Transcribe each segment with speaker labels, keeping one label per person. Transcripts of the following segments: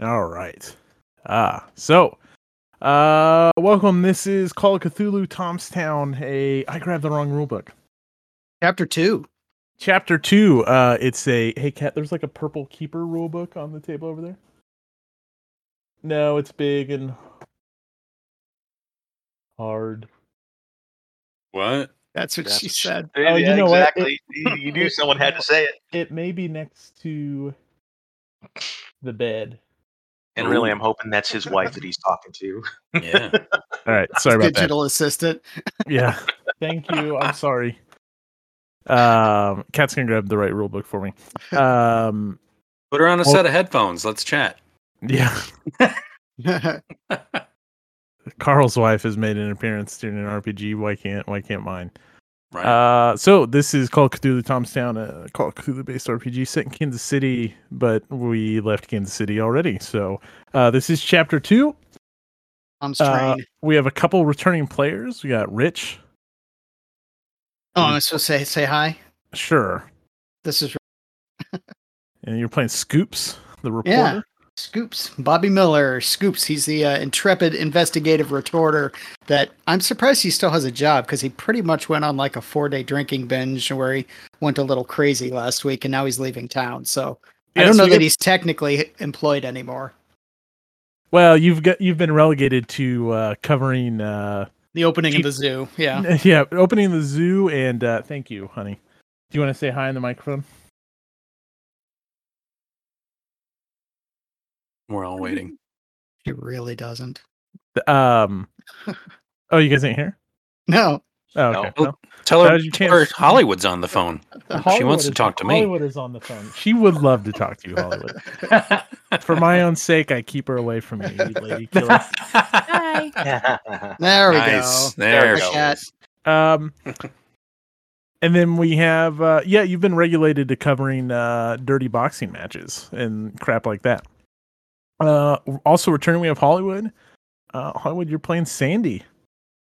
Speaker 1: All right. Ah, so uh welcome. This is Call of Cthulhu Tomstown. A I grabbed the wrong rulebook.
Speaker 2: Chapter two.
Speaker 1: Chapter two. Uh it's a hey cat, there's like a purple keeper rulebook on the table over there. No, it's big and hard.
Speaker 3: What?
Speaker 2: That's what
Speaker 4: That's
Speaker 2: she
Speaker 4: what she-
Speaker 2: said.
Speaker 1: Oh, you
Speaker 4: yeah,
Speaker 1: know what?
Speaker 4: exactly. You, you knew someone had to say it.
Speaker 1: It may be next to the bed.
Speaker 4: And really, I'm hoping that's his wife that he's talking to.
Speaker 3: Yeah.
Speaker 1: All right, sorry about that.
Speaker 2: Digital assistant.
Speaker 1: Yeah. Thank you. I'm sorry. Um, Cat's gonna grab the right rule book for me. Um,
Speaker 3: Put her on a
Speaker 1: Well-
Speaker 3: set of headphones. Let's chat.
Speaker 1: yeah. Carl's wife has made an appearance during an RPG. Why can't Why can't mine?
Speaker 3: Right.
Speaker 1: Uh, so this is called Cthulhu Tomstown, a Call of Cthulhu based RPG set in Kansas City, but we left Kansas City already. So uh, this is chapter two.
Speaker 2: Tom's
Speaker 1: Uh,
Speaker 2: train.
Speaker 1: we have a couple returning players. We got Rich.
Speaker 2: oh, I'm supposed to say say hi.
Speaker 1: Sure.
Speaker 2: This is
Speaker 1: And you're playing Scoops, the reporter.
Speaker 2: Yeah. Scoops. Bobby Miller. Scoops. He's the uh, intrepid investigative retorter that I'm surprised he still has a job because he pretty much went on like a four day drinking binge where he went a little crazy last week and now he's leaving town. So I don't
Speaker 1: so
Speaker 2: know that he's technically employed anymore.
Speaker 1: Well, you've got you've been relegated to uh, covering uh,
Speaker 2: The opening
Speaker 1: Chief-
Speaker 2: of the zoo. Yeah.
Speaker 1: yeah, opening the zoo and uh, thank you, honey. Do you want to say hi in the microphone?
Speaker 3: We're all waiting.
Speaker 2: He really doesn't.
Speaker 1: Um. Oh, you guys ain't here?
Speaker 2: No.
Speaker 1: Oh, okay.
Speaker 3: Oh,
Speaker 1: well,
Speaker 3: Tell her,
Speaker 1: was
Speaker 3: tell her. Hollywood's on the phone. she wants to talk to me.
Speaker 1: Hollywood is on the phone. She would love to talk to you, Hollywood. For my own sake, I keep her away from you, you lady killer.
Speaker 5: Hi.
Speaker 2: There we
Speaker 3: nice.
Speaker 2: go.
Speaker 3: There
Speaker 4: we
Speaker 3: she
Speaker 4: go.
Speaker 3: Is.
Speaker 1: Um, and then we have, uh, yeah, you've been regulated to covering uh, dirty boxing matches and crap like that. Uh, also returning, we have Hollywood. Uh, Hollywood, you're playing Sandy.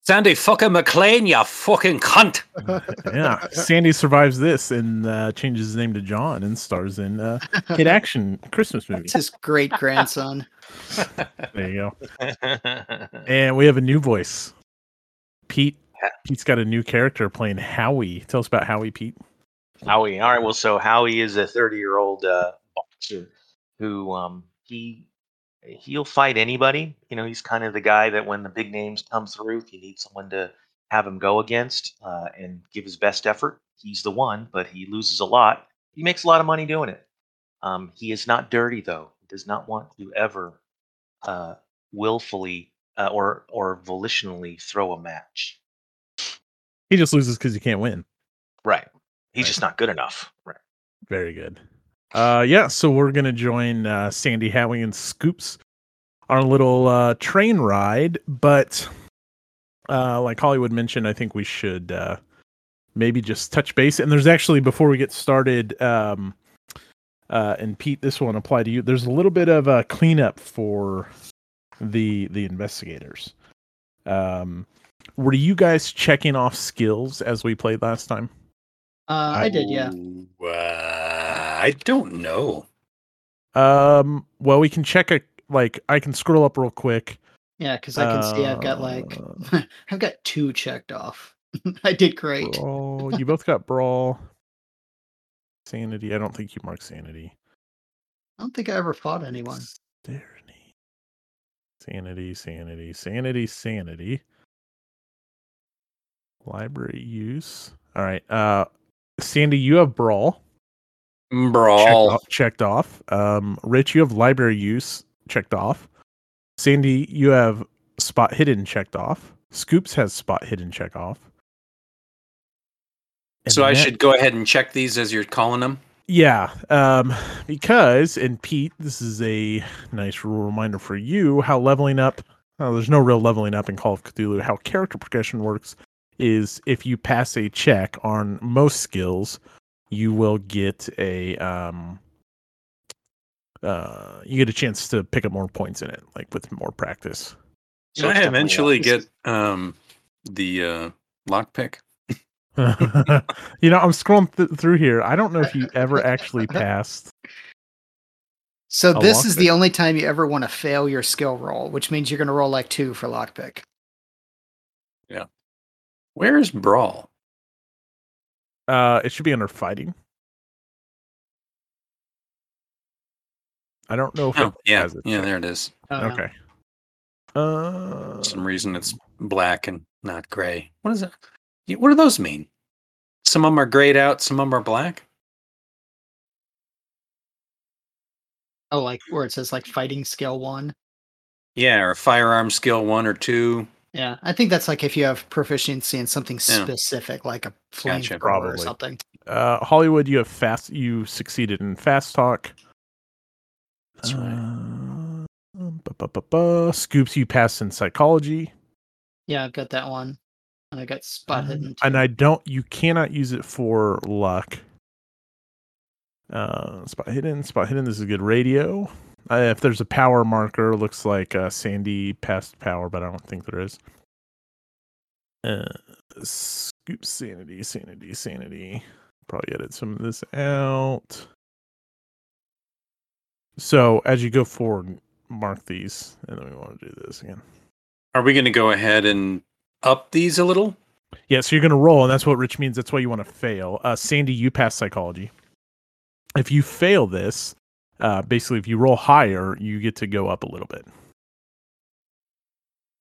Speaker 3: Sandy fucking McLean, you fucking cunt.
Speaker 1: Yeah, Sandy survives this and uh, changes his name to John and stars in uh, hit action Christmas movie.
Speaker 2: It's his great grandson.
Speaker 1: There you go. And we have a new voice, Pete. Pete's got a new character playing Howie. Tell us about Howie, Pete.
Speaker 4: Howie. All right. Well, so Howie is a 30 year old uh, boxer who um, he he'll fight anybody. You know, he's kind of the guy that when the big names come through, if you need someone to have him go against uh, and give his best effort, he's the one. But he loses a lot. He makes a lot of money doing it. Um, he is not dirty though. He does not want to ever uh, willfully uh, or or volitionally throw a match.
Speaker 1: He just loses because he can't win.
Speaker 4: Right. He's
Speaker 1: Right.
Speaker 4: just not good enough. Right.
Speaker 1: Very good. Uh, yeah, so we're gonna join uh, Sandy, Howie, and Scoops on a little uh, train ride. But uh, like Hollywood mentioned, I think we should uh, maybe just touch base. And there's actually before we get started, um, uh, and Pete, this one apply to you. There's a little bit of a cleanup for the the investigators. Um, were you guys checking off skills as we played last time?
Speaker 2: Uh, I did, yeah.
Speaker 3: Ooh, Uh, I don't know.
Speaker 1: Um, well, we can check it. Like, I can scroll up real quick.
Speaker 2: Yeah, because I can see I've got like
Speaker 1: Uh,
Speaker 2: I've got two checked off. I did great.
Speaker 1: Brawl. You both got brawl. Sanity. I don't think you marked sanity.
Speaker 2: I don't think I ever fought anyone.
Speaker 1: Dexterity. Sanity, sanity, sanity, sanity. Library use. All right. Uh, Sandy, you have brawl. Checked,
Speaker 3: Brawl.
Speaker 1: off, checked off. Um, Rich, you have library use checked off. Sandy, you have spot hidden checked off. Scoops has spot hidden check off. And
Speaker 3: So I
Speaker 1: Matt-
Speaker 3: should go ahead and check these as you're calling them.
Speaker 1: Yeah, um, because and Pete, this is a nice rule reminder for you how leveling up. Well, there's no real leveling up in Call of Cthulhu. How character progression works is if you pass a check on most skills, you will get a um, uh, you get a chance to pick up more points in it, like with more practice.
Speaker 4: So
Speaker 3: Can I eventually get um the uh lockpick?
Speaker 1: you know, I'm scrolling th- through here. I don't know if you ever actually passed.
Speaker 2: So this is the only time you ever want to fail your skill roll, which means you're going to roll like two for lockpick. Yeah.
Speaker 3: Where's Brawl?
Speaker 1: Uh, it should be under fighting. I don't know if
Speaker 3: Oh,
Speaker 1: it
Speaker 3: yeah,
Speaker 1: has it.
Speaker 3: yeah, there it is.
Speaker 2: Oh, no.
Speaker 1: Okay. Uh,
Speaker 3: For some reason it's black and not gray. What is it? Yeah, What do those mean? Some of them are grayed out, some of them are black.
Speaker 2: Oh, like where it says like fighting skill one.
Speaker 3: Yeah, or firearm skill one or two.
Speaker 2: Yeah, I think that's like if you have proficiency in something
Speaker 3: Yeah.
Speaker 2: specific, like a
Speaker 3: Gotcha.
Speaker 2: flamethrower or something.
Speaker 1: uh, Hollywood, you have fast. You succeeded in fast talk.
Speaker 3: That's right.
Speaker 1: Uh, ba, ba, ba, ba. Scoops, you passed in psychology,
Speaker 2: Yeah, I've got that one, and I got spot hidden.
Speaker 1: and. I don't. You cannot use it for luck. Uh, spot hidden, spot hidden. This is a good radio. Uh, if there's a power marker, looks like uh, Sandy passed power, but I don't think there is. Uh, scoop sanity, sanity, sanity. Probably edit some of this out. So as you go forward, mark these, and then we want to do this again.
Speaker 3: Are we going to go ahead and up these a little?
Speaker 1: Yeah, so you're gonna roll, and that's what Rich means. That's why you want to fail. Uh, Sandy, you pass psychology. If you fail this, uh, basically, if you roll higher, you get to go up a little bit.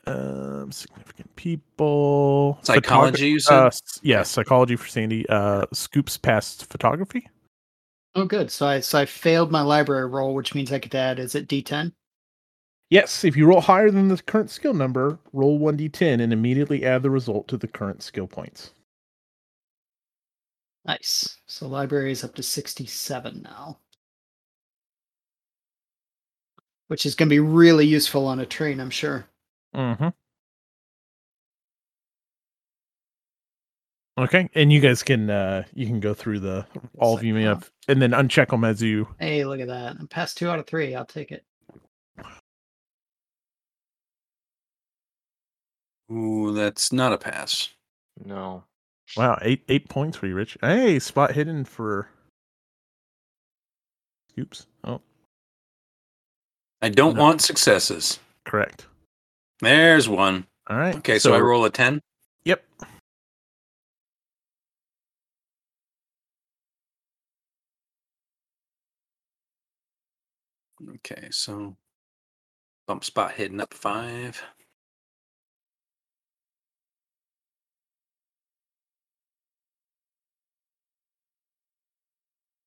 Speaker 1: Um, significant people.
Speaker 3: Psychology, you said?
Speaker 1: Uh, s- yeah, psychology for Sandy. Uh, Scoops past photography.
Speaker 2: Oh, good. So I so I failed my library roll, which means I could add. Is it D10?
Speaker 1: Yes, if you roll higher than the current skill number, roll one d10 and immediately add the result to the current skill points.
Speaker 2: Nice. So library is up to 67 now. Which is going to be really useful on a train, I'm sure.
Speaker 1: Mm-hmm. Okay, and you guys can uh you can go through the all of you may have and then uncheck them as you
Speaker 2: Hey, look at that. I'm past two out of three. I'll take it.
Speaker 3: Ooh, that's not a pass.
Speaker 4: No.
Speaker 1: wow eight eight points for you, Rich. Hey, spot hidden for Oops. Oh,
Speaker 3: I don't
Speaker 1: No.
Speaker 3: want successes.
Speaker 1: correct.
Speaker 3: There's one.
Speaker 1: All right.
Speaker 3: Okay, so, I roll a 10.
Speaker 1: Yep.
Speaker 3: Okay, so bump spot hidden up five.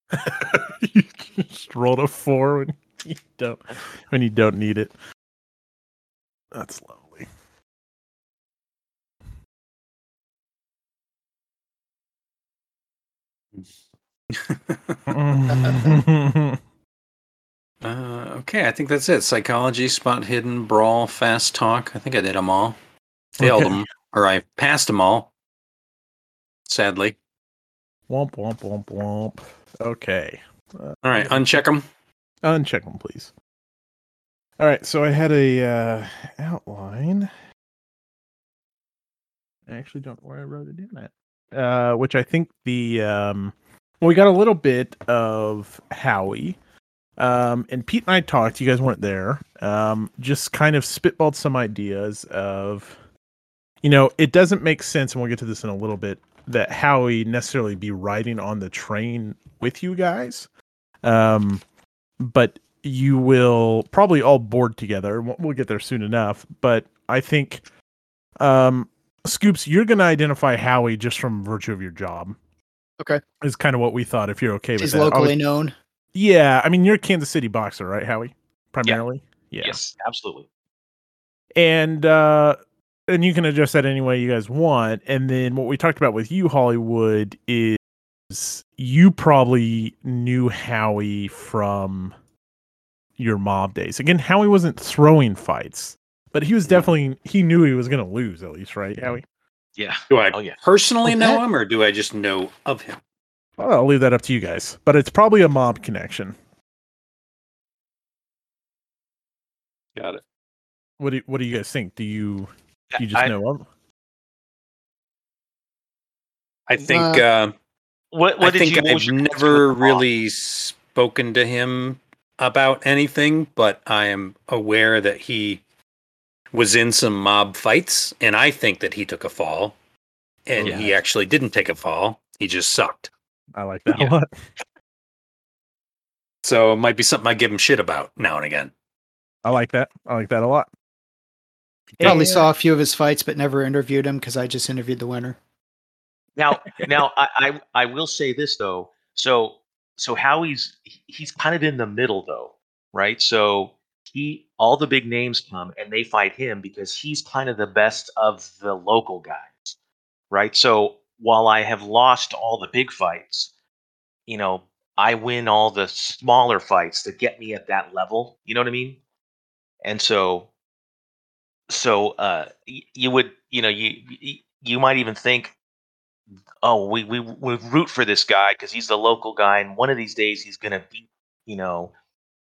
Speaker 1: you just rolled a four when you don't when you don't need it. That's lovely.
Speaker 3: Uh, okay, I think that's it. Psychology, spot hidden, brawl, fast talk. I think I did them all. Failed
Speaker 1: Okay.
Speaker 3: them, or I passed them all. Sadly.
Speaker 1: womp womp womp womp. Okay.
Speaker 3: All right, uncheck them.
Speaker 1: Uncheck them, please. All right, so I had a uh, outline. I actually don't know where I wrote it in at. Uh, which I think the um, well, we got a little bit of Howie, um, and Pete and I talked. You guys weren't there. Um, just kind of spitballed some ideas of, you know, it doesn't make sense, and we'll get to this in a little bit. That Howie necessarily be riding on the train with you guys. Um, but you will probably all board together. We'll, we'll get there soon enough. But I think, um, Scoops, you're going to identify Howie just from virtue of your job.
Speaker 2: Okay.
Speaker 1: Is kind of what we thought. If you're okay with that.
Speaker 2: He's locally
Speaker 1: Obvi-
Speaker 2: known.
Speaker 1: yeah. I mean, you're a Kansas City boxer, right, Howie? Primarily. Yeah.
Speaker 4: Yes, absolutely.
Speaker 1: and uh and you can adjust that any way you guys want and then what we talked about with you hollywood is you probably knew howie from your mob days again howie wasn't throwing fights but he was definitely he knew he was going to lose at least right howie
Speaker 4: Yeah.
Speaker 3: Do I
Speaker 4: Oh yeah.
Speaker 3: personally
Speaker 2: Okay.
Speaker 3: know him, or do I just know of him?
Speaker 1: well, i'll leave that up to you guys but it's probably a mob connection
Speaker 3: Got it.
Speaker 1: what do, what do you guys think do you do you just
Speaker 4: I-
Speaker 1: know him
Speaker 3: I think uh,
Speaker 4: What
Speaker 3: I
Speaker 4: did
Speaker 3: think
Speaker 4: you
Speaker 3: I've
Speaker 4: what was your connection
Speaker 3: never
Speaker 4: with the mob?
Speaker 3: really spoken to him
Speaker 6: about anything, but I am aware that he was in some mob fights, and I think that he took a fall, and he actually didn't take a fall. He just sucked.
Speaker 1: I like that
Speaker 6: Yeah.
Speaker 1: a lot.
Speaker 6: So it might be something I give him shit about now and again.
Speaker 1: I like that. I like that a lot.
Speaker 2: Probably
Speaker 1: And-
Speaker 2: saw a few of his fights, but never interviewed him because I just interviewed the winner.
Speaker 4: Now, now I, I I will say this though. So so Howie's he's kind of in the middle though, right? So he all the big names come and they fight him because he's kind of the best of the local guys, right? So while I have lost all the big fights, you know, I win all the smaller fights that get me at that level. You know what I mean? And so so uh you would you know you you might even think oh, we we we root for this guy because he's the local guy, and one of these days he's gonna beat, you know,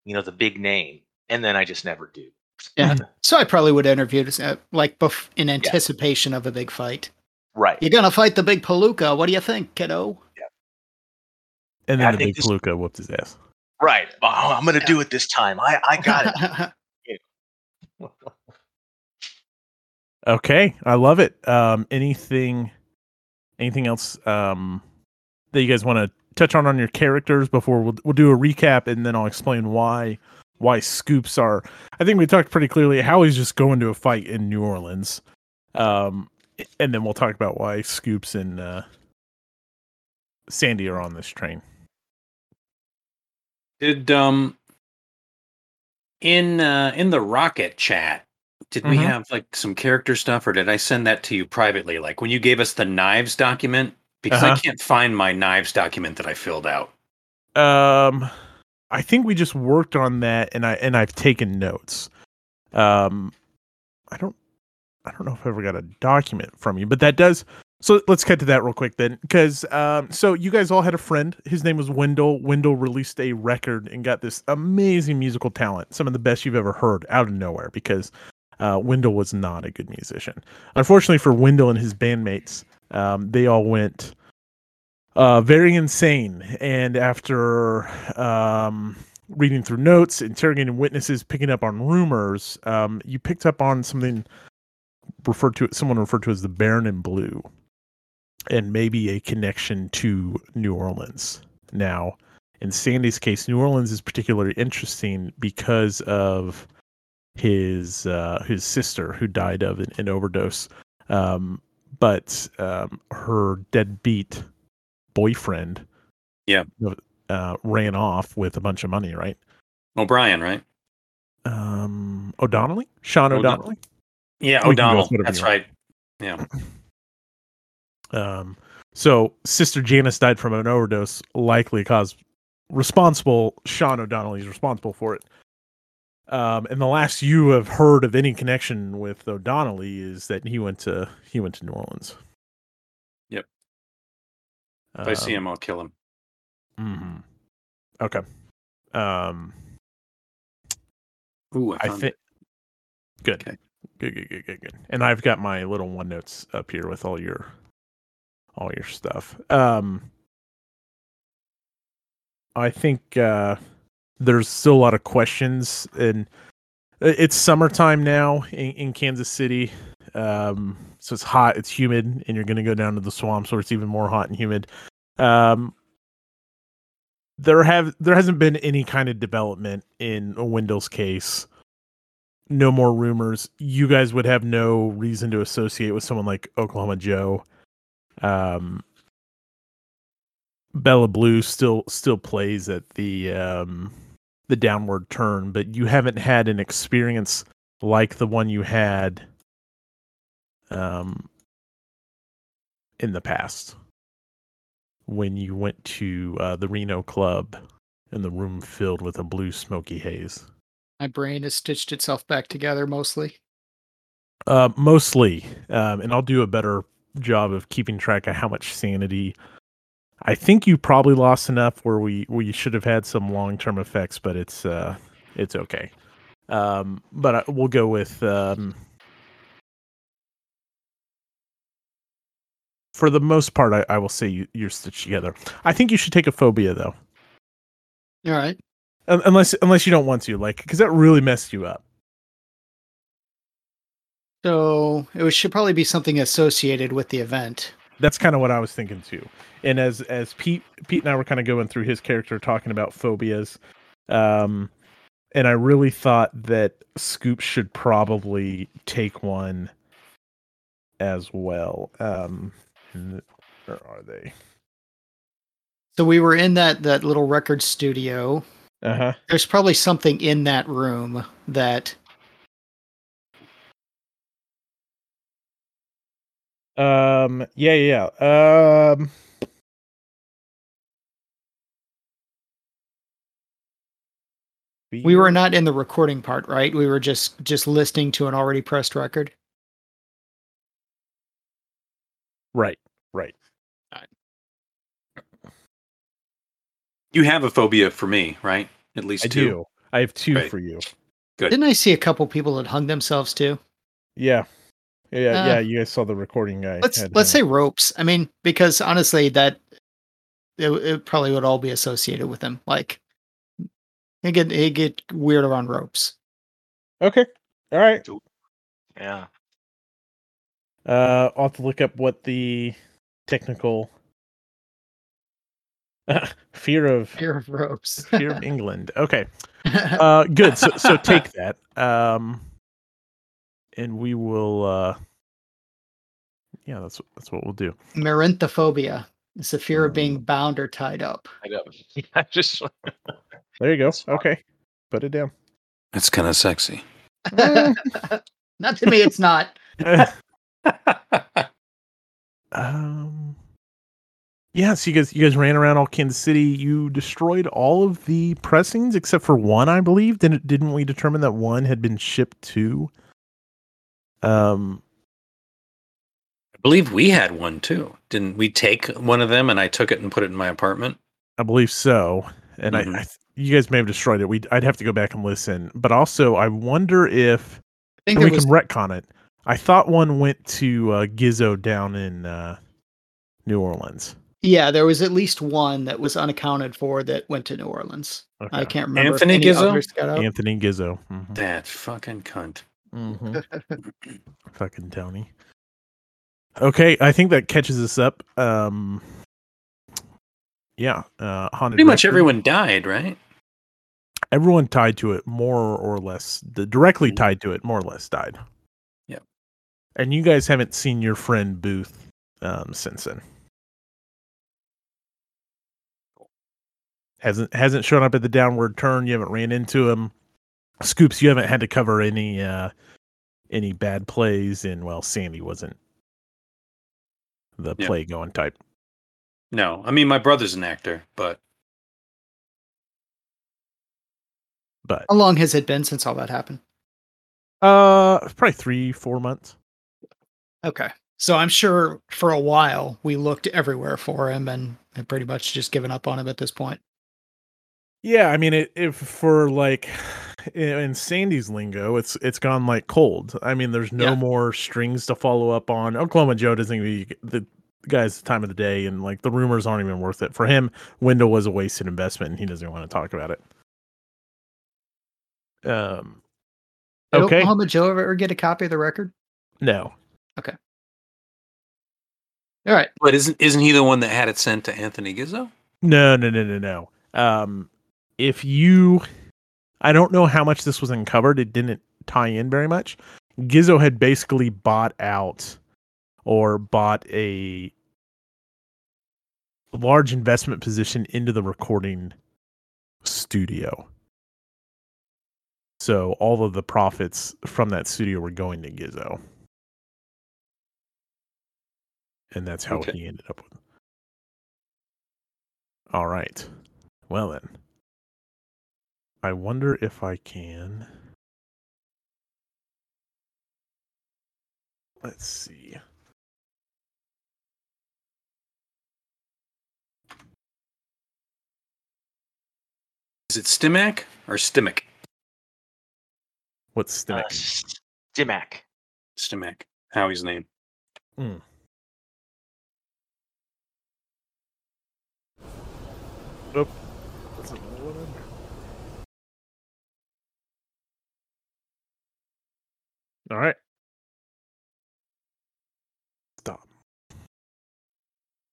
Speaker 4: you know the big name, and then I just never do.
Speaker 2: Yeah. So I probably would interview this, uh, like bef- in anticipation of a big fight.
Speaker 4: Right.
Speaker 2: You're gonna fight the big Palooka. What do you think, kiddo? Yeah.
Speaker 1: And
Speaker 4: I
Speaker 1: then the big
Speaker 4: this-
Speaker 1: Palooka whooped his ass.
Speaker 4: Right. Oh, I'm gonna do it this time. I I got it.
Speaker 1: Okay, I love it. Um, anything, anything else um, that you guys want to touch on on your characters before we'll we'll do a recap and then I'll explain why why scoops are. I think we talked pretty clearly how he's just going to a fight in New Orleans, um, and then we'll talk about why scoops and uh, Sandy are on this train.
Speaker 6: Did um in uh in the rocket chat did we
Speaker 1: Mhm.
Speaker 6: have like some character stuff or did I send that to you privately? Like when you gave us the knives document? Because I
Speaker 1: Uh-huh.
Speaker 6: can't find my knives document that I filled out.
Speaker 1: Um, I think we just worked on that, and I and I've taken notes. Um, I don't, I don't know if I ever got a document from you, but that does. So let's cut to that real quick then, because um, so you guys all had a friend. His name was Wendell. Wendell released a record and got this amazing musical talent, some of the best you've ever heard, out of nowhere. Because uh, Wendell was not a good musician. Unfortunately for Wendell and his bandmates, um, they all went uh, very insane. And after um, reading through notes, interrogating witnesses, picking up on rumors, um, you picked up on something referred to someone referred to as the Baron in Blue, and maybe a connection to New Orleans. Now, in Sandy's case, New Orleans is particularly interesting because of his uh, his sister who died of an, an overdose. Um, but um, her deadbeat boyfriend,
Speaker 6: Yeah.
Speaker 1: uh, ran off with a bunch of money, right?
Speaker 6: O'Brien, right?
Speaker 1: Um, O'Donnelly, Sean
Speaker 6: O'Don-
Speaker 1: O'Donnelly.
Speaker 6: Yeah,
Speaker 1: We can go
Speaker 6: O'Donnell. That's right. Yeah.
Speaker 1: Um, so Sister Janice died from an overdose, likely caused responsible. Sean O'Donnelly is responsible for it. Um, and the last you have heard of any connection with O'Donnelly is that he went to he went to New Orleans.
Speaker 6: Yep. If I see
Speaker 1: Um,
Speaker 6: him, I'll kill him.
Speaker 1: mhm. Okay. Um,
Speaker 6: Ooh, I,
Speaker 1: I think good.
Speaker 6: Okay.
Speaker 1: Good, good, good, good, good. And I've got my little one notes up here with all your all your stuff. Um I think uh there's still a lot of questions and it's summertime now in, in Kansas City. Um so it's hot, it's humid, and you're gonna go down to the swamps where it's even more hot and humid. Um there have there hasn't been any kind of development in Wendell's case no more rumors. You guys would have no reason to associate with someone like Oklahoma Joe. Um, Bella Blue still still plays at the um, the downward turn, but you haven't had an experience like the one you had um, in the past when you went to uh, the Reno Club and the room filled with a blue smoky haze.
Speaker 2: My brain has stitched itself back together mostly.
Speaker 1: Uh, mostly, um, and I'll do a better job of keeping track of how much sanity. I think you probably lost enough where we we should have had some long term effects, but it's uh it's okay. Um, but I, we'll go with um, for the most part. I, I will say you, you're stitched together. I think you should take a phobia though.
Speaker 2: All right.
Speaker 1: Un- unless unless you don't want to, like, because that really messed you up.
Speaker 2: So it should probably be something associated with the event.
Speaker 1: That's kind of what I was thinking too. And as as Pete Pete and I were kind of going through his character, talking about phobias, um, and I really thought that Scoop should probably take one as well. Um, where are they?
Speaker 2: So we were in that that little record studio.
Speaker 1: Uh huh.
Speaker 2: There's probably something in that room that
Speaker 1: Um. Yeah. Yeah. yeah. Um.
Speaker 2: we were not in the recording part, right? We were just just listening to an already pressed record.
Speaker 1: right. Right.
Speaker 6: You have a phobia for me, right? At least
Speaker 1: I
Speaker 6: two.
Speaker 1: do. I have two
Speaker 6: Right.
Speaker 1: for you.
Speaker 6: Good.
Speaker 2: Didn't I see a couple people that hung themselves too?
Speaker 1: Yeah. Yeah.
Speaker 2: Uh,
Speaker 1: yeah. You guys saw the recording guy.
Speaker 2: Let's
Speaker 1: had
Speaker 2: let's
Speaker 1: him.
Speaker 2: say ropes. I mean, because honestly, that it, it probably would all be associated with him. Like he get he get weird around ropes.
Speaker 1: Okay. All right.
Speaker 4: Yeah.
Speaker 1: Uh, I'll have to look up what the technical fear of
Speaker 2: Fear of ropes.
Speaker 1: fear of England. Okay. Uh, good. So so take that. Um, and we will. Uh, yeah, that's that's what we'll do.
Speaker 2: Merinthophobia. It's the fear of being bound or tied up.
Speaker 4: I know. I just
Speaker 1: There you go. Okay, put it down.
Speaker 6: It's kind of sexy.
Speaker 2: not to me, it's not.
Speaker 1: um. Yeah, so you guys you guys ran around all Kansas City. You destroyed all of the pressings except for one, I believe. Didn't didn't we determine that one had been shipped to? Um.
Speaker 6: I believe we had one too. Didn't we take one of them and I took it and put it in my apartment?
Speaker 1: I believe so. And
Speaker 6: Mhm.
Speaker 1: I, I, th- you guys may have destroyed it. We, I'd have to go back and listen. But also, I wonder if
Speaker 2: I think
Speaker 1: we
Speaker 2: was
Speaker 1: can retcon it. I thought one went to uh, Gizzo down in uh, New Orleans.
Speaker 2: yeah, there was at least one that was unaccounted for that went to New Orleans.
Speaker 1: Okay.
Speaker 2: I can't remember.
Speaker 6: Anthony
Speaker 2: if any
Speaker 6: Gizzo?
Speaker 2: got.
Speaker 1: Anthony Gizzo. Mhm.
Speaker 6: That fucking cunt.
Speaker 1: Mhm. Fucking Tony. Okay, I think that catches us up. Um, yeah, uh, haunted.
Speaker 6: Pretty much
Speaker 1: Record.
Speaker 6: everyone died, right?
Speaker 1: everyone tied to it, more or less, the directly tied to it, more or less died.
Speaker 6: Yep.
Speaker 1: And you guys haven't seen your friend Booth um, since then. Hasn't hasn't shown up at the downward turn. You haven't ran into him. Scoops, you haven't had to cover any uh, any bad plays, and well, Sandy wasn't the
Speaker 6: Yeah.
Speaker 1: play going type.
Speaker 6: No, I mean my brother's an actor, but
Speaker 1: But
Speaker 2: How long has it been since all that happened?
Speaker 1: uh, probably three, four months.
Speaker 2: Okay. So I'm sure for a while we looked everywhere for him and had pretty much just given up on him at this point.
Speaker 1: Yeah, I mean, it, if for like in in Sandy's lingo, it's it's gone like cold. I mean, there's no
Speaker 2: Yeah.
Speaker 1: more strings to follow up on. Oklahoma Joe doesn't even be the guy's time of the day, and like the rumors aren't even worth it for him. Window was a wasted investment, and he doesn't want to talk about it. Um.
Speaker 2: Did
Speaker 1: Okay.
Speaker 2: Oklahoma Joe ever get a copy of the record?
Speaker 1: No. Okay.
Speaker 2: All right.
Speaker 6: but isn't isn't he the one that had it sent to Anthony Gizzo?
Speaker 1: No, no, no, no, no. Um, if you, I don't know how much this was uncovered. It didn't tie in very much. Gizzo had basically bought out or bought a large investment position into the recording studio. So all of the profits from that studio were going to Gizzo. And that's how
Speaker 6: Okay.
Speaker 1: he ended up with. All right. Well then. I wonder if I can. Let's see.
Speaker 6: Is it Stimac or Stimac?
Speaker 1: What's the
Speaker 4: uh,
Speaker 1: next?
Speaker 4: Stimac.
Speaker 6: Stimac. Howie's name.
Speaker 1: That's another one in there. All right. Stop.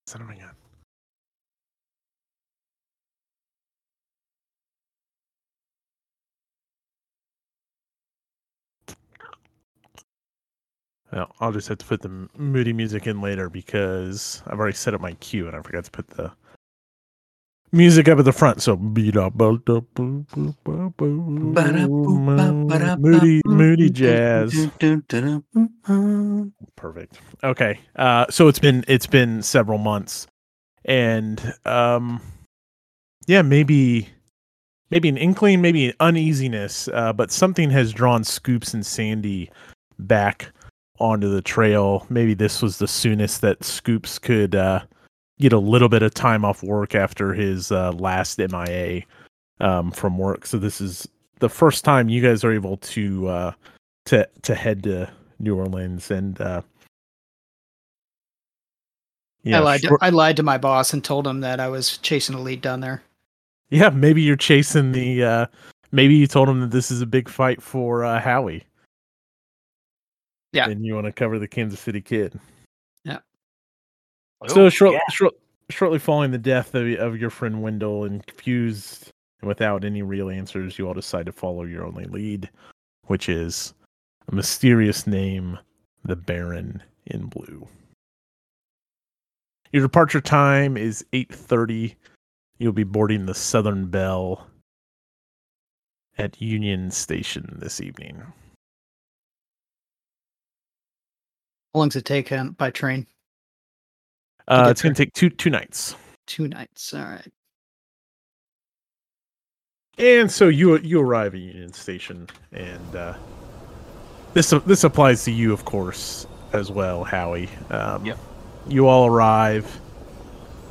Speaker 1: Son of a gun. Well, I'll just have to put the moody music in later because I've already set up my cue and I forgot to put the music up at the front. So beat up, moody, moody jazz. Perfect. Okay. Uh, so it's been it's been several months, and um, yeah, maybe maybe an inkling, maybe an uneasiness, uh, but something has drawn Scoops and Sandy back onto the trail. Maybe this was the soonest that Scoops could uh, get a little bit of time off work after his uh, last MIA um, from work. So this is the first time you guys are able to uh, to to head to New Orleans and uh,
Speaker 2: I lied. To,
Speaker 1: short-
Speaker 2: I lied to my boss and told him that I was chasing a lead down there.
Speaker 1: yeah, maybe you're chasing the. Uh, maybe you told him that this is a big fight for uh, Howie.
Speaker 2: Yeah.
Speaker 1: and you want to cover the Kansas City Kid.
Speaker 4: Oh,
Speaker 1: So short,
Speaker 4: yeah.
Speaker 1: short, shortly following the death of, of your friend Wendell, and confused and without any real answers, you all decide to follow your only lead, which is a mysterious name, the Baron in Blue. Your departure time is eight thirty. You'll be boarding the Southern Belle at Union Station this evening.
Speaker 2: How long does it take uh, by train?
Speaker 1: Uh,
Speaker 2: get
Speaker 1: it's going to take two two nights.
Speaker 2: Two nights. All right.
Speaker 1: And so you you arrive at Union Station, and uh, this this applies to you, of course, as well, Howie. Um,
Speaker 4: Yep.
Speaker 1: You all arrive,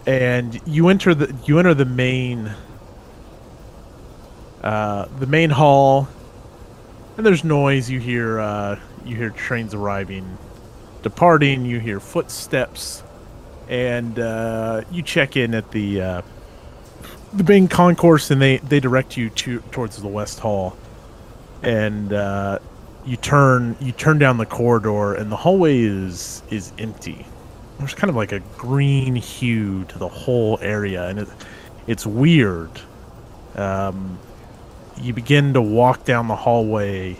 Speaker 1: and you enter the you enter the main uh, the main hall, and there's noise. You hear uh, you hear trains arriving, departing. You hear footsteps, and uh, you check in at the. Uh, the main concourse and they they direct you to towards the west hall. And uh you turn you turn down the corridor and the hallway is is empty. There's kind of like a green hue to the whole area and it, it's weird. Um you begin to walk down the hallway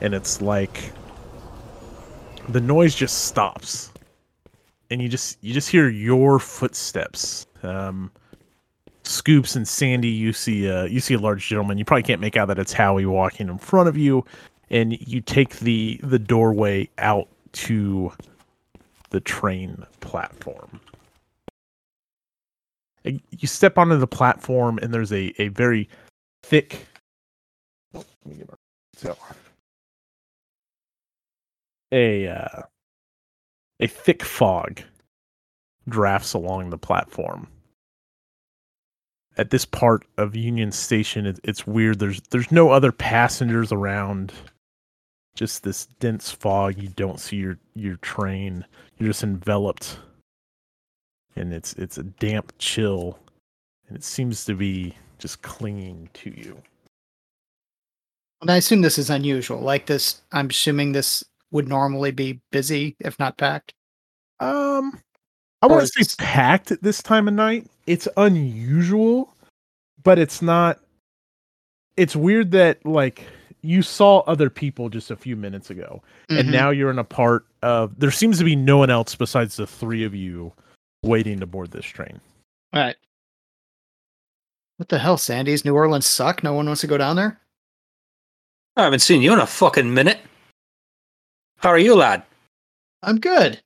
Speaker 1: and it's like the noise just stops and you just you just hear your footsteps um Scoops and Sandy, you see uh, you see a large gentleman. You probably can't make out that it's Howie walking in front of you, and you take the the doorway out to the train platform. You step onto the platform, and there's a a very thick. Let me get my- so a uh, a thick fog drafts along the platform at this part of Union Station, it, it's weird. There's there's no other passengers around. Just this dense fog. You don't see your your train. You're just enveloped, and it's it's a damp chill, and it seems to be just clinging to you.
Speaker 2: And I assume this is unusual. Like this, I'm assuming this would normally be busy, if not packed.
Speaker 1: Um, I
Speaker 2: Or
Speaker 1: want to say packed at this time of night. It's unusual, but it's not. It's weird that like you saw other people just a few minutes ago, and
Speaker 2: Mhm.
Speaker 1: now you're in a part of. There seems to be no one else besides the three of you waiting to board this train.
Speaker 2: All right. What the hell, Sandy's New Orleans suck? No one wants to go down there?
Speaker 6: I haven't seen you in a fucking minute. How are you, lad?
Speaker 2: I'm good.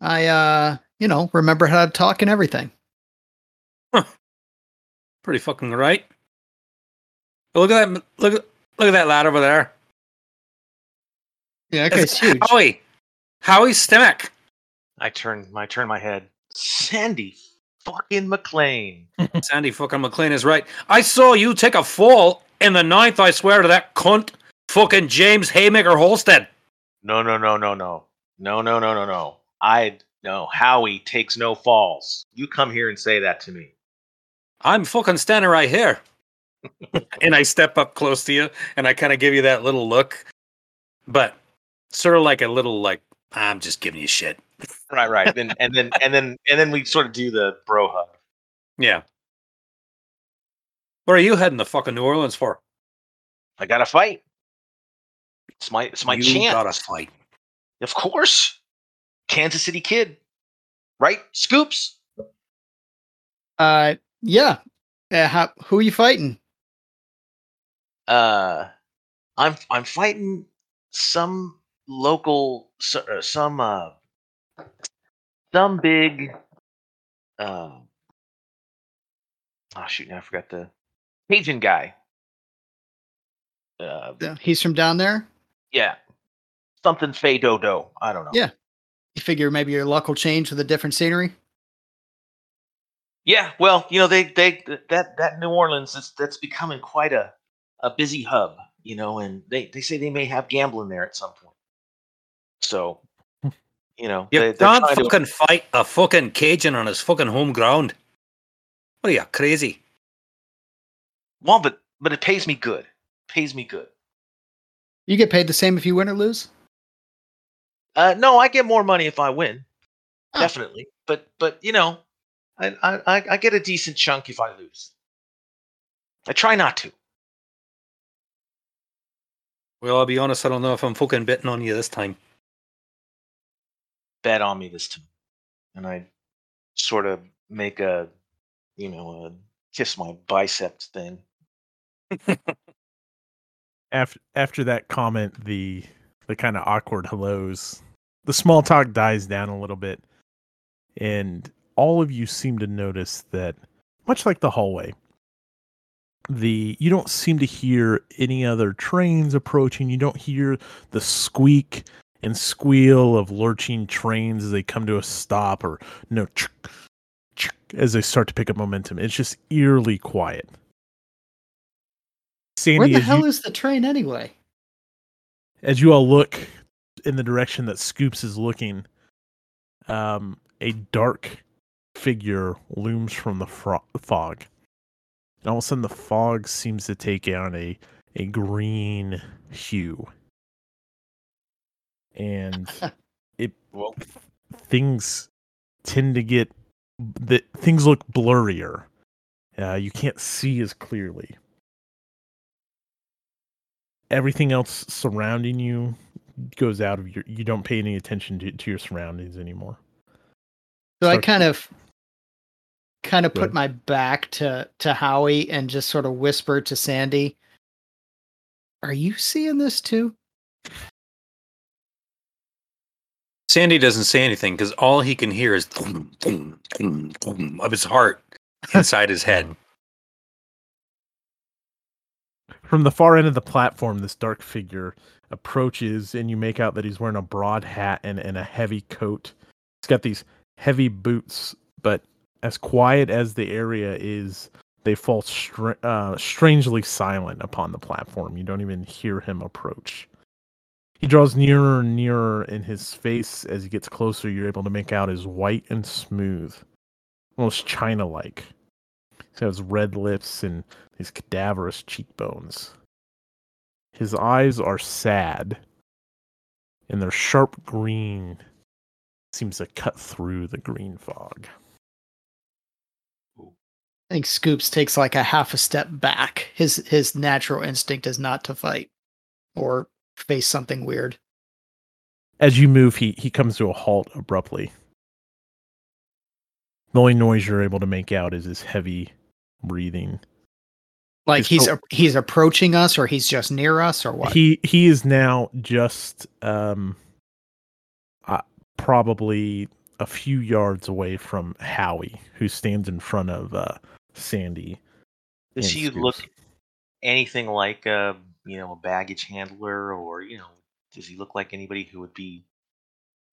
Speaker 2: I uh, you know, remember how to talk and everything.
Speaker 6: Pretty fucking right. Look at that! Look at look at that lad over there.
Speaker 2: Yeah, okay, it's
Speaker 6: It's
Speaker 2: huge.
Speaker 6: Howie, Howie Stimac.
Speaker 4: I turn I turn my head. Sandy fucking McLean.
Speaker 6: Sandy fucking McLean is right. I saw you take a fall in the ninth. I swear to that cunt, fucking James Haymaker Holstead.
Speaker 4: No, no, no, no, no. No, no, no, no, no. I no. Howie takes no falls. You come here and say that to me.
Speaker 6: I'm fucking standing right here. and I step up close to you and I kind of give you that little look. but sort of like a little like I'm just giving you shit.
Speaker 4: Right, right. Then and then and then and then we sort of do the bro hug.
Speaker 6: Yeah. What are you heading to fucking New Orleans for?
Speaker 4: I got to fight. It's my it's my
Speaker 6: you
Speaker 4: chance.
Speaker 6: gotta fight.
Speaker 4: Of course. Kansas City kid. Right? Scoops.
Speaker 2: Uh, yeah. Uh, how, who are you fighting?
Speaker 4: Uh I'm I'm fighting some local so- uh, some uh some big uh oh shoot now I forgot the Cajun guy. Uh
Speaker 2: Uh, He's from down there.
Speaker 4: Yeah. Something Fay Dodo. I don't know.
Speaker 2: Yeah. You figure maybe your luck will change with a different scenery.
Speaker 4: Yeah, well, you know, they they that that New Orleans is that's becoming quite a a busy hub, you know, and they they say they may have gambling there at some point. So, hmm. you know,
Speaker 6: you
Speaker 4: they,
Speaker 6: can't
Speaker 4: trying to-
Speaker 6: fucking fight a fucking Cajun on his fucking home ground. What are you crazy?
Speaker 4: well, but but it pays me good. Pays me good.
Speaker 2: You get paid the same if you win or lose.
Speaker 4: Uh, no, I get more money if I win,
Speaker 2: Oh.
Speaker 4: definitely. But but you know, I, I I I get a decent chunk if I lose. I try not to.
Speaker 6: Well, I'll be honest, I don't know if I'm fucking betting on you this time.
Speaker 4: Bet on me this time, and I sort of make a, you know, a kiss my biceps thing.
Speaker 1: after after that comment, the the kind of awkward hellos, the small talk dies down a little bit, and all of you seem to notice that, much like the hallway, the you don't seem to hear any other trains approaching. You don't hear the squeak and squeal of lurching trains as they come to a stop, or no as they start to pick up momentum. It's just eerily quiet. Sandy,
Speaker 2: Where the hell
Speaker 1: you-
Speaker 2: is the train anyway?
Speaker 1: as you all look in the direction that Scoops is looking, um, a dark figure looms from the fro- fog. And all of a sudden, the fog seems to take on a, a green hue. And it
Speaker 4: Well,
Speaker 1: things tend to get the things look blurrier. Uh, you can't see as clearly. Everything else surrounding you goes out of your. You don't pay any attention to, to your surroundings anymore.
Speaker 2: So I
Speaker 1: Start-
Speaker 2: kind of kind of put
Speaker 1: ahead.
Speaker 2: my back to to Howie and just sort of whisper to Sandy, "Are you seeing this too?"
Speaker 6: Sandy doesn't say anything because all he can hear is thum, thum, thum, thum of his heart inside his head.
Speaker 1: From the far end of the platform, this dark figure approaches, and you make out that he's wearing a broad hat and, and a heavy coat. He's got these heavy boots, but as quiet as the area is, they fall str- uh, strangely silent upon the platform. You don't even hear him approach. He draws nearer and nearer, and his face, as he gets closer, you're able to make out is white and smooth, almost china like. He has red lips and these cadaverous cheekbones. His eyes are sad, and their sharp green seems to cut through the green fog.
Speaker 2: I think Scoops takes like a half a step back. His his natural instinct is not to fight or face something weird.
Speaker 1: As you move, he, he comes to a halt abruptly. The only noise you're able to make out is his heavy breathing.
Speaker 2: Like
Speaker 1: It's
Speaker 2: he's
Speaker 1: so-
Speaker 2: he's approaching us, or he's just near us, or what?
Speaker 1: He he is now just um uh, probably a few yards away from Howie, who stands in front of uh, Sandy.
Speaker 4: does
Speaker 1: and
Speaker 4: he
Speaker 1: Scoops.
Speaker 4: look anything like a you know a baggage handler, or you know, does he look like anybody who would be?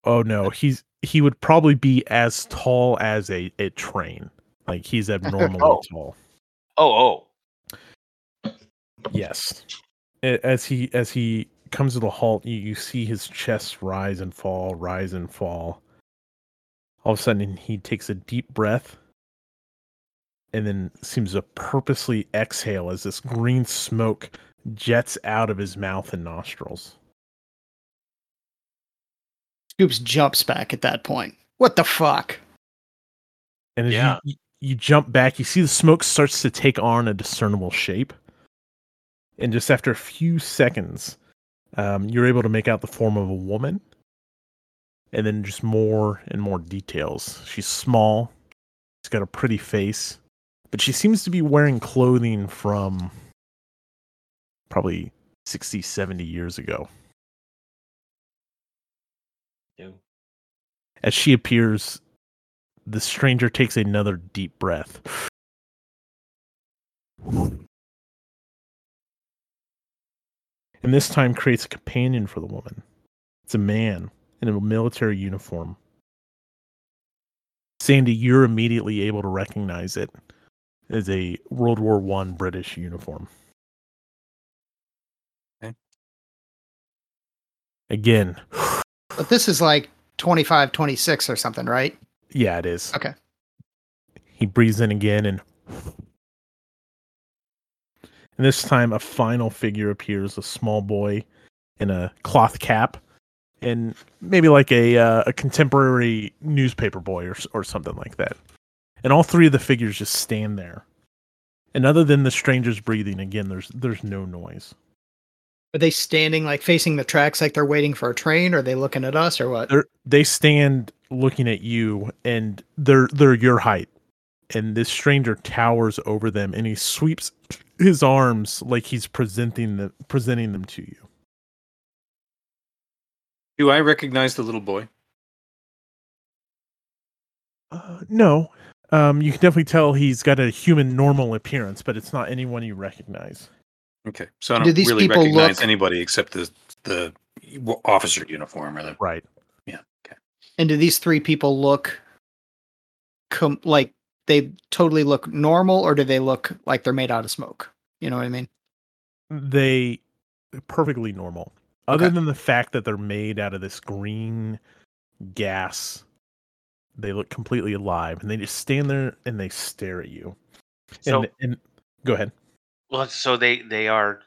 Speaker 1: Oh no, he's he would probably be as tall as a, a train. Like he's abnormally
Speaker 4: Oh.
Speaker 1: tall.
Speaker 4: Oh, oh,
Speaker 1: Yes. As he as he comes to the halt, you, you see his chest rise and fall, rise and fall. All of a sudden he takes a deep breath and then seems to purposely exhale as this green smoke jets out of his mouth and nostrils.
Speaker 2: Scoops jumps back at that point. What the fuck?
Speaker 1: And as
Speaker 4: Yeah.
Speaker 1: you, you jump back, you see the smoke starts to take on a discernible shape. And just after a few seconds, um, you're able to make out the form of a woman. And then just more and more details. She's small. She's got a pretty face. But she seems to be wearing clothing from probably 60, 70 years ago.
Speaker 4: Ew.
Speaker 1: As she appears, the stranger takes another deep breath. And this time creates a companion for the woman. It's a man in a military uniform. Sandy, you're immediately able to recognize it as a World War One British uniform.
Speaker 6: Okay.
Speaker 1: Again,
Speaker 2: But this is like 25, 26 or something, right?
Speaker 1: Yeah, it is.
Speaker 2: Okay.
Speaker 1: He breathes in again and and this time a final figure appears, a small boy in a cloth cap and maybe like a uh, a contemporary newspaper boy or or something like that. And all three of the figures just stand there. And other than the stranger's breathing again there's there's no noise.
Speaker 2: Are they standing like facing the tracks like they're waiting for a train? Or are they looking at us or what?
Speaker 1: They're, they stand looking at you and they're they're your height and this stranger towers over them and he sweeps his arms like he's presenting the presenting them to you
Speaker 6: Do I recognize the little boy?
Speaker 1: uh, no um you can definitely tell he's got a human normal appearance but it's not anyone you recognize
Speaker 6: Okay, so I
Speaker 2: Do
Speaker 6: don't
Speaker 2: these
Speaker 6: really
Speaker 2: people
Speaker 6: recognize
Speaker 2: look-
Speaker 6: anybody except the the officer uniform or the
Speaker 1: right Yeah. Okay.
Speaker 2: And do these three people look com- like they totally look normal or do they look like they're made out of smoke? You know what I mean?
Speaker 1: they perfectly normal other
Speaker 2: Okay.
Speaker 1: than the fact that they're made out of this green gas they look completely alive and they just stand there and they stare at you
Speaker 4: So,
Speaker 1: and, and go ahead
Speaker 4: well, so they they are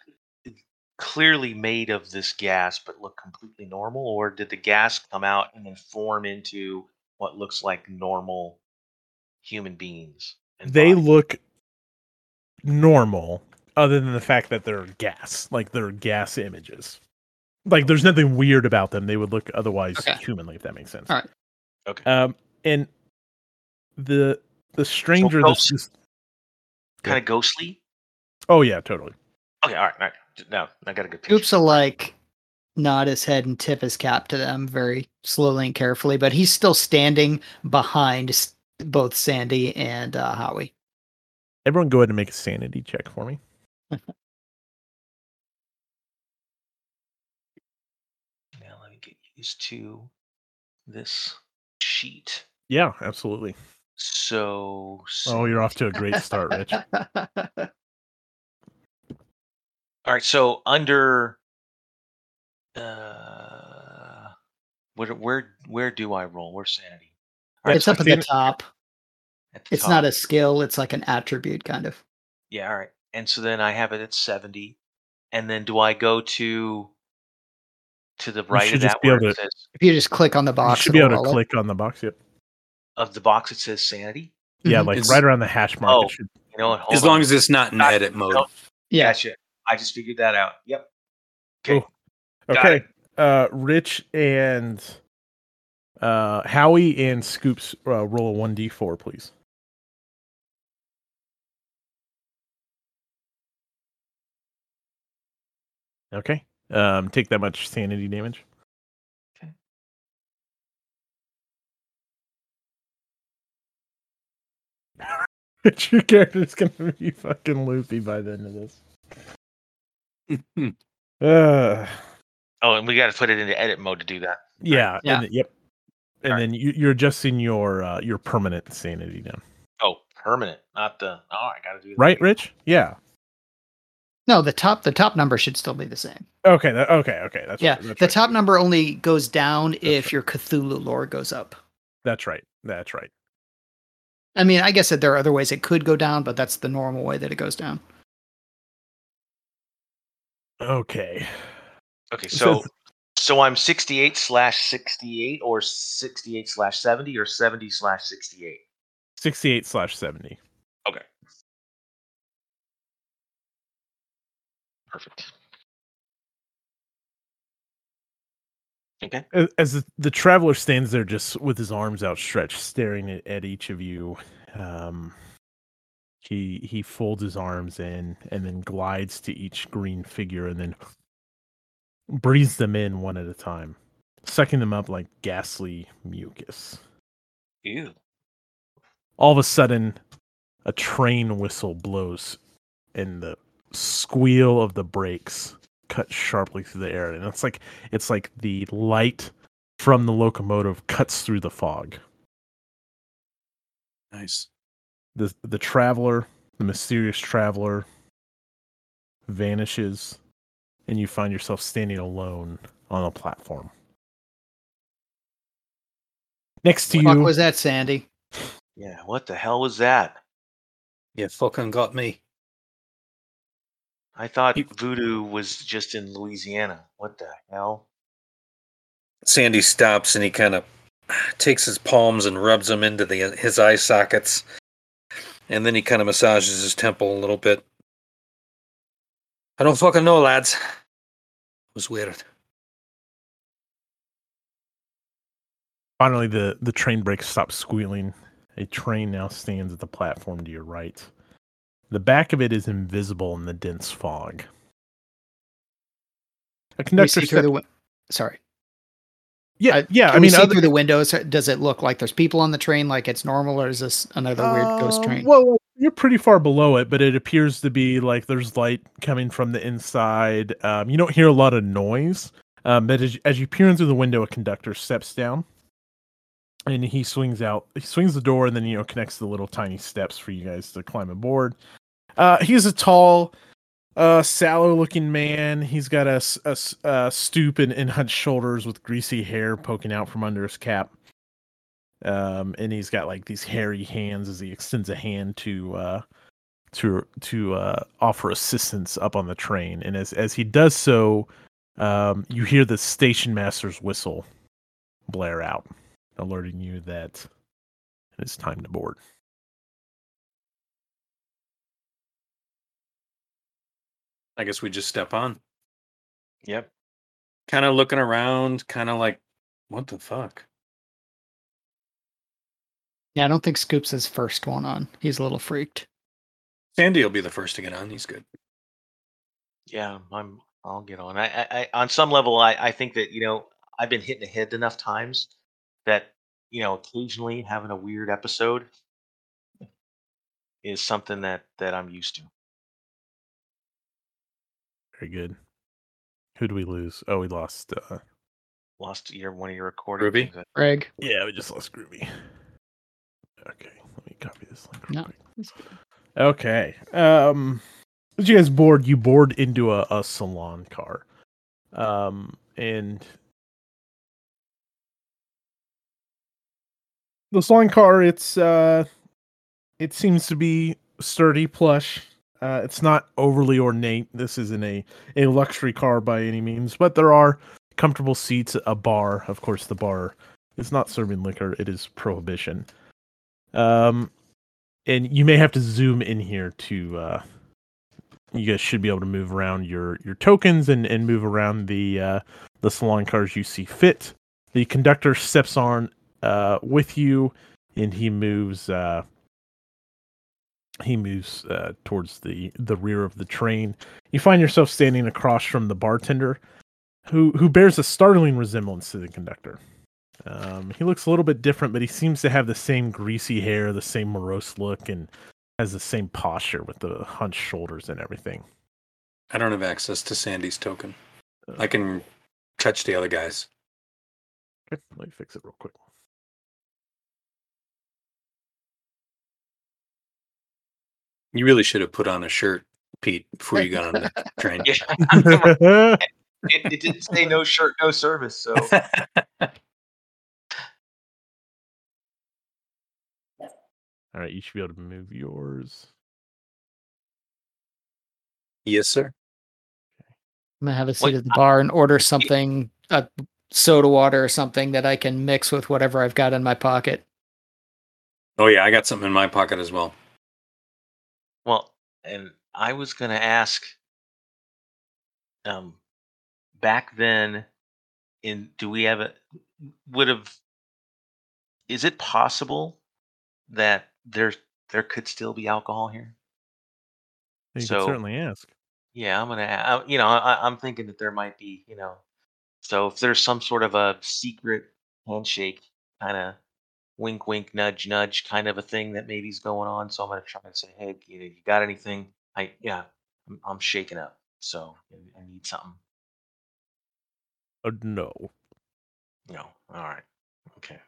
Speaker 4: clearly made of this gas, but look completely normal, or did the gas come out and then form into what looks like normal human beings? and
Speaker 1: they
Speaker 4: bodies?
Speaker 1: look normal other than the fact that they're gas like they're gas images like there's nothing weird about them they would look otherwise
Speaker 2: Okay.
Speaker 1: humanly if that makes sense
Speaker 2: All right.
Speaker 4: Okay.
Speaker 1: um and the the stranger this,
Speaker 4: ghost-
Speaker 1: this
Speaker 4: kind of ghostly.
Speaker 1: Oh yeah totally
Speaker 4: Okay, all right, all right. Now I got a good picture.
Speaker 2: Scoops will like nod his head and tip his cap to them very slowly and carefully, but he's still standing behind both Sandy and uh, Howie.
Speaker 1: everyone go ahead and make a sanity check for me
Speaker 4: Now let me get used to this sheet.
Speaker 1: yeah absolutely
Speaker 4: So.
Speaker 1: oh you're off to a great start rich
Speaker 4: All right, so under uh where where where do I roll? Where's sanity? All right,
Speaker 2: it's
Speaker 4: so
Speaker 2: up at the top.
Speaker 4: at the
Speaker 2: It's
Speaker 4: top.
Speaker 2: not a skill, it's like an attribute kind of.
Speaker 4: Yeah, all right. And so then I have it at 70. And then do I go to to the right
Speaker 1: should
Speaker 4: of
Speaker 1: just
Speaker 4: that
Speaker 1: be
Speaker 4: where
Speaker 1: able
Speaker 4: it
Speaker 1: to-
Speaker 4: says
Speaker 2: If you just click on the box,
Speaker 1: you
Speaker 2: box,
Speaker 1: should be able to
Speaker 2: roll it.
Speaker 1: click on the box yep
Speaker 4: of the box it says sanity?
Speaker 1: yeah
Speaker 2: Mhm.
Speaker 1: like
Speaker 6: It's-
Speaker 1: right around the hash mark
Speaker 4: Oh,
Speaker 1: should
Speaker 4: You know what? Hold
Speaker 6: as
Speaker 4: on.
Speaker 6: long as it's not in edit mode.
Speaker 4: Nope.
Speaker 2: Yeah.
Speaker 4: Gotcha. I just figured that out. Yep. Okay.
Speaker 1: Cool. Okay. Uh Rich and uh Howie and Scoops uh, roll a 1d4 please. Okay. Um take that much sanity damage.
Speaker 4: Okay.
Speaker 1: Rich, Your character's gonna be fucking loopy by the end of this. Uh
Speaker 4: Oh, and we got to put it into edit mode to do that.
Speaker 1: yeah,
Speaker 2: Yeah.
Speaker 1: and then- yep. And
Speaker 4: Alright.
Speaker 1: then you, you're adjusting your uh, your permanent sanity down.
Speaker 4: Oh, permanent, not the. Oh, I got to do that.
Speaker 1: Right, Rich? Yeah.
Speaker 2: No, the top the top number should still be the same.
Speaker 1: Okay. That, okay. Okay. That's
Speaker 2: yeah,
Speaker 1: right, that's
Speaker 2: the
Speaker 1: right.
Speaker 2: top number only goes down if
Speaker 1: right.
Speaker 2: your Cthulhu lore goes up.
Speaker 1: That's right. That's right.
Speaker 2: I mean, I guess that there are other ways it could go down, but that's the normal way that it goes down.
Speaker 1: Okay.
Speaker 4: Okay, so So I'm 68 slash 68 or 68 slash 70 or 70 slash 68.
Speaker 1: 68 slash 70. Okay.
Speaker 4: Perfect. Okay.
Speaker 1: As- As the, the traveler stands there just with his arms outstretched, staring at, at each of you, um, he he folds his arms in and then glides to each green figure and then breathes them in one at a time, sucking them up like ghastly mucus.
Speaker 4: Ew.
Speaker 1: all of a sudden a train whistle blows and the squeal of the brakes cut sharply through the air and it's like it's like the light from the locomotive cuts through the fog
Speaker 6: Nice.
Speaker 1: The the traveler the mysterious traveler vanishes and you find yourself standing alone on a platform next to
Speaker 2: What
Speaker 1: you
Speaker 2: was that, Sandy?
Speaker 4: Yeah. What the hell was that?
Speaker 6: You fucking got me.
Speaker 4: I thought
Speaker 6: You-
Speaker 4: voodoo was just in Louisiana. What the hell?
Speaker 6: Sandy stops and he kind of takes his palms and rubs them into the his eye sockets, and then he kind of massages his temple a little bit. I don't fucking know, lads. It was weird.
Speaker 1: Finally, the, the train brakes stop squealing. A train now stands at the platform to your right. The back of it is invisible in the dense fog. A conductor.
Speaker 2: see
Speaker 1: step-
Speaker 2: the wi- Sorry.
Speaker 1: Yeah, yeah.
Speaker 2: Can
Speaker 1: I mean,
Speaker 2: see
Speaker 1: other,
Speaker 2: through the windows. Does it look like there's people on the train, like it's normal, or is this another weird ghost
Speaker 1: Uh,
Speaker 2: train?
Speaker 1: Well, you're pretty far below it, but it appears to be like there's light coming from the inside. Um, you don't hear a lot of noise, um, but as, as you peer in through the window, a conductor steps down, and he swings out. He swings the door, and then you know connects the little tiny steps for you guys to climb aboard. Uh, he's a tall, uh, sallow-looking man. He's got a stoop and, and hunched shoulders with greasy hair poking out from under his cap um, and he's got like these hairy hands as he extends a hand to uh, to to uh, offer assistance up on the train. And as as he does so, um, you hear the station master's whistle blare out, alerting you that it's time to board.
Speaker 6: I guess we just step on.
Speaker 4: Yep.
Speaker 6: Kind of looking around, kind of like, what the fuck?
Speaker 2: yeah, I don't think Scoops is first one on. He's a little freaked.
Speaker 6: Sandy will be the first to get on. He's good.
Speaker 4: Yeah, I'm. I'll get on. I, I, I on some level, I, I think that you know I've been hit in the head enough times that you know occasionally having a weird episode is something that that I'm used to.
Speaker 1: Very good. Who do we lose? Oh, we lost. Uh,
Speaker 4: Lost your one of your recording.
Speaker 6: Ruby?
Speaker 4: things that-
Speaker 2: Greg.
Speaker 1: yeah, we just lost Groovy. Okay, let me copy this link. Real
Speaker 2: No.
Speaker 1: quick. Okay. Um as you guys board, you board into a, a salon car. Um and the salon car, it's uh it seems to be sturdy plush. Uh it's not overly ornate. This isn't a, a luxury car by any means, but there are comfortable seats, a bar. Of course the bar is not serving liquor, it is prohibition. Um and you may have to zoom in here to uh you guys should be able to move around your your tokens and and move around the uh the salon cars you see fit the conductor steps on uh with you and he moves uh he moves uh towards the the rear of the train you find yourself standing across from the bartender who who bears a startling resemblance to the conductor um, he looks a little bit different, but he seems to have the same greasy hair, the same morose look, and has the same posture with the hunched shoulders and everything.
Speaker 6: I don't have access to Sandy's token. I can touch the other guys.
Speaker 1: Okay, let me fix it real quick.
Speaker 6: You really should have put on a shirt, Pete, before you got on the train.
Speaker 4: Yeah. It, it didn't say no shirt, no service. So All
Speaker 1: right, you should be able to move yours.
Speaker 6: yes, sir.
Speaker 2: I'm gonna have a seat
Speaker 4: What-
Speaker 2: at the bar and order something a soda water or something that I can mix with whatever I've got in my pocket.
Speaker 6: Oh yeah, I got something in my pocket as well.
Speaker 4: Well, and I was going to ask um back then in do we have a would have is it possible that there there could still be alcohol here?
Speaker 1: You
Speaker 4: So-
Speaker 1: can certainly ask.
Speaker 4: Yeah, I'm gonna. I, you know, I, I'm thinking that there might be. You know, so if there's some sort of a secret handshake, kind of wink, wink, nudge, nudge, kind of a thing that maybe's going on. So I'm gonna try and say, hey, you, know, you got anything? I yeah, I'm, I'm shaking up, so I- I need something.
Speaker 1: Oh, no.
Speaker 4: No, all right, okay.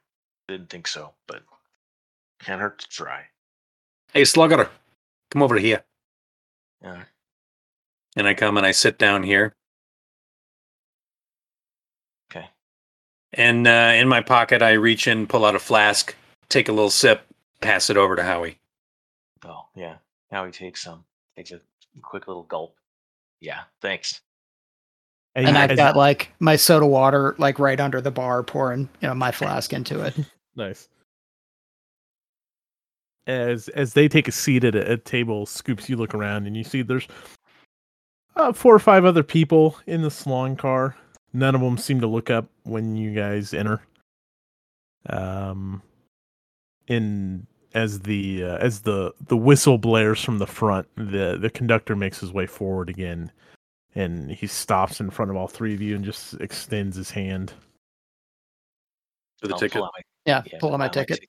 Speaker 4: Didn't think so, but can't hurt to try.
Speaker 6: Hey, Slugger, come over here.
Speaker 4: Yeah.
Speaker 6: And I come and I sit down here.
Speaker 4: Okay.
Speaker 6: And uh, in my pocket, I reach in, pull out a flask, take a little sip, pass it over to Howie.
Speaker 4: Oh yeah. Howie takes some. Takes a quick little gulp. Yeah. Thanks.
Speaker 2: And
Speaker 1: you-
Speaker 2: I've got like my soda water like right under the bar, pouring you know my flask into it.
Speaker 1: Nice. As as they take a seat at a, a table, Scoops, you look around and you see there's uh, four or five other people in the salon car. None of them seem to look up when you guys enter. Um, in as the uh, as the the whistle blares from the front, the the conductor makes his way forward again, and he stops in front of all three of you and just extends his hand.
Speaker 6: For the
Speaker 4: I'll
Speaker 6: ticket.
Speaker 4: pull my-
Speaker 2: Yeah,
Speaker 4: yeah,
Speaker 2: pull out my
Speaker 4: out
Speaker 2: ticket.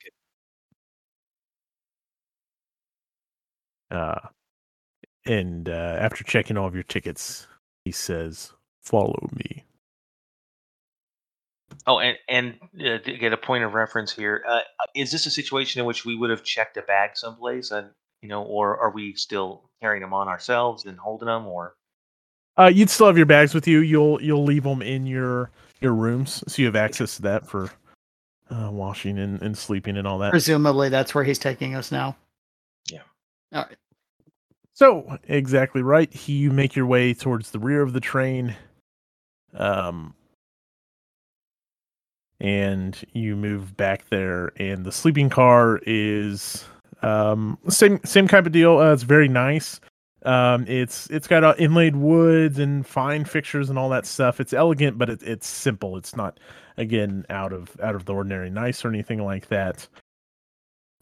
Speaker 1: Uh, and uh, after checking all of your tickets, he says, "Follow me."
Speaker 4: Oh, and and uh, to get a point of reference here, uh, is this a situation in which we would have checked a bag someplace, and you know, or are we still carrying them on ourselves and holding them, or
Speaker 1: Uh, you'd still have your bags with you. You'll you'll leave them in your your rooms, so you have access to that for uh, washing and, and sleeping and all that.
Speaker 2: Presumably, that's where he's taking us now.
Speaker 4: Yeah.
Speaker 2: All right.
Speaker 1: So exactly right. He, you make your way towards the rear of the train, um, and you move back there. And the sleeping car is um, same same type of deal. Uh, it's very nice. Um, it's it's got uh, inlaid woods and fine fixtures and all that stuff. It's elegant, but it, it's simple. It's not again out of out of the ordinary nice or anything like that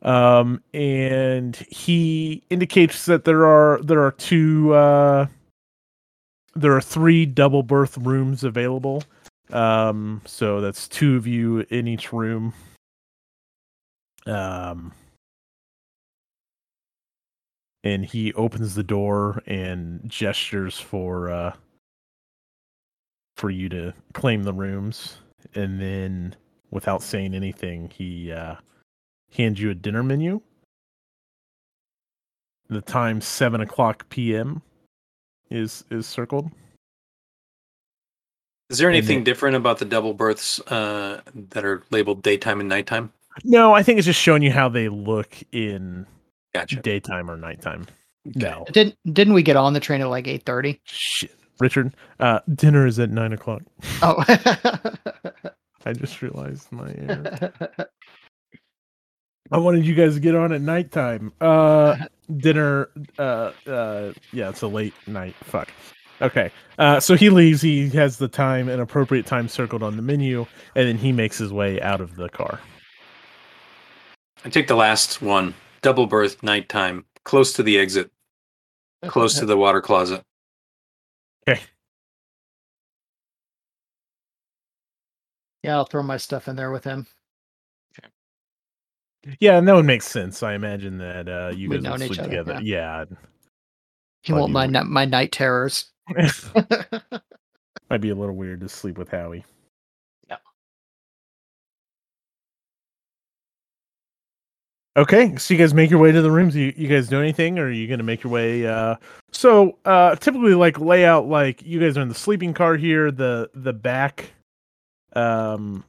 Speaker 1: um and he indicates that there are there are two uh there are three double berth rooms available um so that's two of you in each room um and he opens the door and gestures for uh for you to claim the rooms and then without saying anything he uh hands you a dinner menu. The time seven o'clock p.m. is is circled.
Speaker 6: Is there anything
Speaker 1: the-
Speaker 6: different about the double berths uh, that are labeled daytime and nighttime?
Speaker 1: No, I think it's just showing you how they look in
Speaker 6: Gotcha.
Speaker 1: daytime or nighttime. No,
Speaker 2: Didn't didn't we get on the train at like eight thirty?
Speaker 1: shit, Richard. Uh, dinner is at nine o'clock.
Speaker 2: Oh.
Speaker 1: I just realized my. error. I wanted you guys to get on at nighttime. Uh, dinner. Uh, uh, yeah, it's a late night. Fuck. Okay. Uh, so he leaves. He has the time, an appropriate time circled on the menu, and then he makes his way out of the car.
Speaker 6: I take the last one. Double berth, nighttime, close to the exit, close to the water closet. Okay.
Speaker 2: Yeah, I'll throw my stuff in there with him.
Speaker 1: Yeah, and that would make sense. I imagine that uh, you
Speaker 2: We've
Speaker 1: guys would
Speaker 2: known each
Speaker 1: sleep
Speaker 2: other,
Speaker 1: together. Yeah.
Speaker 2: He
Speaker 1: Thought
Speaker 2: won't
Speaker 1: you
Speaker 2: mind
Speaker 1: would.
Speaker 2: my night terrors.
Speaker 1: Might be a little weird to sleep with Howie.
Speaker 4: Yep.
Speaker 1: Okay, so you guys make your way to the rooms. You you guys do anything, or are you gonna make your way? Uh, so uh, typically, like layout, like you guys are in the sleeping car here. The the back, um,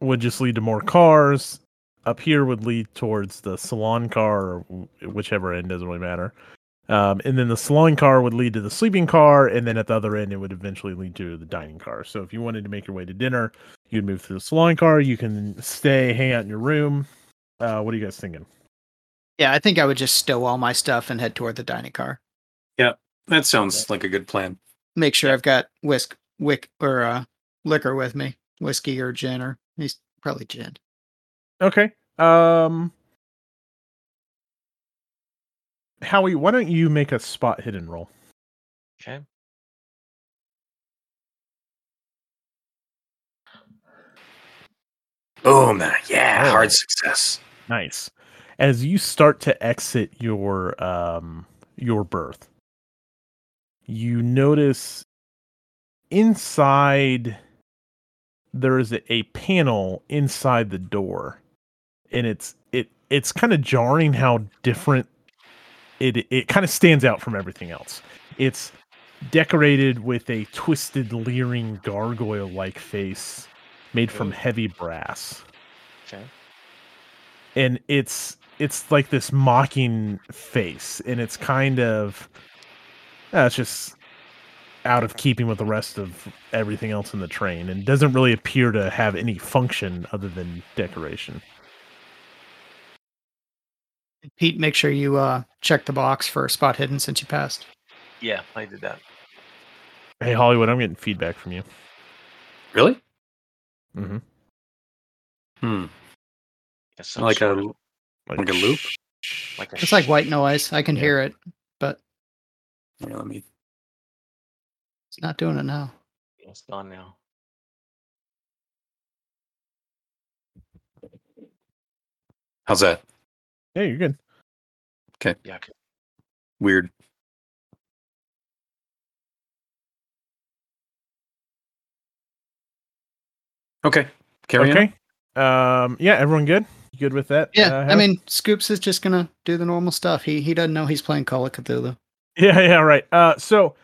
Speaker 1: would just lead to more cars. Up here would lead towards the salon car, or whichever end doesn't really matter. Um, and then the salon car would lead to the sleeping car, and then at the other end, it would eventually lead to the dining car. So if you wanted to make your way to dinner, you'd move through the salon car. You can stay, hang out in your room. Uh, what are you guys thinking?
Speaker 2: Yeah, I think I would just stow all my stuff and head toward the dining car.
Speaker 6: Yeah, that sounds like a good plan.
Speaker 2: Make sure I've got whisk, wick, or uh, liquor with me, whiskey or gin, or he's probably gin.
Speaker 1: Okay. Um, Howie, why don't you make a spot hidden roll?
Speaker 4: Okay.
Speaker 6: Boom. Yeah. Hard success.
Speaker 1: Nice. As you start to exit your um your berth, you notice inside there is a, a panel inside the door, and it's it it's kind of jarring how different it it kind of stands out from everything else. It's decorated with a twisted, leering gargoyle-like face made from heavy brass
Speaker 4: Okay.
Speaker 1: and it's it's like this mocking face and it's kind of uh, it's just out of keeping with the rest of everything else in the train and doesn't really appear to have any function other than decoration
Speaker 2: Pete, make sure you uh, check the box for spot hidden since you passed.
Speaker 4: Yeah, I did that.
Speaker 1: hey hollywood i'm getting feedback from you
Speaker 6: Really?
Speaker 1: hmm
Speaker 6: Hmm.
Speaker 4: Yeah, some
Speaker 6: Like a
Speaker 4: sort of-
Speaker 6: Like a loop?
Speaker 4: like a
Speaker 2: It's like white noise. I can
Speaker 1: Yeah.
Speaker 2: hear it, but
Speaker 6: yeah, let me
Speaker 2: it's not doing it now.
Speaker 4: It's gone now.
Speaker 6: How's that?
Speaker 1: Hey you're good Okay.
Speaker 4: Yeah. okay.
Speaker 6: Weird. Okay. Carry on.
Speaker 1: okay um yeah everyone good you good with that
Speaker 2: Yeah,
Speaker 1: uh,
Speaker 2: I mean, Scoops is just gonna do the normal stuff. He he doesn't know he's playing Call of Cthulhu.
Speaker 1: Yeah, yeah, right. Uh, so,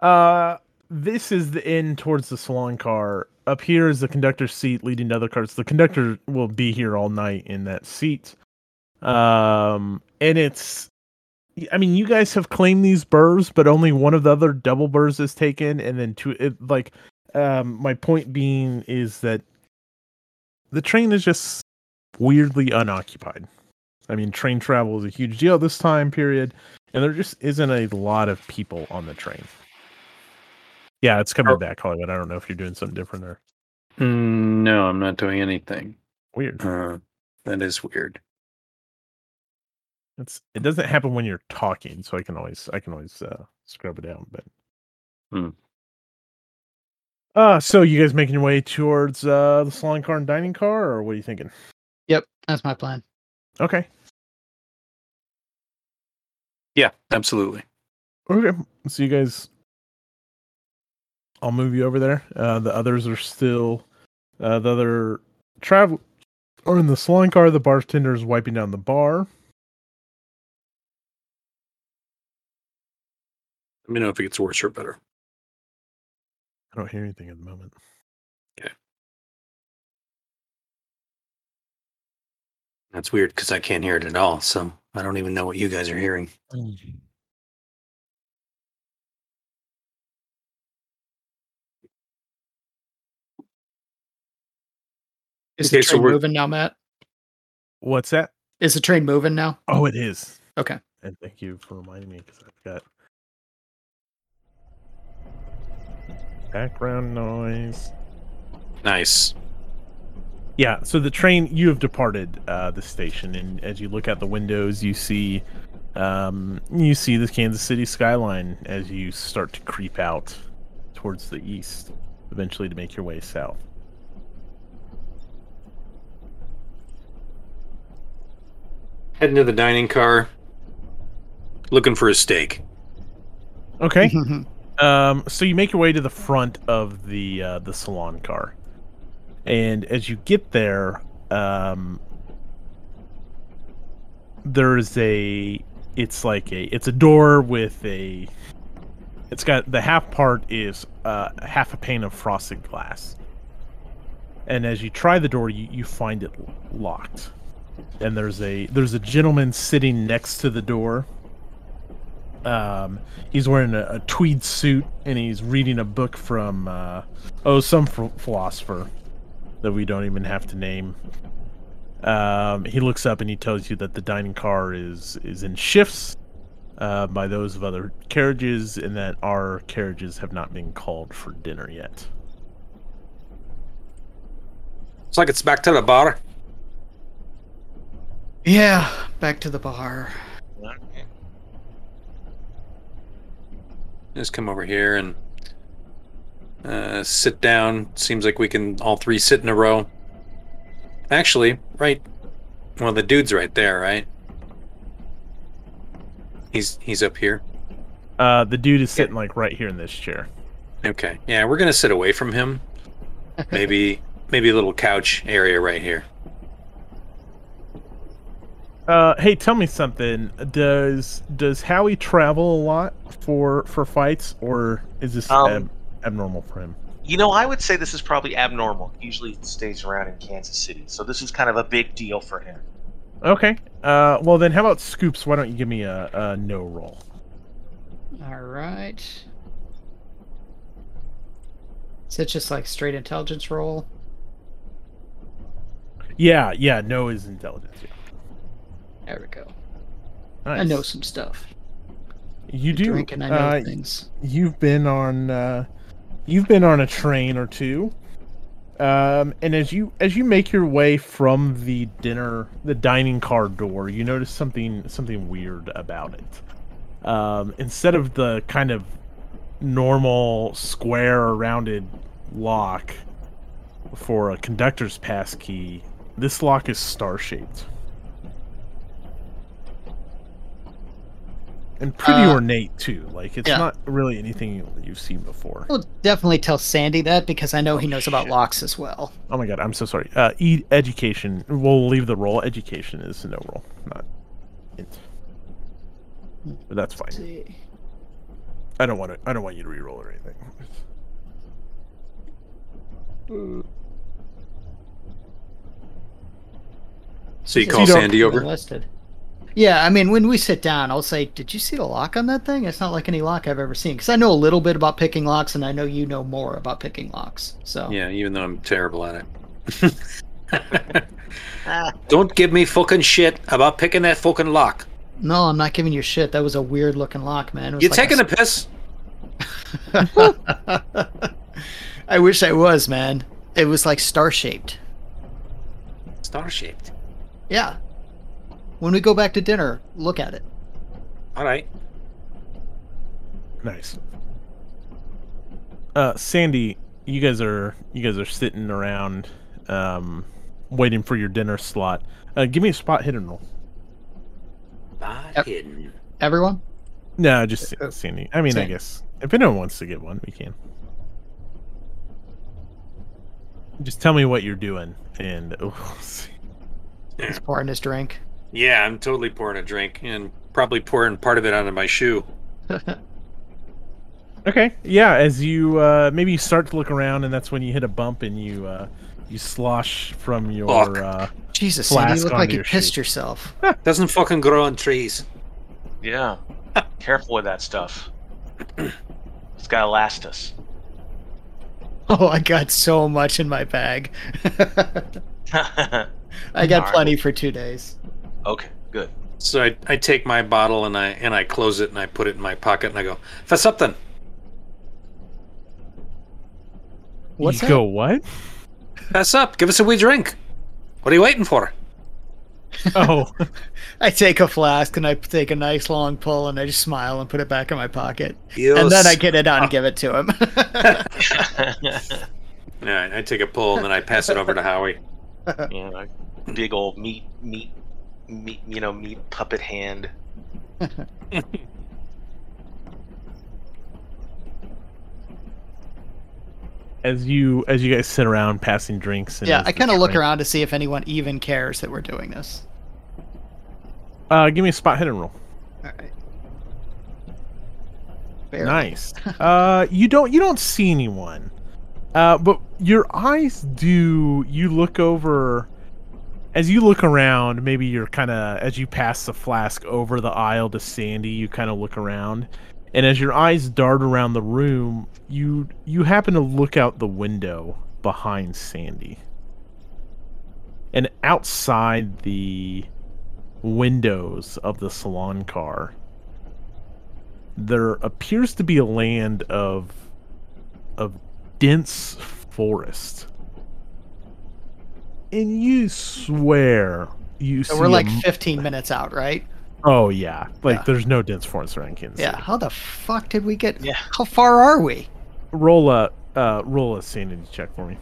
Speaker 1: uh, this is the end towards the salon car. Up here is the conductor's seat leading to other cars. The conductor will be here all night in that seat. Um, and it's, I mean, you guys have claimed these berths, but only one of the other double berths is taken, and then two. It, like, um, my point being is that the train is just weirdly unoccupied. I mean, train travel is a huge deal this time period and there just isn't a lot of people on the train. Yeah, it's coming
Speaker 6: Oh.
Speaker 1: back, Hollywood. I don't know if you're doing something different or
Speaker 6: Mm, no, I'm not doing anything.
Speaker 1: weird.
Speaker 6: Uh, that is weird.
Speaker 1: It's it doesn't happen when you're talking, so I can always I can always uh, scrub it out. But
Speaker 6: Hmm.
Speaker 1: uh, so you guys making your way towards uh the salon car and dining car, or what are you thinking?
Speaker 2: Yep, that's my plan.
Speaker 1: Okay,
Speaker 6: Yeah, absolutely.
Speaker 1: okay. So you guys, I'll move you over there. Uh, the others are still uh, the other travel or in the salon car. The bartender is wiping down the bar.
Speaker 6: Let me know if it gets worse or better.
Speaker 1: I don't hear anything at the moment. Okay.
Speaker 6: That's weird because I can't hear it at all. So I don't even know what you guys are hearing.
Speaker 2: Is the
Speaker 6: Okay,
Speaker 2: train
Speaker 6: we're-
Speaker 2: moving now, Matt?
Speaker 1: What's that?
Speaker 2: Is the train moving now?
Speaker 1: Oh, it is.
Speaker 2: Okay.
Speaker 1: And thank you for reminding me because I've got background noise.
Speaker 6: Nice.
Speaker 1: Yeah, so the train you have departed uh, the station, and as you look out the windows, you see um, you see the Kansas City skyline as you start to creep out towards the east, eventually to make your way south.
Speaker 6: Heading to the dining car. Looking for a steak.
Speaker 1: Okay. Um, so you make your way to the front of the uh, the salon car, and as you get there, um, there is a. It's like a. It's a door with a. It's got the half part is uh, half a pane of frosted glass, and as you try the door, you, you find it locked, and there's a there's a gentleman sitting next to the door Um, he's wearing a, a tweed suit and he's reading a book from uh, oh some ph- philosopher that we don't even have to name. Um, he looks up and he tells you that the dining car is is in shifts uh, by those of other carriages, and that our carriages have not been called for dinner yet.
Speaker 3: It's like it's back to the bar.
Speaker 2: Yeah, back to the bar.
Speaker 3: Just come over here and uh, sit down. Seems like we can all three sit in a row. Actually, right. Well, the dude's right there, right? He's he's up here.
Speaker 1: Uh, the dude is sitting like right here in this chair.
Speaker 3: Okay. Yeah, we're gonna sit away from him. Maybe maybe a little couch area right here.
Speaker 1: Uh, hey, tell me something. Does does Howie travel a lot for for fights, or is this
Speaker 4: Um,
Speaker 1: ab- abnormal for him?
Speaker 4: You know, I would say this is probably abnormal. He Usually stays around in Kansas City, so this is kind of a big deal for him.
Speaker 1: Okay. Uh, well then, how about Scoops? Why don't you give me a, a know roll?
Speaker 2: All right. Is it just like straight intelligence roll?
Speaker 1: Yeah, yeah. Know is intelligence. Yeah.
Speaker 2: There we go.
Speaker 1: Nice.
Speaker 2: I know some stuff.
Speaker 1: You do.
Speaker 2: I know
Speaker 1: uh,
Speaker 2: things.
Speaker 1: you've been on uh, you've been on a train or two um, and as you as you make your way from the dinner the dining car door you notice something something weird about it um, instead of the kind of normal square or rounded lock for a conductor's pass key this lock is star shaped and pretty
Speaker 2: Uh,
Speaker 1: ornate too like it's
Speaker 2: yeah.
Speaker 1: not really anything you've seen before
Speaker 2: I'll definitely tell Sandy that because I know he knows about locks as well.
Speaker 1: Oh my god, I'm so sorry. Uh, e- education. We'll leave the roll. Education is know roll, not int. But that's fine.
Speaker 2: see.
Speaker 1: I don't want to. I don't want you to re-roll or anything.
Speaker 3: So you call
Speaker 2: is
Speaker 3: Sandy over?
Speaker 2: Listed. Yeah, I mean, when we sit down, I'll say, "Did you see the lock on that thing?" It's not like any lock I've ever seen because I know a little bit about picking locks, and I know you know more about picking locks. So
Speaker 3: Yeah, even though I'm terrible at it. Ah. Don't give me fucking shit about picking that fucking lock.
Speaker 2: no, I'm not giving you shit. That was a weird looking lock, man. It was
Speaker 3: You
Speaker 2: like
Speaker 3: taking
Speaker 2: a
Speaker 3: a piss?
Speaker 2: I wish I was, man. It was like star shaped.
Speaker 3: Star shaped.
Speaker 2: Yeah. When we go back to dinner, look at it.
Speaker 3: All right.
Speaker 1: Nice. Uh, Sandy, you guys are you guys are sitting around, um, waiting for your dinner slot. Uh, give me a spot hidden roll.
Speaker 7: Spot
Speaker 2: Yep.
Speaker 7: hidden.
Speaker 2: Everyone?
Speaker 1: No, just
Speaker 2: Uh,
Speaker 1: Sandy. I mean, I guess if anyone wants to get one, we can. Just tell me what you're doing, and we'll see.
Speaker 2: He's pouring his drink.
Speaker 3: Yeah, I'm totally pouring a drink and probably pouring part of it onto my shoe.
Speaker 1: Okay. Yeah, as you uh maybe you start to look around and that's when you hit a bump and you uh you slosh from your
Speaker 3: Fuck.
Speaker 1: uh
Speaker 2: Jesus, Sandy, you look like you
Speaker 1: your
Speaker 2: pissed
Speaker 1: shoe.
Speaker 2: yourself.
Speaker 3: Doesn't fucking grow on trees.
Speaker 4: Yeah. Careful with that stuff. It's gotta last us.
Speaker 2: Oh, I got so much in my bag. I got plenty for two days.
Speaker 4: Okay, good.
Speaker 3: So I, I take my bottle and I and I close it and I put it in my pocket and I go, for something.
Speaker 2: What's
Speaker 1: you
Speaker 2: that?
Speaker 1: go what?
Speaker 3: Pass up. Give us a wee drink. What are you waiting for?
Speaker 1: Oh,
Speaker 2: I take a flask and I take a nice long pull and I just smile and put it back in my pocket. And then I get it out and ah. give it to him.
Speaker 3: Yeah, I take a pull and then I pass it over to Howie.
Speaker 4: you know, big old meat, meat, meat, you know, meat puppet hand.
Speaker 1: as you as you guys sit around passing drinks and
Speaker 2: yeah, I kind of look around to see if anyone even cares that we're doing this.
Speaker 1: Uh give me a spot hidden roll.
Speaker 2: All right. Barely.
Speaker 1: Nice. uh you don't you don't see anyone. Uh but your eyes do you look over as you look around, maybe you're kind of as you pass the flask over the aisle to Sandy, you kind of look around, and as your eyes dart around the room, you you happen to look out the window behind Sandy. And outside the windows of the salon car, there appears to be a land of of dense forest. And you swear you
Speaker 2: So
Speaker 1: see
Speaker 2: we're like
Speaker 1: m-
Speaker 2: 15 minutes out, right?
Speaker 1: Oh yeah, like
Speaker 2: Yeah.
Speaker 1: there's no dense forest around Kansas.
Speaker 2: Yeah.
Speaker 1: City.
Speaker 2: How the fuck did we get?
Speaker 4: Yeah.
Speaker 2: How far are we?
Speaker 1: Roll a uh, roll a sanity check for me.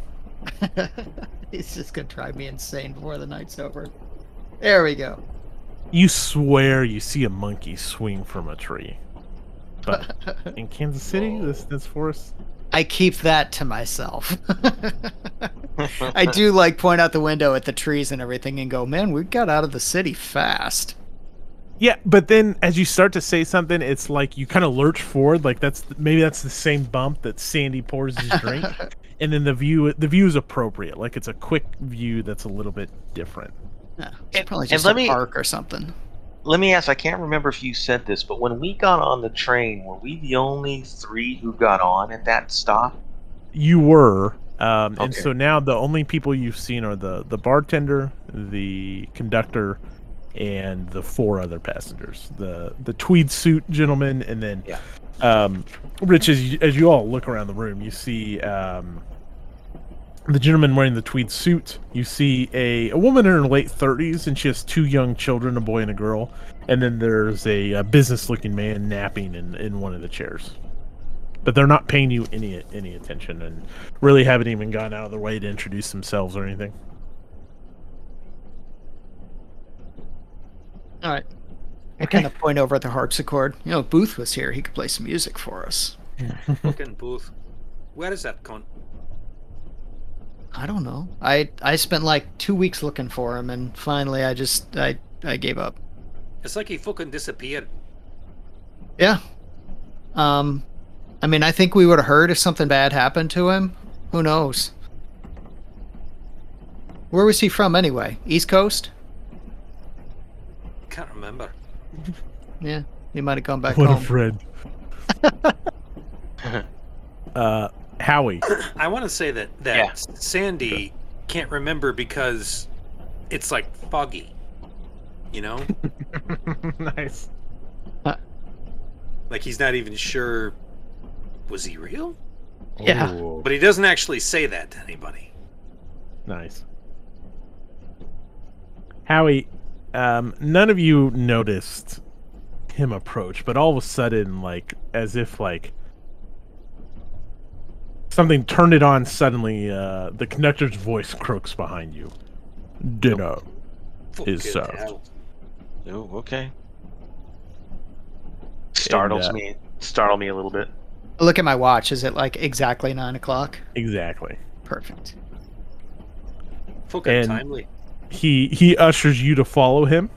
Speaker 2: He's just gonna drive me insane before the night's over. There we go.
Speaker 1: You swear you see a monkey swing from a tree. But in Kansas City, this this forest.
Speaker 2: I keep that to myself. I do like point out the window at the trees and everything and go, man, we got out of the city fast.
Speaker 1: Yeah, but then as you start to say something, it's like you kind of lurch forward, like that's maybe that's the same bump that Sandy pours his drink, and then the view the view is appropriate, like it's a quick view that's a little bit different.
Speaker 2: Yeah, it's
Speaker 4: And-
Speaker 2: probably
Speaker 4: and
Speaker 2: just
Speaker 4: let
Speaker 2: a
Speaker 4: me-
Speaker 2: park or something.
Speaker 4: Let me ask. I can't remember if you said this, but when we got on the train, were we the only three who got on at that stop?
Speaker 1: You were, um, and so now the only people you've seen are the the bartender, the conductor, and the four other passengers. The the tweed suit gentleman, and then
Speaker 4: Yeah.
Speaker 1: um, Rich. As you, as you all look around the room, you see um, the gentleman wearing the tweed suit. You see a, a woman in her late thirties, and she has two young children, a boy and a girl. And then there's a, a business-looking man napping in, in one of the chairs but they're not paying you any any attention and really haven't even gone out of their way to introduce themselves or anything.
Speaker 2: All right. I kind of point over at the harpsichord. You know, Booth was here, he could play some music for us.
Speaker 6: Fucking booth. Where is that con?
Speaker 2: I don't know. I I spent like two weeks looking for him, and finally, I just I I gave up.
Speaker 6: It's like he fucking disappeared.
Speaker 2: Yeah. Um, I mean, I think we would have heard if something bad happened to him. Who knows? Where was he from anyway? East Coast?
Speaker 6: Can't remember.
Speaker 2: Yeah, he might have gone back
Speaker 1: what a
Speaker 2: home.
Speaker 1: friend. uh, Howie.
Speaker 6: I want to say that that
Speaker 4: Yeah.
Speaker 6: Sandy can't remember because it's like foggy. You know,
Speaker 1: nice.
Speaker 6: like he's not even sure. Was he real?
Speaker 2: Yeah.
Speaker 1: Ooh,
Speaker 6: But he doesn't actually say that to anybody.
Speaker 1: nice. Howie, um, none of you noticed him approach, but all of a sudden, like as if like something turned it on suddenly, uh, the conductor's voice croaks behind you. Dinner.
Speaker 6: is
Speaker 1: served.
Speaker 4: Oh, okay. Startles
Speaker 1: uh,
Speaker 4: me. Startle me a little bit.
Speaker 2: Look at my watch. Is it like exactly nine o'clock?
Speaker 1: Exactly.
Speaker 2: Perfect.
Speaker 6: Fucking
Speaker 1: And-
Speaker 6: timely.
Speaker 1: he he ushers you to follow him.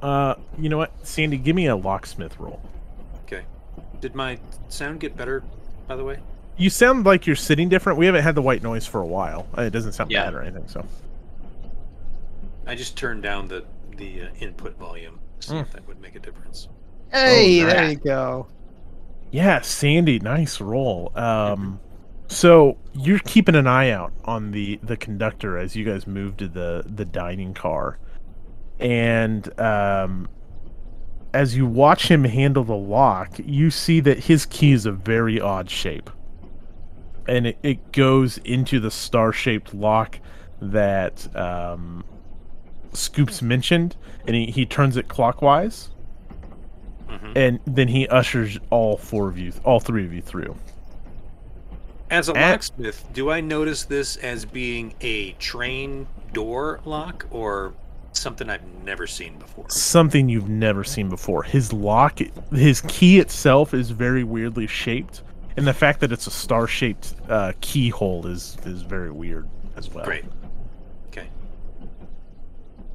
Speaker 1: Uh, you know what, Sandy? Give me a locksmith roll.
Speaker 6: Okay. Did my sound get better, by the way?
Speaker 1: You sound like you're sitting different. We haven't had the white noise for a while. Uh, It doesn't sound
Speaker 4: Yeah.
Speaker 1: bad or anything. So
Speaker 6: I just turned down the the uh, input volume. See if that would make a difference.
Speaker 2: Hey,
Speaker 1: nice.
Speaker 2: there you go.
Speaker 1: yeah, Sandy, nice roll. Um, so you're keeping an eye out on the the conductor as you guys move to the the dining car, and um, as you watch him handle the lock, you see that his key is a very odd shape. And it, it goes into the star shaped lock that um, Scoops mentioned, and he, he turns it clockwise,
Speaker 6: Mhm.
Speaker 1: and then he ushers all four of you, all three of you through.
Speaker 6: As a
Speaker 1: Eh.
Speaker 6: locksmith, do I notice this as being a train door lock or something I've never seen before?
Speaker 1: Something you've never seen before. His lock, his key itself is very weirdly shaped, and the fact that it's a star shaped uh, keyhole is is very weird as well.
Speaker 6: Great. Okay.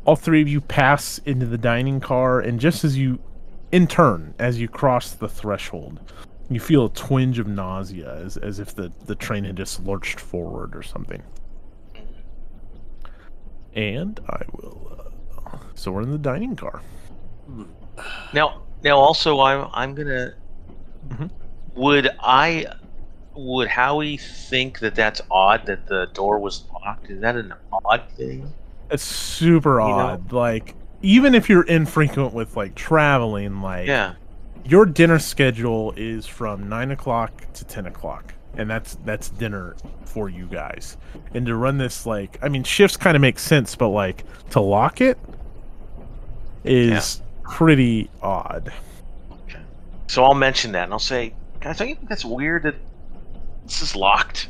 Speaker 1: all three of you pass into the dining car and just as you in turn as you cross the threshold you feel a twinge of nausea as, as if the, the train had just lurched forward or something And I will. Uh, so we're in the dining car.
Speaker 4: Now, now, also, I'm I'm gonna.
Speaker 1: Mhm.
Speaker 4: Would I? Would Howie think that that's odd that the door was locked? Is that an odd thing?
Speaker 1: It's super
Speaker 4: You know?
Speaker 1: odd. Like even if you're infrequent with like traveling, like
Speaker 4: Yeah.
Speaker 1: your dinner schedule is from nine o'clock to ten o'clock, and that's that's dinner for you guys. And to run this like, I mean, shifts kind of make sense, but like to lock it is pretty odd. Okay.
Speaker 4: So I'll mention that, and I'll say, guys, don't you think that's weird that this is locked?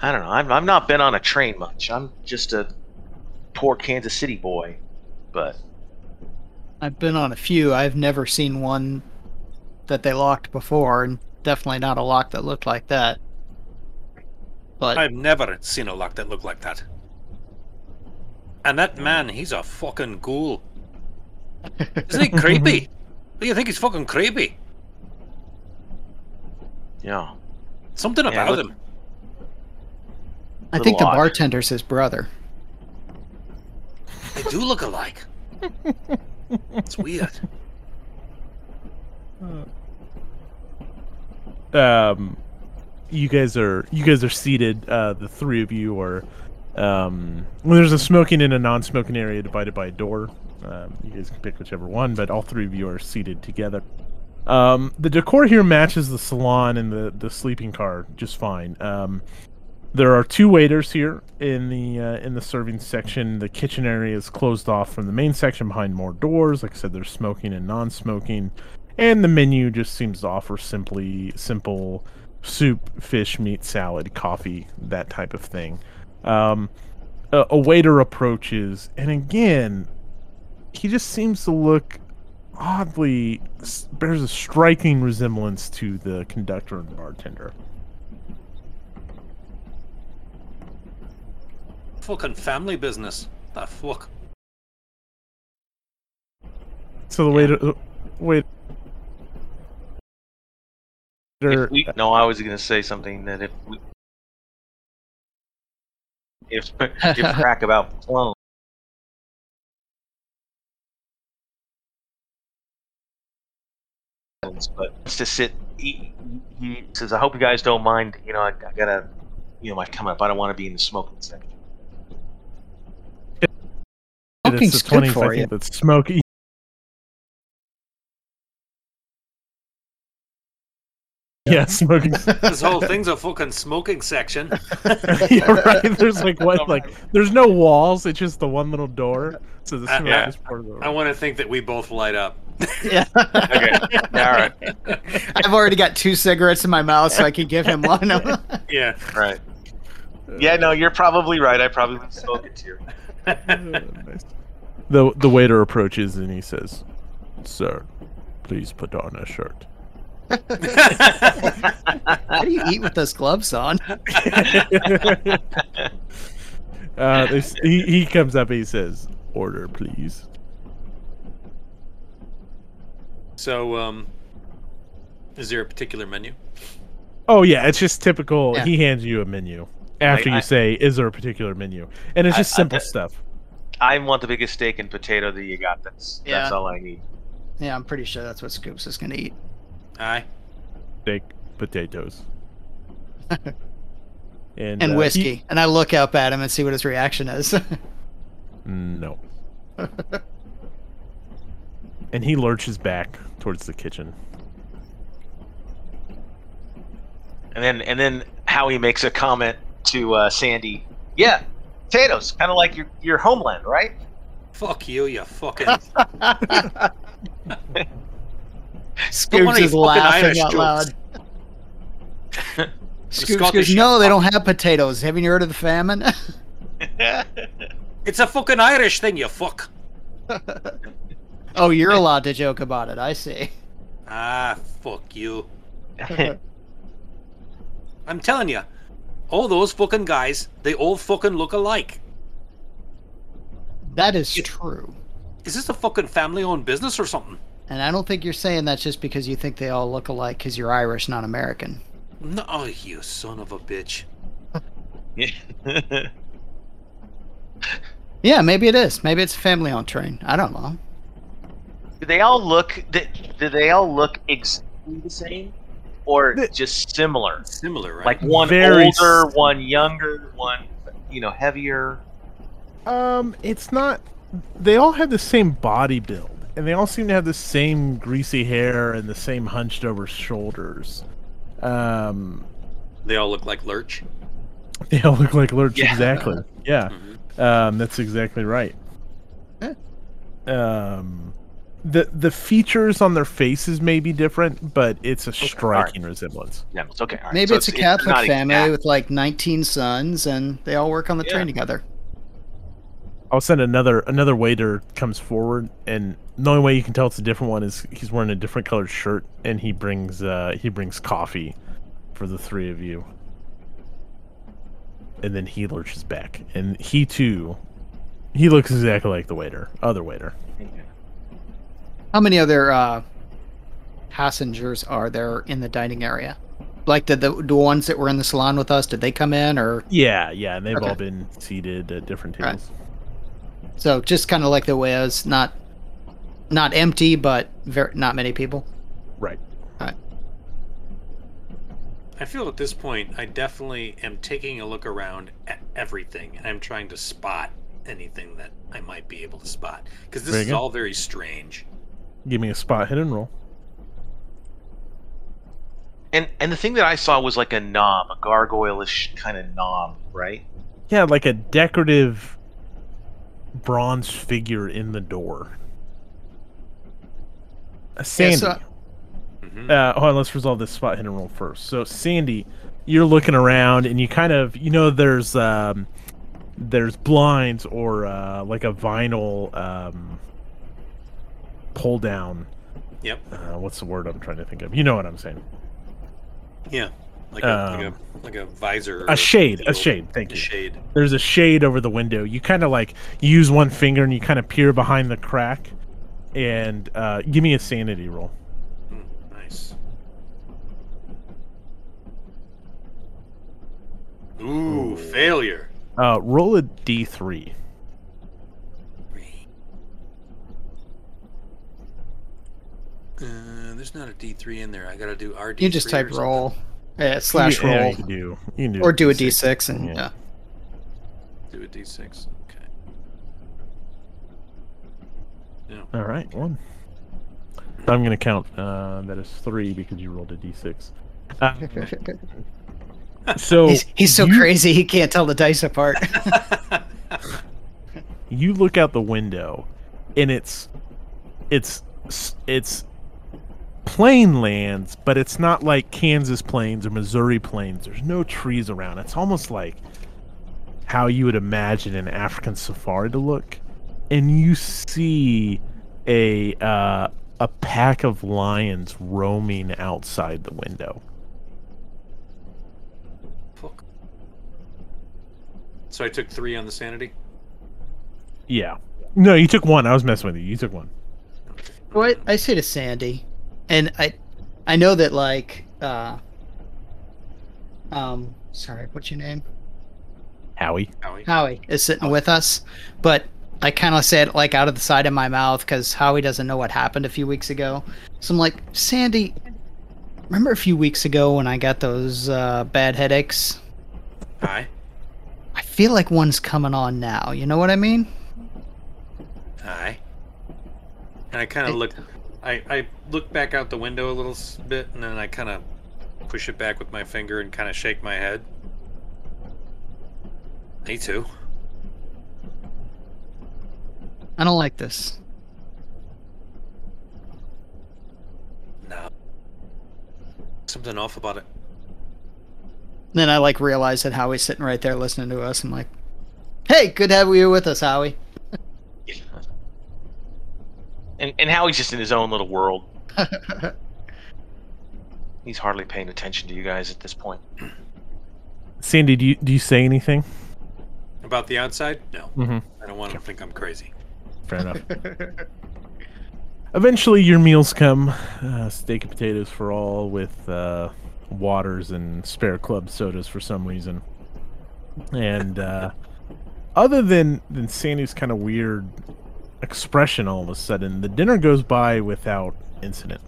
Speaker 4: I don't know. I've, I've not been on a train much. I'm just a poor Kansas City boy, but
Speaker 2: I've been on a few. I've never seen one that they locked before, and definitely not a lock that looked like that. But
Speaker 6: I've never seen a lock that looked like that. And that man, he's a fucking ghoul. Isn't he creepy? Do you think he's fucking creepy?
Speaker 4: Yeah.
Speaker 6: Something
Speaker 4: Yeah,
Speaker 6: about
Speaker 4: look-
Speaker 6: him.
Speaker 2: I think the
Speaker 4: odd.
Speaker 2: bartender's his brother.
Speaker 6: They do look alike. It's weird.
Speaker 1: um you guys are you guys are seated uh the three of you are um well, there's a smoking and a non-smoking area divided by a door um, you guys can pick whichever one but all three of you are seated together um the decor here matches the salon and the the sleeping car just fine um there are two waiters here in the uh, in the serving section. The kitchen area is closed off from the main section behind more doors. Like I said, there's smoking and non-smoking, and the menu just seems to offer simply simple soup, fish, meat, salad, coffee, that type of thing. Um, a, a waiter approaches, and again, he just seems to look oddly bears a striking resemblance to the conductor and bartender.
Speaker 6: Fucking family business. The fuck?
Speaker 1: So the waiter, uh, wait.
Speaker 4: If we, no, I was going to say something that if we, if give crack about clone. But it's to sit. He, he says, "I hope you guys don't mind. You know, I, I gotta, you know, my come up. I don't want to be in the smoking section."
Speaker 2: Smoking's
Speaker 1: it's the
Speaker 2: good
Speaker 1: 20th,
Speaker 2: for
Speaker 1: I
Speaker 2: you.
Speaker 1: think that's smoky. Yeah, smoking.
Speaker 6: This whole thing's a fucking smoking section.
Speaker 1: yeah, right. There's like what, like there's no walls. It's just the one little door. So the
Speaker 6: Uh, yeah.
Speaker 1: is part of the.
Speaker 6: I want to think that we both light up.
Speaker 2: yeah.
Speaker 4: Okay, all right,
Speaker 2: I've already got two cigarettes in my mouth, so I can give him one.
Speaker 6: Yeah.
Speaker 4: right. Yeah, no, you're probably right. I probably spoken to you.
Speaker 1: Nice. The the waiter approaches and he says, "Sir, please put on a shirt."
Speaker 2: How do you eat with those gloves on?
Speaker 1: uh, he he comes up and he says, "Order, please."
Speaker 6: so, um, is there a particular menu?
Speaker 1: Oh yeah, it's just typical.
Speaker 2: Yeah.
Speaker 1: He hands you a menu after
Speaker 4: I-
Speaker 1: you
Speaker 4: I-
Speaker 1: say, "Is there a particular menu?" And it's just
Speaker 4: I-
Speaker 1: simple
Speaker 4: I-
Speaker 1: stuff.
Speaker 4: I want the biggest steak and potato that you got. That's that's all I need.
Speaker 2: Yeah, I'm pretty sure that's what Scoops is going to eat.
Speaker 6: Aye.
Speaker 1: Steak, potatoes, and
Speaker 2: And
Speaker 1: uh, he-
Speaker 2: whiskey. And I look up at him and see what his reaction is.
Speaker 1: No. and he lurches back towards the kitchen.
Speaker 4: And then and then Howie makes a comment to uh, Sandy. Yeah, potatoes, kind of like your your homeland, right?
Speaker 6: Fuck you, you fucking.
Speaker 2: Scoops
Speaker 6: funny
Speaker 2: is laughing
Speaker 6: Irish
Speaker 2: out
Speaker 6: jokes.
Speaker 2: loud. Scoops goes, no, they don't have potatoes. Haven't you heard of the famine?
Speaker 6: it's a fucking Irish thing, you fuck.
Speaker 2: oh, you're allowed to joke about it. I see.
Speaker 6: Ah, fuck you. I'm telling you, all those fucking guys, they all fucking look alike.
Speaker 2: That is true.
Speaker 6: Is this a fucking family-owned business or something?
Speaker 2: And I don't think you're saying that just because you think they all look alike because you're Irish, not American.
Speaker 6: No, oh, you son of a bitch.
Speaker 2: Yeah, maybe it is. Maybe it's a family on train. I don't know.
Speaker 4: Do they all look? Do do they all look exactly the same, or
Speaker 1: The-
Speaker 4: just similar?
Speaker 3: Similar, right?
Speaker 4: Like one
Speaker 1: Very
Speaker 4: older,
Speaker 1: s-
Speaker 4: one younger, one you know heavier.
Speaker 1: Um, it's not. They all have the same body build, and they all seem to have the same greasy hair and the same hunched over shoulders. Um,
Speaker 3: they all look like Lurch.
Speaker 1: they all look like Lurch.
Speaker 4: Yeah.
Speaker 1: Exactly. Yeah.
Speaker 3: Mhm.
Speaker 1: Um, that's exactly right. Um, the the features on their faces may be different, but it's a striking resemblance.
Speaker 4: Yeah, it's okay. all right.
Speaker 2: Maybe
Speaker 4: So
Speaker 2: it's a Catholic
Speaker 4: not
Speaker 2: family
Speaker 4: exact.
Speaker 2: with like 19 sons, and they all work on the
Speaker 4: Yeah.
Speaker 2: train together.
Speaker 1: I'll send another another waiter comes forward, and the only way you can tell it's a different one is he's wearing a different colored shirt, and he brings uh he brings coffee for the three of you, and then he lurches back, and he too, he looks exactly like the waiter, other waiter.
Speaker 2: How many other uh, passengers are there in the dining area? Like the, the the ones that were in the salon with us, did they come in or
Speaker 1: Yeah, yeah, and they've all been seated at different
Speaker 2: Right.
Speaker 1: Tables.
Speaker 2: so just kind of like the way it was not not empty, but very not many people.
Speaker 1: Right.
Speaker 3: I feel at this point, I definitely am taking a look around at everything, and I'm trying to spot anything that I might be able to spot because this is
Speaker 1: good.
Speaker 3: all very strange.
Speaker 1: Give me a spot hidden roll.
Speaker 4: And and the thing that I saw was like a knob, a gargoyle-ish kind of knob, right?
Speaker 1: Yeah, like a decorative bronze figure in the door. Uh, Sandy.
Speaker 2: so-
Speaker 3: hmm
Speaker 1: uh, hold on, let's resolve this spot hidden roll first. So, Sandy, you're looking around and you kind of, you know, there's um, there's blinds or uh, like a vinyl um, pull down.
Speaker 3: Yep.
Speaker 1: Uh, what's the word I'm trying to think of? You know what I'm saying?
Speaker 3: Yeah. Like a, like
Speaker 1: Um,
Speaker 3: a like a visor.
Speaker 1: A shade, a
Speaker 3: field.
Speaker 1: shade. Thank
Speaker 3: A
Speaker 1: you.
Speaker 3: shade.
Speaker 1: there's a shade over the window. You kind of like use one finger and you kind of peer behind the crack. And uh, give me a sanity roll.
Speaker 3: Mm, nice. Ooh, failure.
Speaker 1: Uh, roll a d3.
Speaker 3: Uh, there's not a D3 in there. I gotta do RD.
Speaker 2: You just type roll, yeah, slash
Speaker 1: You can- yeah,
Speaker 2: roll,
Speaker 1: you can do, you can do
Speaker 2: or do a
Speaker 1: D6.
Speaker 2: d6, and
Speaker 1: Yeah.
Speaker 2: yeah.
Speaker 3: Do a D6. Okay. No.
Speaker 1: All right, one. So I'm going to count uh, that as three because you rolled a d6. Um, so
Speaker 2: he's he's so
Speaker 1: you-
Speaker 2: crazy he can't tell the dice apart.
Speaker 1: you look out the window and it's it's it's plain lands but it's not like kansas plains or missouri plains there's no trees around. It's almost like how you would imagine an african safari to look. And you see a uh, a pack of lions roaming outside the window.
Speaker 3: Fuck. So I took three on the sanity.
Speaker 1: yeah. No you took one. I was messing with you. You took one.
Speaker 2: What? I say to Sandy, and I, I know that like, uh, um, sorry, what's your name?
Speaker 1: howie
Speaker 3: Howie.
Speaker 2: Howie is sitting with us, but I kind of say it like out of the side of my mouth because Howie doesn't know what happened a few weeks ago. So I'm like, Sandy, remember a few weeks ago when I got those uh, bad headaches?
Speaker 3: Hi.
Speaker 2: I feel like one's coming on now. You know what I mean?
Speaker 3: Hi. And I kind of look. I I look back out the window a little bit, and then I kind of push it back with my finger and kind of shake my head. Me too.
Speaker 2: I don't like this.
Speaker 3: No. Something off about it.
Speaker 2: Then I like realize that Howie's sitting right there listening to us. I'm like, hey, good to have you with us, Howie.
Speaker 4: And and Howie's just in his own little world. He's hardly paying attention to you guys at this point.
Speaker 1: sandy do you do you say anything
Speaker 3: About the outside? No.
Speaker 1: mm-hmm.
Speaker 3: I don't want to think I'm crazy.
Speaker 1: Fair enough. Eventually, your meals come: uh, steak and potatoes for all, with uh, waters and spare club sodas for some reason. And uh, other than than Sandy's kind of weird expression, all of a sudden, the dinner goes by without incident.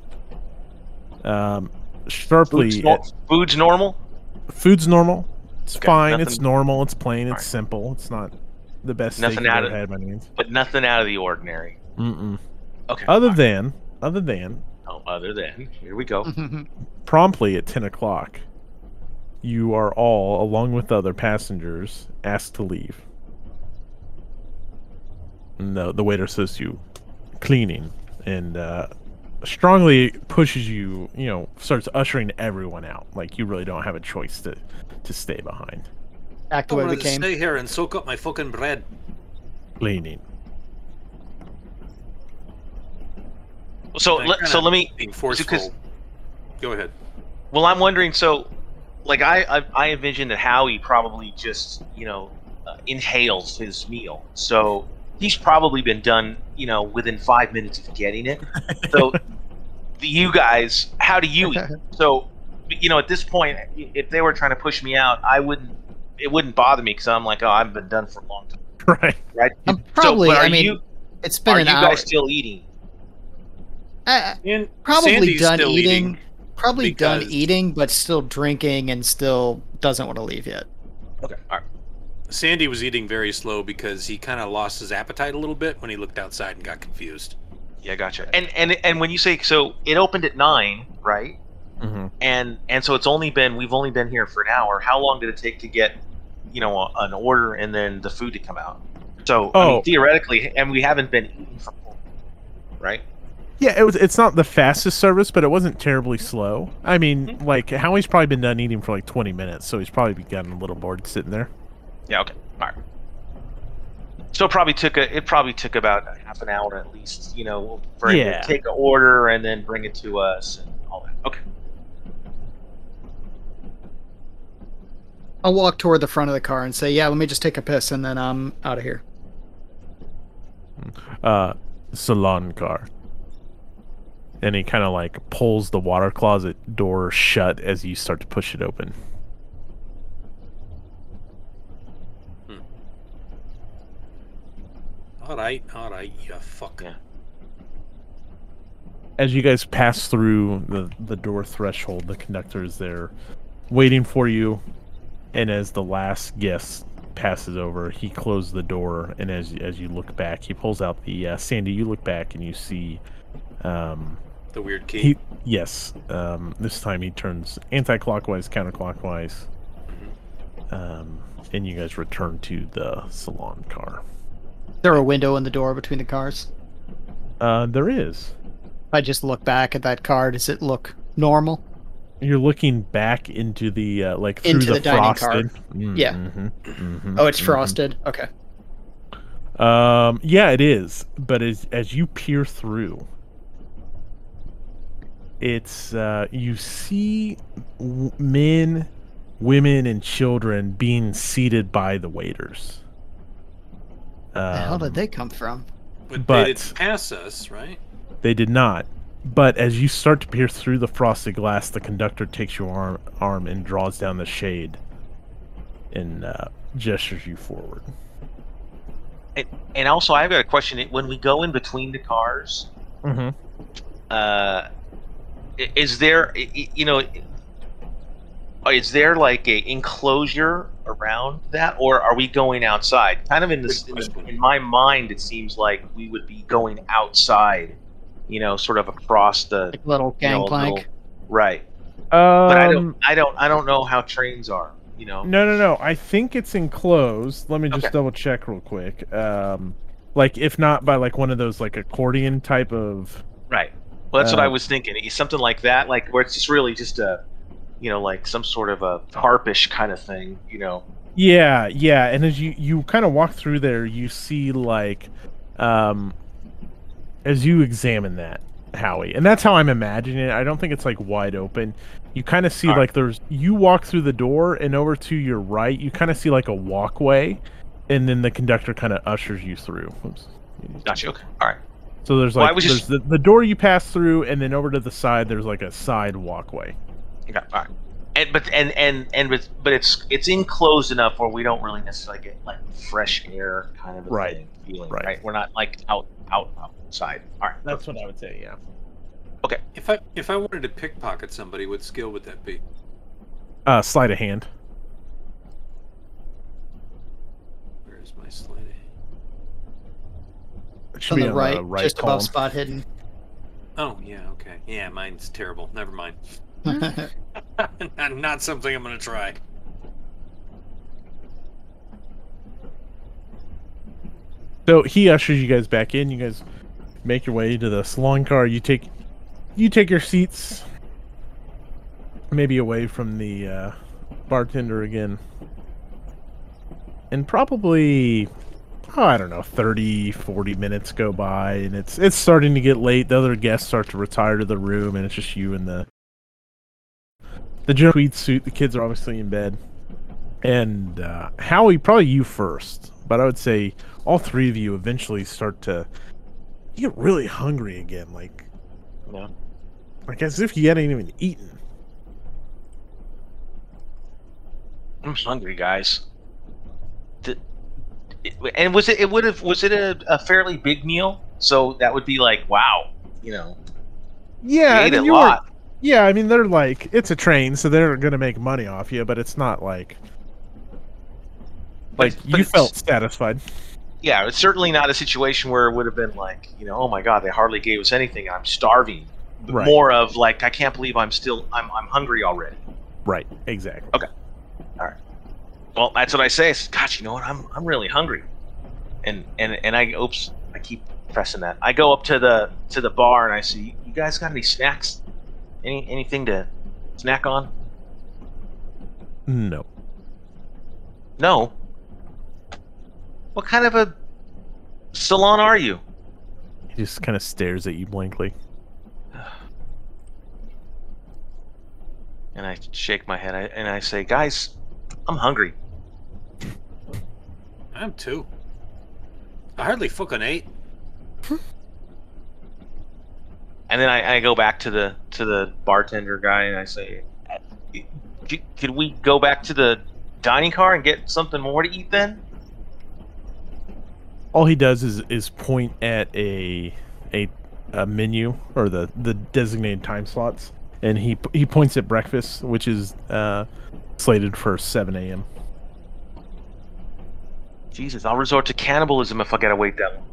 Speaker 1: Um, sharply,
Speaker 4: Food's, nor- food's normal.
Speaker 1: food's normal. It's
Speaker 4: Okay,
Speaker 1: fine.
Speaker 4: nothing-
Speaker 1: It's normal. It's plain. It's
Speaker 4: Alright.
Speaker 1: simple. It's not the best
Speaker 4: Nothing
Speaker 1: steak you've
Speaker 4: out of-
Speaker 1: had by any means.
Speaker 4: but nothing out of the ordinary.
Speaker 1: Mm-mm.
Speaker 4: Okay.
Speaker 1: Other than, other than,
Speaker 4: oh, other than here we go.
Speaker 1: promptly at 10 o'clock, you are all, along with other passengers, asked to leave. And the, the waiter says to you, cleaning, and uh, strongly pushes you, you know, starts ushering everyone out. Like you really don't have a choice to, to stay behind.
Speaker 2: Back to
Speaker 3: I'm
Speaker 2: we came.
Speaker 3: stay here and soak up my fucking bread.
Speaker 1: Cleaning.
Speaker 4: So
Speaker 3: I
Speaker 4: let, so let me.
Speaker 3: Being
Speaker 4: because-
Speaker 3: Go ahead.
Speaker 4: Well, I'm wondering. So, like, I I, I envision that Howie probably just you know uh, inhales his meal. So he's probably been done you know within five minutes of getting it. So you guys, how do you eat? So you know at this point, if they were trying to push me out, I wouldn't. It wouldn't bother me because I'm like, oh, I've been done for a long time,
Speaker 1: Right.
Speaker 4: right?
Speaker 2: I'm probably.
Speaker 4: so, but
Speaker 2: I mean,
Speaker 4: you,
Speaker 2: it's been
Speaker 4: are
Speaker 2: an
Speaker 4: you
Speaker 2: hour.
Speaker 4: guys still eating?
Speaker 2: Uh,
Speaker 3: And
Speaker 2: probably
Speaker 3: Sandy's
Speaker 2: done
Speaker 3: still
Speaker 2: eating. Probably done eating, but still drinking and still doesn't want to leave yet.
Speaker 4: Okay, all right.
Speaker 3: Sandy was eating very slow because he kind of lost his appetite a little bit when he looked outside and got confused.
Speaker 4: Yeah, gotcha. And and and when you say so, it opened at nine, right?
Speaker 1: hmm
Speaker 4: and and so it's only been we've only been here for an hour. How long did it take to get, you know, a, an order and then the food to come out? So I
Speaker 1: Oh.
Speaker 4: mean, theoretically, and we haven't been eating for, right?
Speaker 1: Yeah, it was. It's not the fastest service, but it wasn't terribly slow. I mean, like Howie's probably been done eating for like 20 minutes, so he's probably gotten a little bored sitting there.
Speaker 4: Yeah. Okay. All right. So it probably took a it probably took about half an hour at least, you know, for him
Speaker 1: Yeah.
Speaker 4: to take an order and then bring it to us and all that. Okay.
Speaker 2: I'll walk toward the front of the car and say, "Yeah, let me just take a piss, and then I'm out of here."
Speaker 1: Uh, salon car. And he kind of like pulls the water closet door shut as you start to push it open.
Speaker 3: All right, all right, you fuck.
Speaker 4: Yeah.
Speaker 1: As you guys pass through the the door threshold, the conductor is there, waiting for you. And as the last guest passes over, he closes the door. And as as you look back, he pulls out the uh, Sandy. You look back and you see, um,
Speaker 3: The weird key.
Speaker 1: he yes. Um, this time he turns anti-clockwise, counterclockwise. Um, and you guys return to the salon car.
Speaker 2: Is there a window in the door between the cars?
Speaker 1: Uh, there is.
Speaker 2: I just look back at that car, does it look normal?
Speaker 1: You're looking back into the uh, like through
Speaker 2: Into
Speaker 1: the,
Speaker 2: the dining car.
Speaker 1: frosted. Mm,
Speaker 2: Yeah.
Speaker 1: mhm, mhm,
Speaker 2: Oh, it's
Speaker 1: mhm.
Speaker 2: frosted. Okay.
Speaker 1: Um, yeah, it is. But as as you peer through, it's uh, you see w- men, women, and children being seated by the waiters.
Speaker 2: The hell
Speaker 1: Um,
Speaker 2: did they come from?
Speaker 3: but,
Speaker 1: but-
Speaker 3: they didn't pass us, right?
Speaker 1: They did not. But as you start to peer through the frosted glass, the conductor takes your arm, arm and draws down the shade and uh, gestures you forward.
Speaker 4: And, and also, I've got a question. When we go in between the cars,
Speaker 1: Mm-hmm.
Speaker 4: uh, is there, i- i- you know, is there like a enclosure around that, or are we going outside? Kind of in this, in,
Speaker 3: Good
Speaker 4: the-
Speaker 3: question.
Speaker 4: in my mind, it seems like we would be going outside, you know, sort of across the
Speaker 2: Like little
Speaker 4: you know,
Speaker 2: gangplank.
Speaker 4: right.
Speaker 1: Um,
Speaker 4: But I don't, I don't, I don't know how trains are. You know,
Speaker 1: No, no, no. I think it's enclosed. Let me just
Speaker 4: Okay.
Speaker 1: double check real quick. Um, like if not by like one of those like accordion type of.
Speaker 4: Right. Well, that's what I
Speaker 1: Uh,
Speaker 4: was thinking. Something like that, like where it's just really just a, you know, like some sort of a harpish kind of thing. You know.
Speaker 1: Yeah, yeah. And as you you kind of walk through there, you see like, um, as you examine that Howie, and that's how I'm imagining it. I don't think it's like wide open. You kind of see
Speaker 4: right.
Speaker 1: like there's you walk through the door and over to your right, you kind of see like a walkway, and then the conductor kind of ushers you through. Oops.
Speaker 4: Gotcha. Okay. All right.
Speaker 1: So there's like
Speaker 4: was
Speaker 1: there's
Speaker 4: just-
Speaker 1: the, the door you pass through, and then over to the side there's like a side walkway.
Speaker 4: Okay. All right. and but and and and but, but it's it's enclosed enough where we don't really necessarily get like fresh air kind of a
Speaker 1: Right.
Speaker 4: thing, feeling.
Speaker 1: Right.
Speaker 4: Right. We're not like out out outside. All right.
Speaker 1: That's what I would say. Yeah. Okay.
Speaker 3: If I if I wanted to pickpocket somebody, what skill would that be?
Speaker 1: Uh, sleight of hand.
Speaker 3: Where's my slide?
Speaker 1: It should
Speaker 2: on
Speaker 1: be
Speaker 2: the right,
Speaker 1: right
Speaker 2: just
Speaker 1: column.
Speaker 2: above spot hidden.
Speaker 3: Oh yeah, okay. Yeah, mine's terrible. Never mind. Not, something I'm gonna try.
Speaker 1: So he ushers you guys back in. You guys make your way to the salon car. You take you take your seats, maybe away from the uh, bartender again, and probably oh, I don't know 30, 40 minutes go by, and it's it's starting to get late. The other guests start to retire to the room, and it's just you and the the general tweed suit. The kids are obviously in bed, and uh, Howie, probably you first, but I would say all three of you eventually start to get really hungry again, like
Speaker 4: Yeah.
Speaker 1: like as if you hadn't even eaten.
Speaker 4: I'm hungry, guys. It- and was it? It would have. Was it a, a fairly big meal? So that would be like, wow, you know,
Speaker 1: Yeah,
Speaker 4: ate
Speaker 1: mean,
Speaker 4: a
Speaker 1: you were-
Speaker 4: lot.
Speaker 1: Yeah, I mean they're like it's a train, so they're gonna make money off you, but it's not like like
Speaker 4: it's- but
Speaker 1: you felt satisfied.
Speaker 4: Yeah, it's certainly not a situation where it would have been like, you know, oh my god, they hardly gave us anything. I'm starving.
Speaker 1: Right.
Speaker 4: More of like, I can't believe I'm still, I'm, I'm hungry already.
Speaker 1: Right, exactly. Okay. All right.
Speaker 4: Well, that's what I say. I said, Gosh, you know what? I'm, I'm really hungry. And and and I, oops, I keep pressing that. I go up to the to the bar and I say, you guys got any snacks? Any anything to snack on?
Speaker 1: No.
Speaker 4: No. What kind of a salon are you?
Speaker 1: He just kind of stares at you blankly.
Speaker 4: And I shake my head I, and I say, guys, I'm hungry.
Speaker 3: I'm two. I hardly fucking ate. Hmm?
Speaker 4: And then I, I go back to the to the bartender guy and I say, "Could we go back to the dining car and get something more to eat then?"
Speaker 1: All he does is is point at a a, a menu or the the designated time slots, and he he points at breakfast, which is uh, slated for 7 a.m.
Speaker 4: Jesus, I'll resort to cannibalism if I gotta wait that long.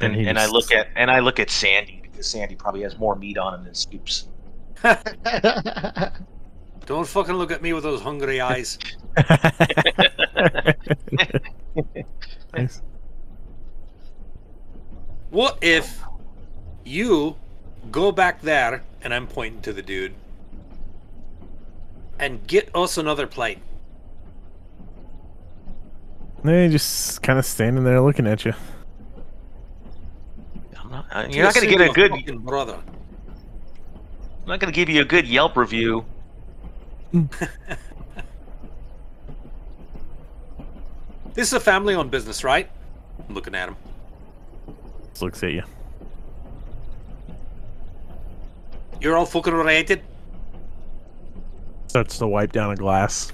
Speaker 4: And,
Speaker 1: he
Speaker 4: and I look at and I look at Sandy because Sandy probably has more meat on him than Scoops.
Speaker 3: Don't fucking look at me with those hungry eyes.
Speaker 1: Nice.
Speaker 3: What if you go back there, and I'm pointing to the dude, and get us another plate?
Speaker 1: They just kind of standing there looking at you.
Speaker 4: I'm not, you're not gonna get a good.
Speaker 3: brother.
Speaker 4: I'm not gonna give you a good Yelp review.
Speaker 3: This is a family-owned business, right? I'm looking at him.
Speaker 1: Just looks at you.
Speaker 3: You're all fucking related.
Speaker 1: Starts to wipe down a glass.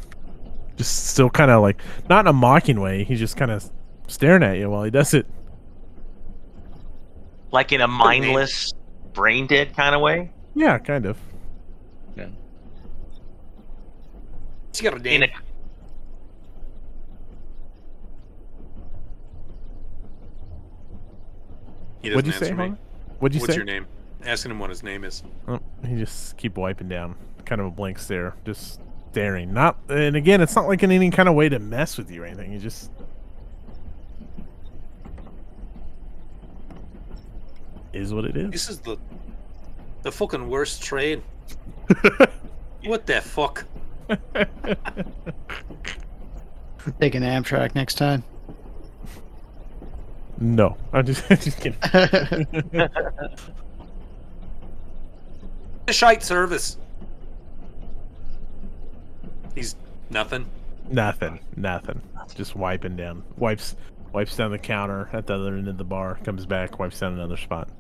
Speaker 1: Just still kind of like not in a mocking way. He's just kind of staring at you while he does it.
Speaker 4: Like in a mindless, brain dead kind of way.
Speaker 1: Yeah, kind of.
Speaker 3: What's your
Speaker 4: In
Speaker 3: name?
Speaker 4: a,
Speaker 3: He
Speaker 1: What'd
Speaker 3: doesn't
Speaker 1: you say,
Speaker 3: answer me.
Speaker 1: Hong? What'd you
Speaker 3: What's
Speaker 1: say?
Speaker 3: your name? Asking him what his name is.
Speaker 1: Oh, he just keep wiping down. Kind of a blank stare, just staring. Not, and again, it's not like in any kind of way to mess with you or anything. He just is what it is.
Speaker 3: This is the the fucking worst trade. What the fuck?
Speaker 2: Take an Amtrak next time.
Speaker 1: no, I'm just, just kidding.
Speaker 3: A shite service. He's nothing.
Speaker 1: Nothing, nothing. Just wiping down. Wipes, wipes down the counter at the other end of the bar. Comes back, wipes down another spot.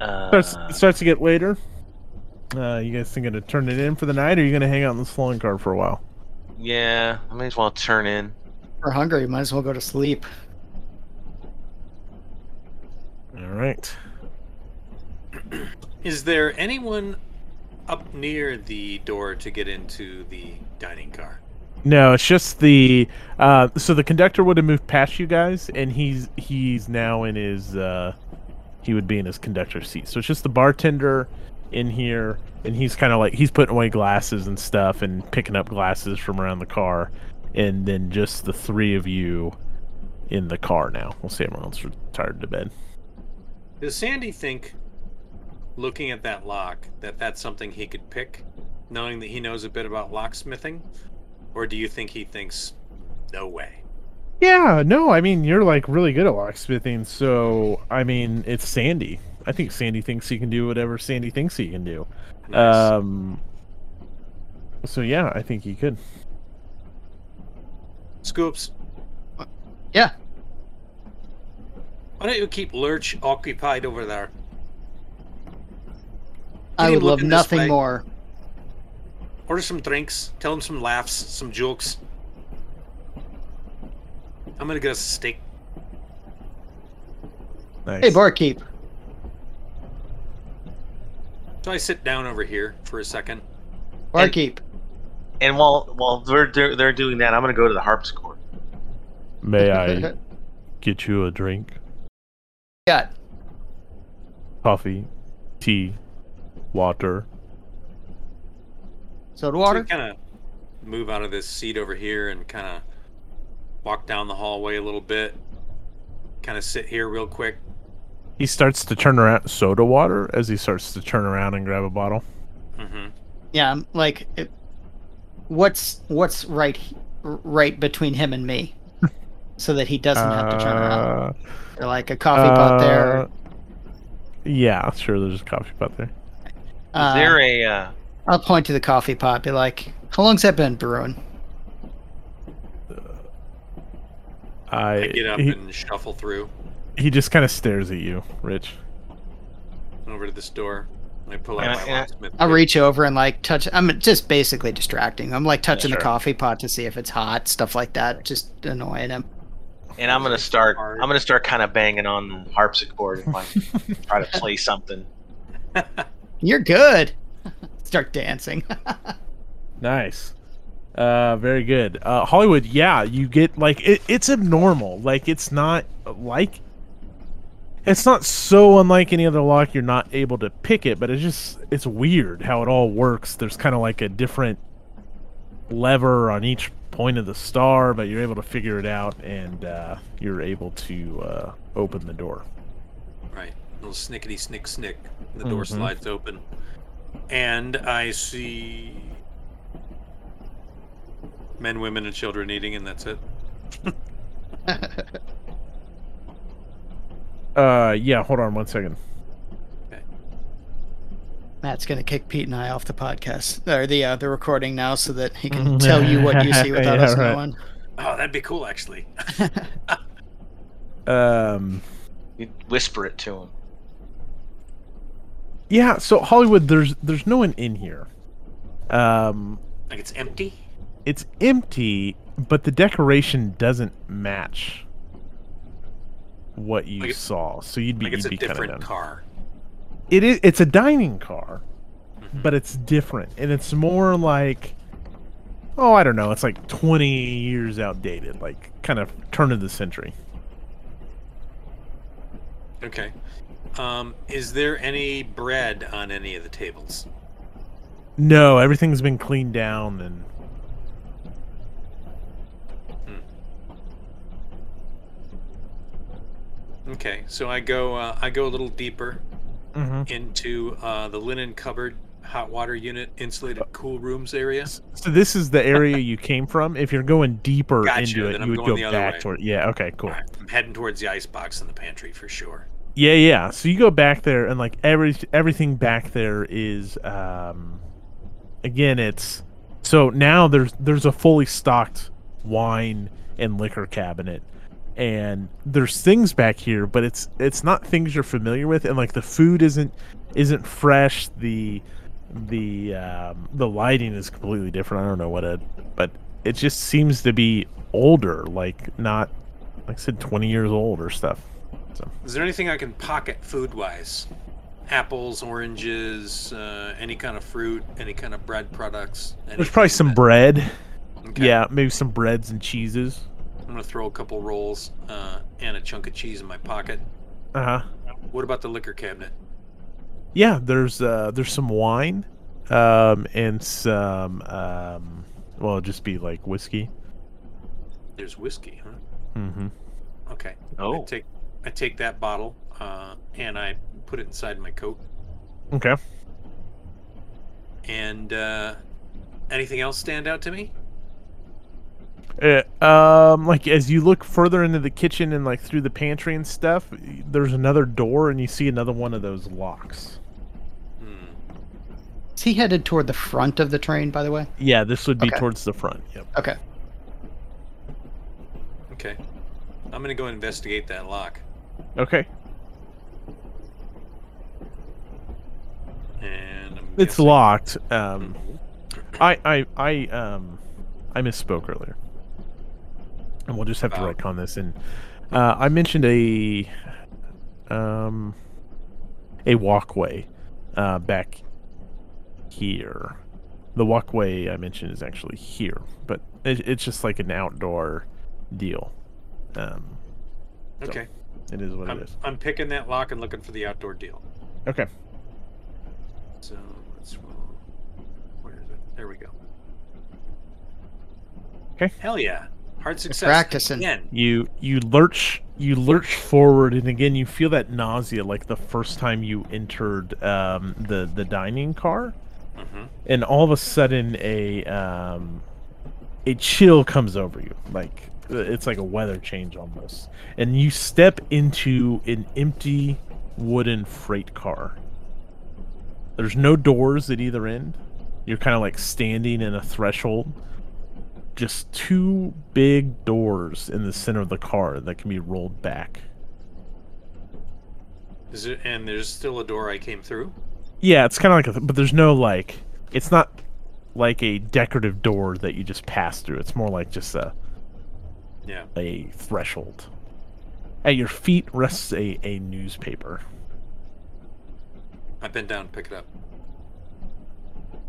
Speaker 4: Uh,
Speaker 1: starts, it starts to get later. Uh, you guys thinking to turn it in for the night, or are you gonna hang out in the salon car for a while?
Speaker 4: yeah, I may as well turn in.
Speaker 2: We're hungry. Might as well go to sleep.
Speaker 1: All right.
Speaker 3: Is there anyone up near the door to get into the dining car?
Speaker 1: No, it's just the uh so the conductor would have moved past you guys and he's he's now in his uh he would be in his conductor seat. So it's just the bartender in here and he's kind of like he's putting away glasses and stuff and picking up glasses from around the car and then just the three of you in the car now. We'll say everyone else retired to bed.
Speaker 3: Does Sandy think, looking at that lock, that that's something he could pick, knowing that he knows a bit about locksmithing? Or do you think he thinks, no way?
Speaker 1: Yeah, no, I mean you're like really good at locksmithing, so I mean it's Sandy. I think Sandy thinks he can do whatever Sandy thinks he can do.
Speaker 3: Nice.
Speaker 1: Um. So yeah, I think he could.
Speaker 3: Scoops,
Speaker 2: Yeah.
Speaker 3: why don't you keep Lurch occupied over there?
Speaker 2: I would love nothing
Speaker 3: way.
Speaker 2: more.
Speaker 3: Order some drinks, tell him some laughs, some jokes. I'm gonna get us a steak.
Speaker 1: Nice.
Speaker 2: Hey, barkeep.
Speaker 3: So I sit down over here for a second.
Speaker 2: Barkeep.
Speaker 4: And while while they're they're doing that, I'm gonna go to the harpsichord.
Speaker 1: May I get you a drink?
Speaker 2: Got
Speaker 1: Coffee, tea, water.
Speaker 2: Soda
Speaker 3: So
Speaker 2: water.
Speaker 3: kind of move out of this seat over here and kind of walk down the hallway a little bit. Kind of sit here real quick.
Speaker 1: He starts to turn around soda water as he starts to turn around and grab a bottle.
Speaker 3: Mm-hmm.
Speaker 2: Yeah, I'm like, it, what's what's right right between him and me, so that he doesn't have to turn around.
Speaker 1: Uh,
Speaker 2: Or like a coffee pot there.
Speaker 1: uh, Yeah, sure. There's a coffee pot there.
Speaker 4: Is
Speaker 2: Uh,
Speaker 4: there a uh,
Speaker 2: I'll point to the coffee pot. Be like, "How long's that been brewing?"
Speaker 1: I,
Speaker 3: I get up
Speaker 1: he,
Speaker 3: and shuffle through
Speaker 1: he just kind of stares at you, Rich.
Speaker 3: over to this door. I pull out
Speaker 4: Yeah,
Speaker 3: my
Speaker 4: yeah.
Speaker 3: locksmith.
Speaker 2: I'll reach over and like touch. I'm just basically distracting. I'm like touching
Speaker 1: sure.
Speaker 2: the coffee pot to see if it's hot, stuff like that, just annoying him.
Speaker 4: and I'm gonna start I'm gonna start kind of banging on the harpsichord and like try to play something.
Speaker 2: You're good. Start dancing.
Speaker 1: Nice. Uh, very good. Uh, Hollywood, yeah, you get like it, it's abnormal. Like it's not like it's not so unlike any other lock. You're not able to pick it, but it's just it's weird how it all works. There's kind of like a different lever on each point of the star, but you're able to figure it out, and uh, you're able to uh, open the door.
Speaker 3: Right. Little snickety snick snick. The door
Speaker 1: Mhm.
Speaker 3: slides open. And I see men, women, and children eating, and that's it.
Speaker 1: Uh, yeah. Hold on one second.
Speaker 2: Matt's gonna kick Pete and I off the podcast or the uh, the recording now, so that he can tell you what you see without
Speaker 1: Yeah,
Speaker 2: us
Speaker 1: right.
Speaker 2: knowing.
Speaker 3: Oh, that'd be cool, actually.
Speaker 1: Um.
Speaker 4: You whisper it to him.
Speaker 1: Yeah, so Hollywood, there's there's no one in here. Um,
Speaker 3: Like it's empty.
Speaker 1: it's empty, but the decoration doesn't match what you
Speaker 3: Like
Speaker 1: saw. So you'd be,
Speaker 3: Like it's
Speaker 1: you'd
Speaker 3: a
Speaker 1: be kind
Speaker 3: different car.
Speaker 1: It is. It's a dining car,
Speaker 3: Mhm.
Speaker 1: but it's different, and it's more like, oh, I don't know. It's like 20 years outdated, like kind of turn of the century.
Speaker 3: Okay. Um, is there any bread on any of the tables?
Speaker 1: No, everything's been cleaned down, and
Speaker 3: Okay, so I go uh, I go a little deeper
Speaker 1: Mhm.
Speaker 3: into uh, the linen cupboard, hot water unit, insulated cool rooms area.
Speaker 1: so this is the area you came from. If you're going deeper
Speaker 3: Gotcha,
Speaker 1: into it, you
Speaker 3: I'm
Speaker 1: would go back
Speaker 3: way.
Speaker 1: toward. Yeah. Okay. Cool.
Speaker 3: Alright, I'm heading towards the ice box in the pantry for sure.
Speaker 1: Yeah, yeah. So you go back there, and like every everything back there is, um, again, it's so now there's there's a fully stocked wine and liquor cabinet, and there's things back here, but it's it's not things you're familiar with, and like the food isn't isn't fresh. The the um, the lighting is completely different. I don't know what it, but it just seems to be older, like not like I said, 20 years old or stuff. So
Speaker 3: Is there anything I can pocket food wise? Apples, oranges, uh, any kind of fruit, any kind of bread products.
Speaker 1: there's probably some
Speaker 3: that-
Speaker 1: bread.
Speaker 3: Okay.
Speaker 1: Yeah, maybe some breads and cheeses.
Speaker 3: I'm gonna throw a couple rolls uh, and a chunk of cheese in my pocket.
Speaker 1: Uh huh.
Speaker 3: What about the liquor cabinet?
Speaker 1: Yeah, there's uh there's some wine, um, and some um, well, it'd just be like whiskey.
Speaker 3: There's whiskey, huh?
Speaker 1: Mm-hmm.
Speaker 3: Okay. I
Speaker 4: Oh,
Speaker 3: take I take that bottle uh, and I put it inside my coat.
Speaker 1: Okay.
Speaker 3: And uh, anything else stand out to me?
Speaker 1: Uh, um, like as you look further into the kitchen and like through the pantry and stuff, there's another door, and you see another one of those locks.
Speaker 3: Hmm.
Speaker 2: Is he headed toward the front of the train, by the way?
Speaker 1: Yeah, this would be
Speaker 2: Okay.
Speaker 1: towards the front. Yep.
Speaker 2: Okay.
Speaker 3: Okay. I'm gonna go investigate that lock.
Speaker 1: Okay.
Speaker 3: And I'm
Speaker 1: It's
Speaker 3: guessing-
Speaker 1: locked. Um, I, I, I, um, I misspoke earlier, and we'll just have to
Speaker 3: Oh.
Speaker 1: retcon this. And uh, I mentioned a, um, a walkway, uh, back here. The walkway I mentioned is actually here, but it, it's just like an outdoor deal. Um, so
Speaker 3: Okay.
Speaker 1: It is what it
Speaker 3: I'm,
Speaker 1: is.
Speaker 3: I'm picking that lock and looking for the outdoor deal.
Speaker 1: Okay.
Speaker 3: So let's roll. Where is it? There we go.
Speaker 1: Okay.
Speaker 3: Hell yeah. Hard success.
Speaker 2: practicing.
Speaker 3: Again.
Speaker 1: you you lurch you lurch forward and again you feel that nausea like the first time you entered um, the the dining car
Speaker 3: hmm
Speaker 1: and all of a sudden a um, a chill comes over you like it's like a weather change almost. And you step into an empty wooden freight car. There's no doors at either end. You're kind of like standing in a threshold. Just two big doors in the center of the car that can be rolled back.
Speaker 3: Is it? And there's still a door I came through.
Speaker 1: yeah it's kind of like a but there's no like it's not like a decorative door that you just pass through. It's more like just a
Speaker 3: Yeah.
Speaker 1: a threshold. At your feet rests a, a newspaper.
Speaker 3: I bend down pick it up.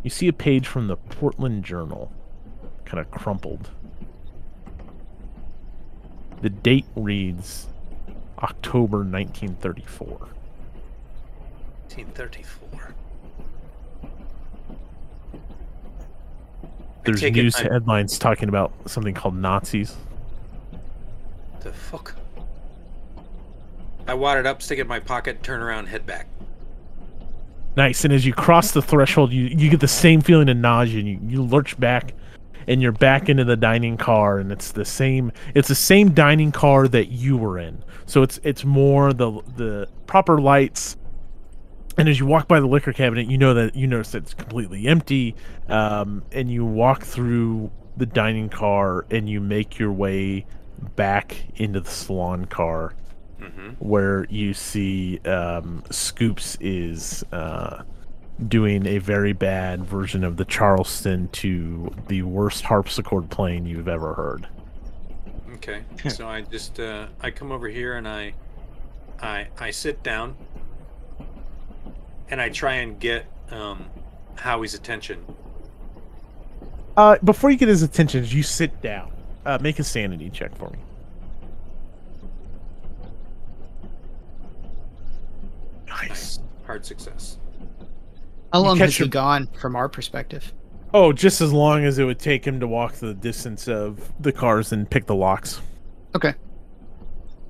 Speaker 1: You see a page from the Portland Journal, kind of crumpled. The date reads October 1934.
Speaker 3: 1934.
Speaker 1: There's
Speaker 3: it
Speaker 1: news headlines talking about something called Nazis.
Speaker 3: The fuck? I wad it up, stick it in my pocket, turn around, head back.
Speaker 1: Nice. And as you cross the threshold, you, you get the same feeling of nausea. And you, you lurch back, and you're back into the dining car, and it's the same. It's the same dining car that you were in. So it's it's more the the proper lights. And as you walk by the liquor cabinet, you know that you notice that it's completely empty. Um, and you walk through the dining car, and you make your way back into the salon car
Speaker 3: Mm-hmm.
Speaker 1: where you see um, Scoops is uh, doing a very bad version of the Charleston to the worst harpsichord playing you've ever heard.
Speaker 3: Okay. so I just uh, I come over here and I I I sit down and I try and get um, Howie's attention.
Speaker 1: Uh, before you get his attention, you sit down. Uh, make a sanity check for me. Nice.
Speaker 3: Hard success.
Speaker 2: How long
Speaker 1: catch
Speaker 2: has he gone from our perspective?
Speaker 1: Oh, just as long as it would take him to walk the distance of the cars and pick the locks
Speaker 2: Okay.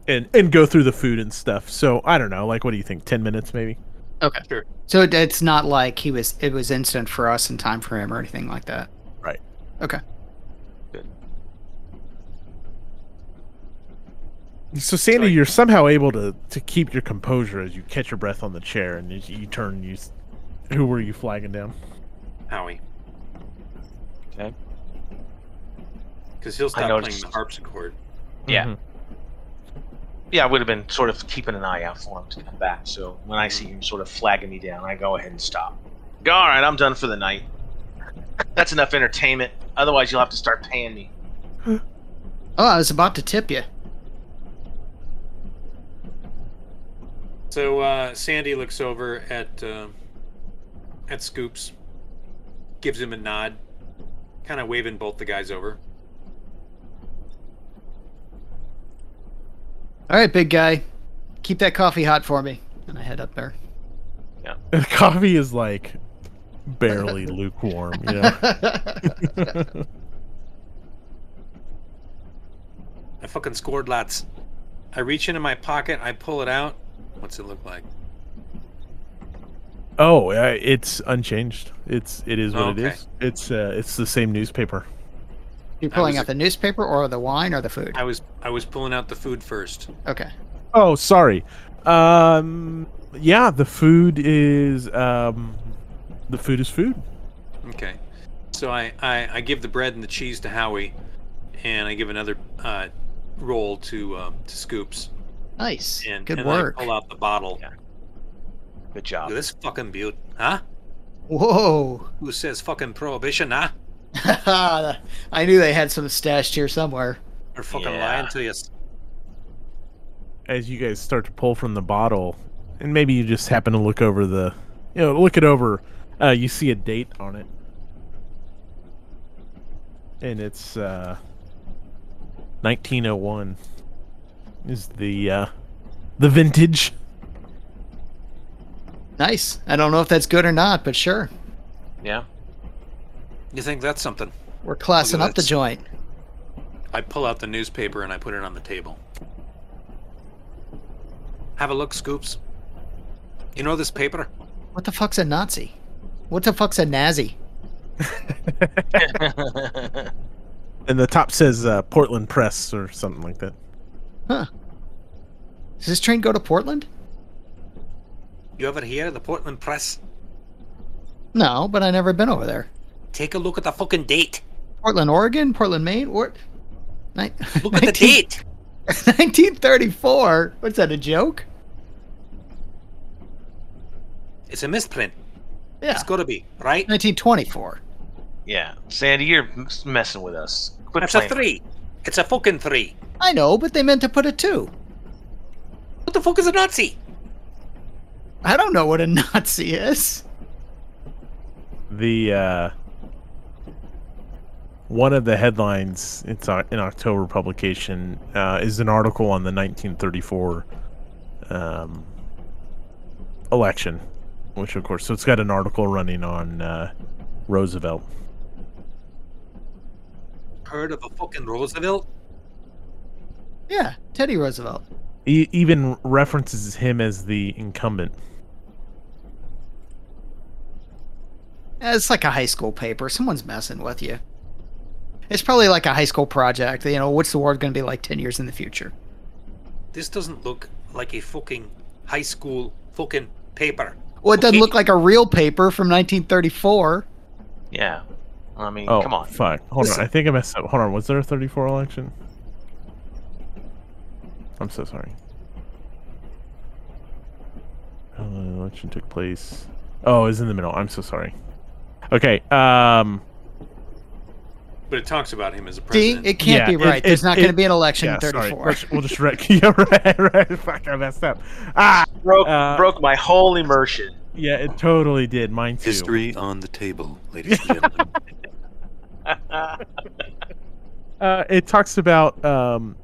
Speaker 1: and and go through the food and stuff. So I don't know. Like, what do you think? Ten minutes, maybe.
Speaker 2: Okay.
Speaker 3: Sure.
Speaker 2: So it- it's not like he was it was instant for us and time for him or anything like that.
Speaker 1: Right.
Speaker 2: Okay.
Speaker 1: So Sandy,
Speaker 3: Sorry.
Speaker 1: you're somehow able to to keep your composure as you catch your breath on the chair, and as you turn, you who were you flagging down?
Speaker 3: Howie.
Speaker 4: Okay.
Speaker 3: Because he'll stop playing the harpsichord.
Speaker 4: Yeah.
Speaker 1: Mhm.
Speaker 4: yeah, I would have been sort of keeping an eye out for him to come back. So when I see him sort of flagging me down, I go ahead and stop. Go, all right, I'm done for the night. That's enough entertainment. Otherwise, you'll have to start paying me.
Speaker 2: Oh, I was about to tip you.
Speaker 3: So uh, Sandy looks over at uh, at Scoops, gives him a nod, kind of waving both the guys over.
Speaker 2: All right, big guy. Keep that coffee hot for me. And I head up there.
Speaker 1: Yeah, the coffee is like barely lukewarm. Yeah.
Speaker 3: I fucking scored lots. I reach into my pocket, I pull it out. What's it look like?
Speaker 1: oh, uh, it's unchanged. It's it is what it
Speaker 3: Okay.
Speaker 1: is. It's uh, it's the same newspaper.
Speaker 2: You're pulling
Speaker 3: was-
Speaker 2: out the newspaper or the wine or the food?
Speaker 3: I was I was pulling out the food first.
Speaker 2: Okay.
Speaker 1: Oh, sorry. Um, yeah, the food is um, the food is food.
Speaker 3: Okay. So I, I, I give the bread and the cheese to Howie, and I give another uh, roll to uh, to Scoops.
Speaker 2: Nice.
Speaker 3: And,
Speaker 2: Good
Speaker 3: and
Speaker 2: work.
Speaker 3: I pull out the bottle.
Speaker 4: Yeah. Good
Speaker 3: Look
Speaker 4: job.
Speaker 3: at this fucking beaut, huh?
Speaker 2: Whoa.
Speaker 3: Who says fucking prohibition, huh?
Speaker 2: I knew they had some stashed here somewhere.
Speaker 3: Or fucking
Speaker 4: Yeah.
Speaker 3: lying to you.
Speaker 1: As you guys start to pull from the bottle, and maybe you just happen to look over the, you know, look it over. Uh, you see a date on it, and it's uh, 1901. Is the uh, the vintage?
Speaker 2: Nice. I don't know if that's good or not, but sure.
Speaker 4: Yeah.
Speaker 3: You think that's something?
Speaker 2: We're classing up the joint.
Speaker 3: I pull out the newspaper and I put it on the table. Have a look, Scoops. You know this paper?
Speaker 2: What the fuck's a Nazi? What the fuck's a Nazi?
Speaker 1: And the top says uh, Portland Press or something like that.
Speaker 2: Does this train go to Portland?
Speaker 3: You ever hear the Portland Press?
Speaker 2: No, but I never been over there.
Speaker 3: Take a look at the fucking date.
Speaker 2: Portland, Oregon, Portland, Maine. What? Ni-
Speaker 3: Look at the date.
Speaker 2: 1934. What's that? A joke?
Speaker 3: It's a misprint.
Speaker 2: Yeah.
Speaker 3: It's got to be right.
Speaker 2: 1924.
Speaker 4: yeah. Sandy, you're messing with us. Quit
Speaker 3: That's a three. It's a fucking three.
Speaker 2: I know, but they meant to put a two.
Speaker 3: What the fuck is a Nazi?
Speaker 2: I don't know what a Nazi is.
Speaker 1: The uh, one of the headlines it's an October publication uh, is an article on the 1934 um, election, which of course so it's got an article running on uh, Roosevelt.
Speaker 3: Heard of a fucking Roosevelt?
Speaker 2: Yeah, Teddy Roosevelt.
Speaker 1: He even references him as the incumbent.
Speaker 2: It's like a high school paper. Someone's messing with you. It's probably like a high school project. You know, what's the world going to be like 10 years in the future?
Speaker 3: This doesn't look like a fucking high school fucking paper.
Speaker 2: Well, it doesn't
Speaker 3: Okay.
Speaker 2: look like a real paper from 1934.
Speaker 4: Yeah. I mean,
Speaker 1: Oh,
Speaker 4: come on.
Speaker 1: fuck! Hold
Speaker 3: Listen.
Speaker 1: on, I think I messed up. Hold on, was there a 34 election? I'm so sorry. Uh, election took place. Oh, it's in the middle. I'm so sorry. Okay. Um.
Speaker 3: But it talks about him as a
Speaker 2: See,
Speaker 3: president.
Speaker 2: it can't
Speaker 1: Yeah,
Speaker 2: be
Speaker 1: it-
Speaker 2: right. There's
Speaker 1: it-
Speaker 2: not going to be an election
Speaker 1: Yeah.
Speaker 2: in 34.
Speaker 1: We'll just, we'll just wreck. Yeah. Right. Right. Fuck. I messed up. Ah.
Speaker 4: Broke,
Speaker 1: Uh,
Speaker 4: broke my whole immersion.
Speaker 1: Yeah. It totally did. Mine too.
Speaker 8: History on the table, ladies and gentlemen.
Speaker 1: Uh, it talks about um,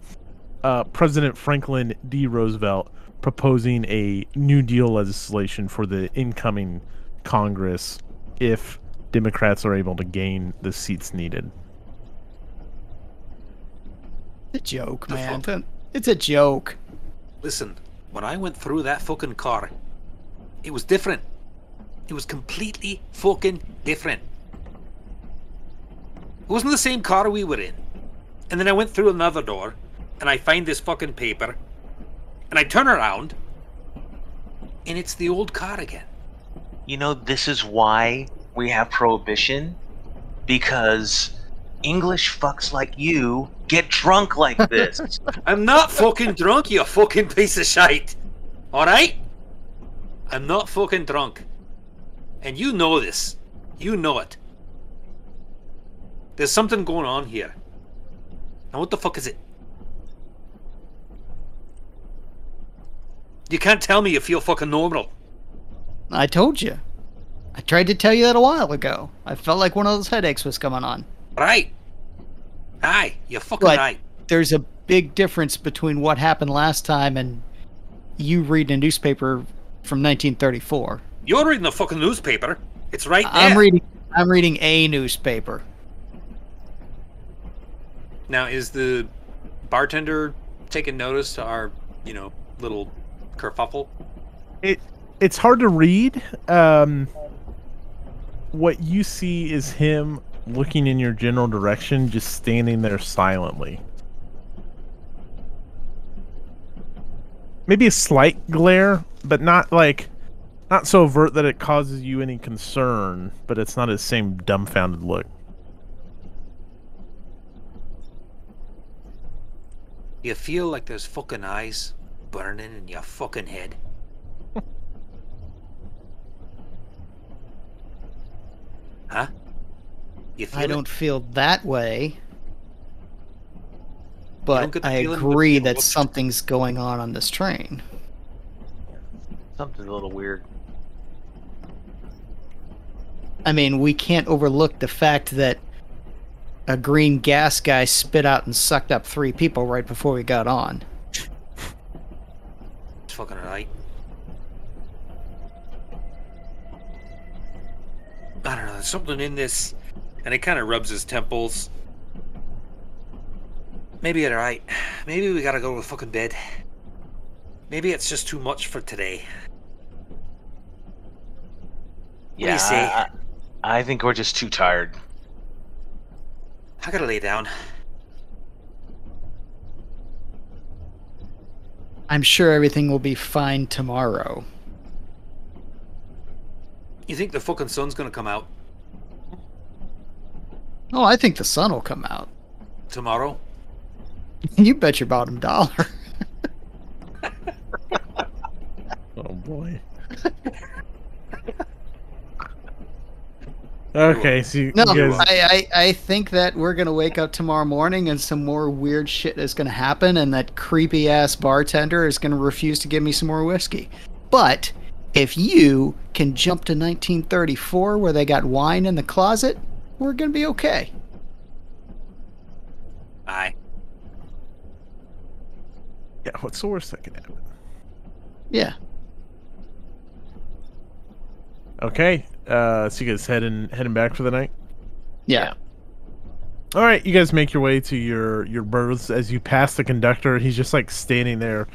Speaker 1: uh, President Franklin D. Roosevelt proposing a New Deal legislation for the incoming Congress if Democrats are able to gain the seats needed.
Speaker 2: It's a joke, man.
Speaker 3: fuck?
Speaker 2: It's a joke.
Speaker 3: Listen, when I went through that fucking car, it was different. It was completely fucking different. It wasn't the same car we were in. And then I went through another door, and I find this fucking paper, and I turn around, and it's the old car again.
Speaker 4: You know, this is why we have prohibition because English fucks like you get drunk like this.
Speaker 3: I'm not fucking drunk, you fucking piece of shite. Alright? I'm not fucking drunk. And you know this. You know it. There's something going on here. Now, what the fuck is it? You can't tell me you feel fucking normal.
Speaker 2: I told you. I tried to tell you that a while ago. I felt like one of those headaches was coming on.
Speaker 3: Right. Aye, you're fucking
Speaker 2: But-
Speaker 3: right.
Speaker 2: There's a big difference between what happened last time and you reading a newspaper from 1934.
Speaker 3: You're reading the fucking newspaper. It's right there.
Speaker 2: I'm reading. I'm reading a newspaper.
Speaker 3: Now, is the bartender taking notice to our, you know, little kerfuffle?
Speaker 1: It it's hard to read. Um, what you see is him looking in your general direction, just standing there silently. Maybe a slight glare, but not like not so overt that it causes you any concern, but it's not his same dumbfounded look.
Speaker 3: You feel like there's fucking eyes burning in your fucking head. huh? You feel
Speaker 2: I
Speaker 3: it?
Speaker 2: don't feel that way. But I agree that
Speaker 3: look-
Speaker 2: something's going on on this train.
Speaker 4: Something's a little weird.
Speaker 2: I mean, we can't overlook the fact that a green gas guy spit out and sucked up three people right before we got on.
Speaker 3: It's fucking right. I don't know. There's something in this, and it kind of rubs his temples. Maybe you're right. Maybe we gotta go to fucking bed. Maybe it's just too much for today. you
Speaker 4: Yeah, I- I think we're just too tired.
Speaker 3: I gotta lay down.
Speaker 2: I'm sure everything will be fine tomorrow.
Speaker 3: You think the fucking sun's gonna come out
Speaker 2: Oh, I think the sun will come out.
Speaker 3: tomorrow?
Speaker 2: you bet your bottom dollar.
Speaker 1: Oh boy. okay, so you,
Speaker 2: No,
Speaker 1: you guys,
Speaker 2: I, I, I think that we're gonna wake up tomorrow morning and some more weird shit is gonna happen, and that creepy ass bartender is gonna refuse to give me some more whiskey. But if you can jump to 1934 where they got wine in the closet, we're gonna be okay.
Speaker 3: Aye.
Speaker 1: yeah, what's the worst that can happen?
Speaker 2: Yeah.
Speaker 1: Okay, uh, so you guys heading heading back for the night.
Speaker 2: Yeah.
Speaker 1: All right, you guys make your way to your your berths as you pass the conductor. He's just like standing there.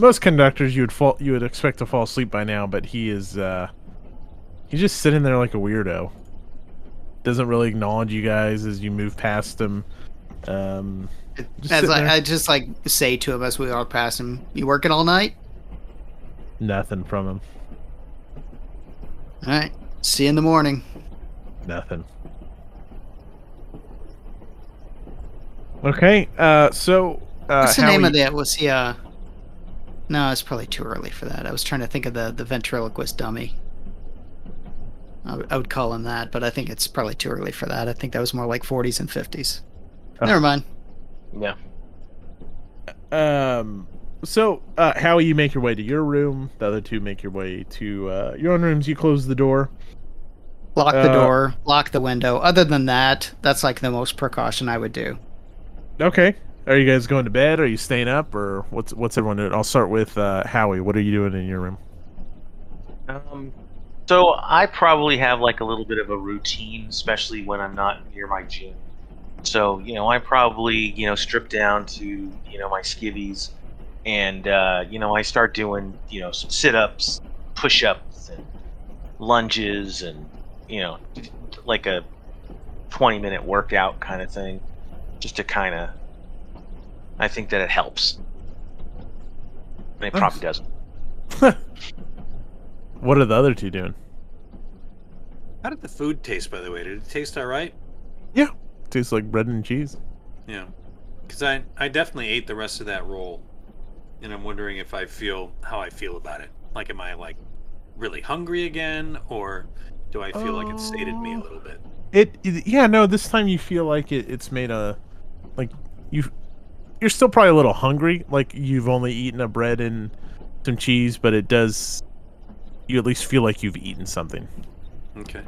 Speaker 1: Most conductors you would fall you would expect to fall asleep by now, but he is uh he's just sitting there like a weirdo. Doesn't really acknowledge you guys as you move past him. Um Just
Speaker 2: As
Speaker 1: sitting
Speaker 2: I. I just like say to him as we walk past him, "You working all night?
Speaker 1: nothing from him.
Speaker 2: All right. See you in the morning."
Speaker 1: Nothing. Okay, uh so uh
Speaker 2: What's the name of that? Was he uh No, it's probably too early for that. I was trying to think of the the ventriloquist dummy. I would- would call him that, but I think it's probably too early for that. I think that was more like 40s and 50s.
Speaker 1: Oh.
Speaker 2: Never mind.
Speaker 4: Yeah.
Speaker 1: Um. So, uh, Howie, you make your way to your room. The other two make your way to uh, your own rooms. You close the door.
Speaker 2: Lock the
Speaker 1: Uh,
Speaker 2: door, lock the window. Other than that, that's like the most precaution I would do.
Speaker 1: Okay. Are you guys going to bed? Are you staying up, or what's what's everyone doing? I'll start with uh, Howie. What are you doing in your room?
Speaker 4: Um, so I probably have like a little bit of a routine, especially when I'm not near my gym. So you know, I probably you know strip down to you know my skivvies, and uh, you know I start doing you know some sit-ups, push-ups, and lunges, and you know like a 20-minute workout kind of thing, just to kind of. I think that it helps. And it probably doesn't.
Speaker 1: What are the other two doing?
Speaker 3: How did the food taste, by the way? Did it taste all right?
Speaker 1: Yeah, tastes like bread and cheese.
Speaker 3: Yeah. Because I, I definitely ate the rest of that roll, and I'm wondering if I feel how I feel about it. Like, am I like really hungry again, or do I feel like it sated me a
Speaker 1: Oh.
Speaker 3: little bit?
Speaker 1: It, it yeah no this time you feel like it, it's made a like you you're still probably a little hungry like you've only eaten a bread and some cheese but it does you at least feel like you've eaten something
Speaker 3: Okay.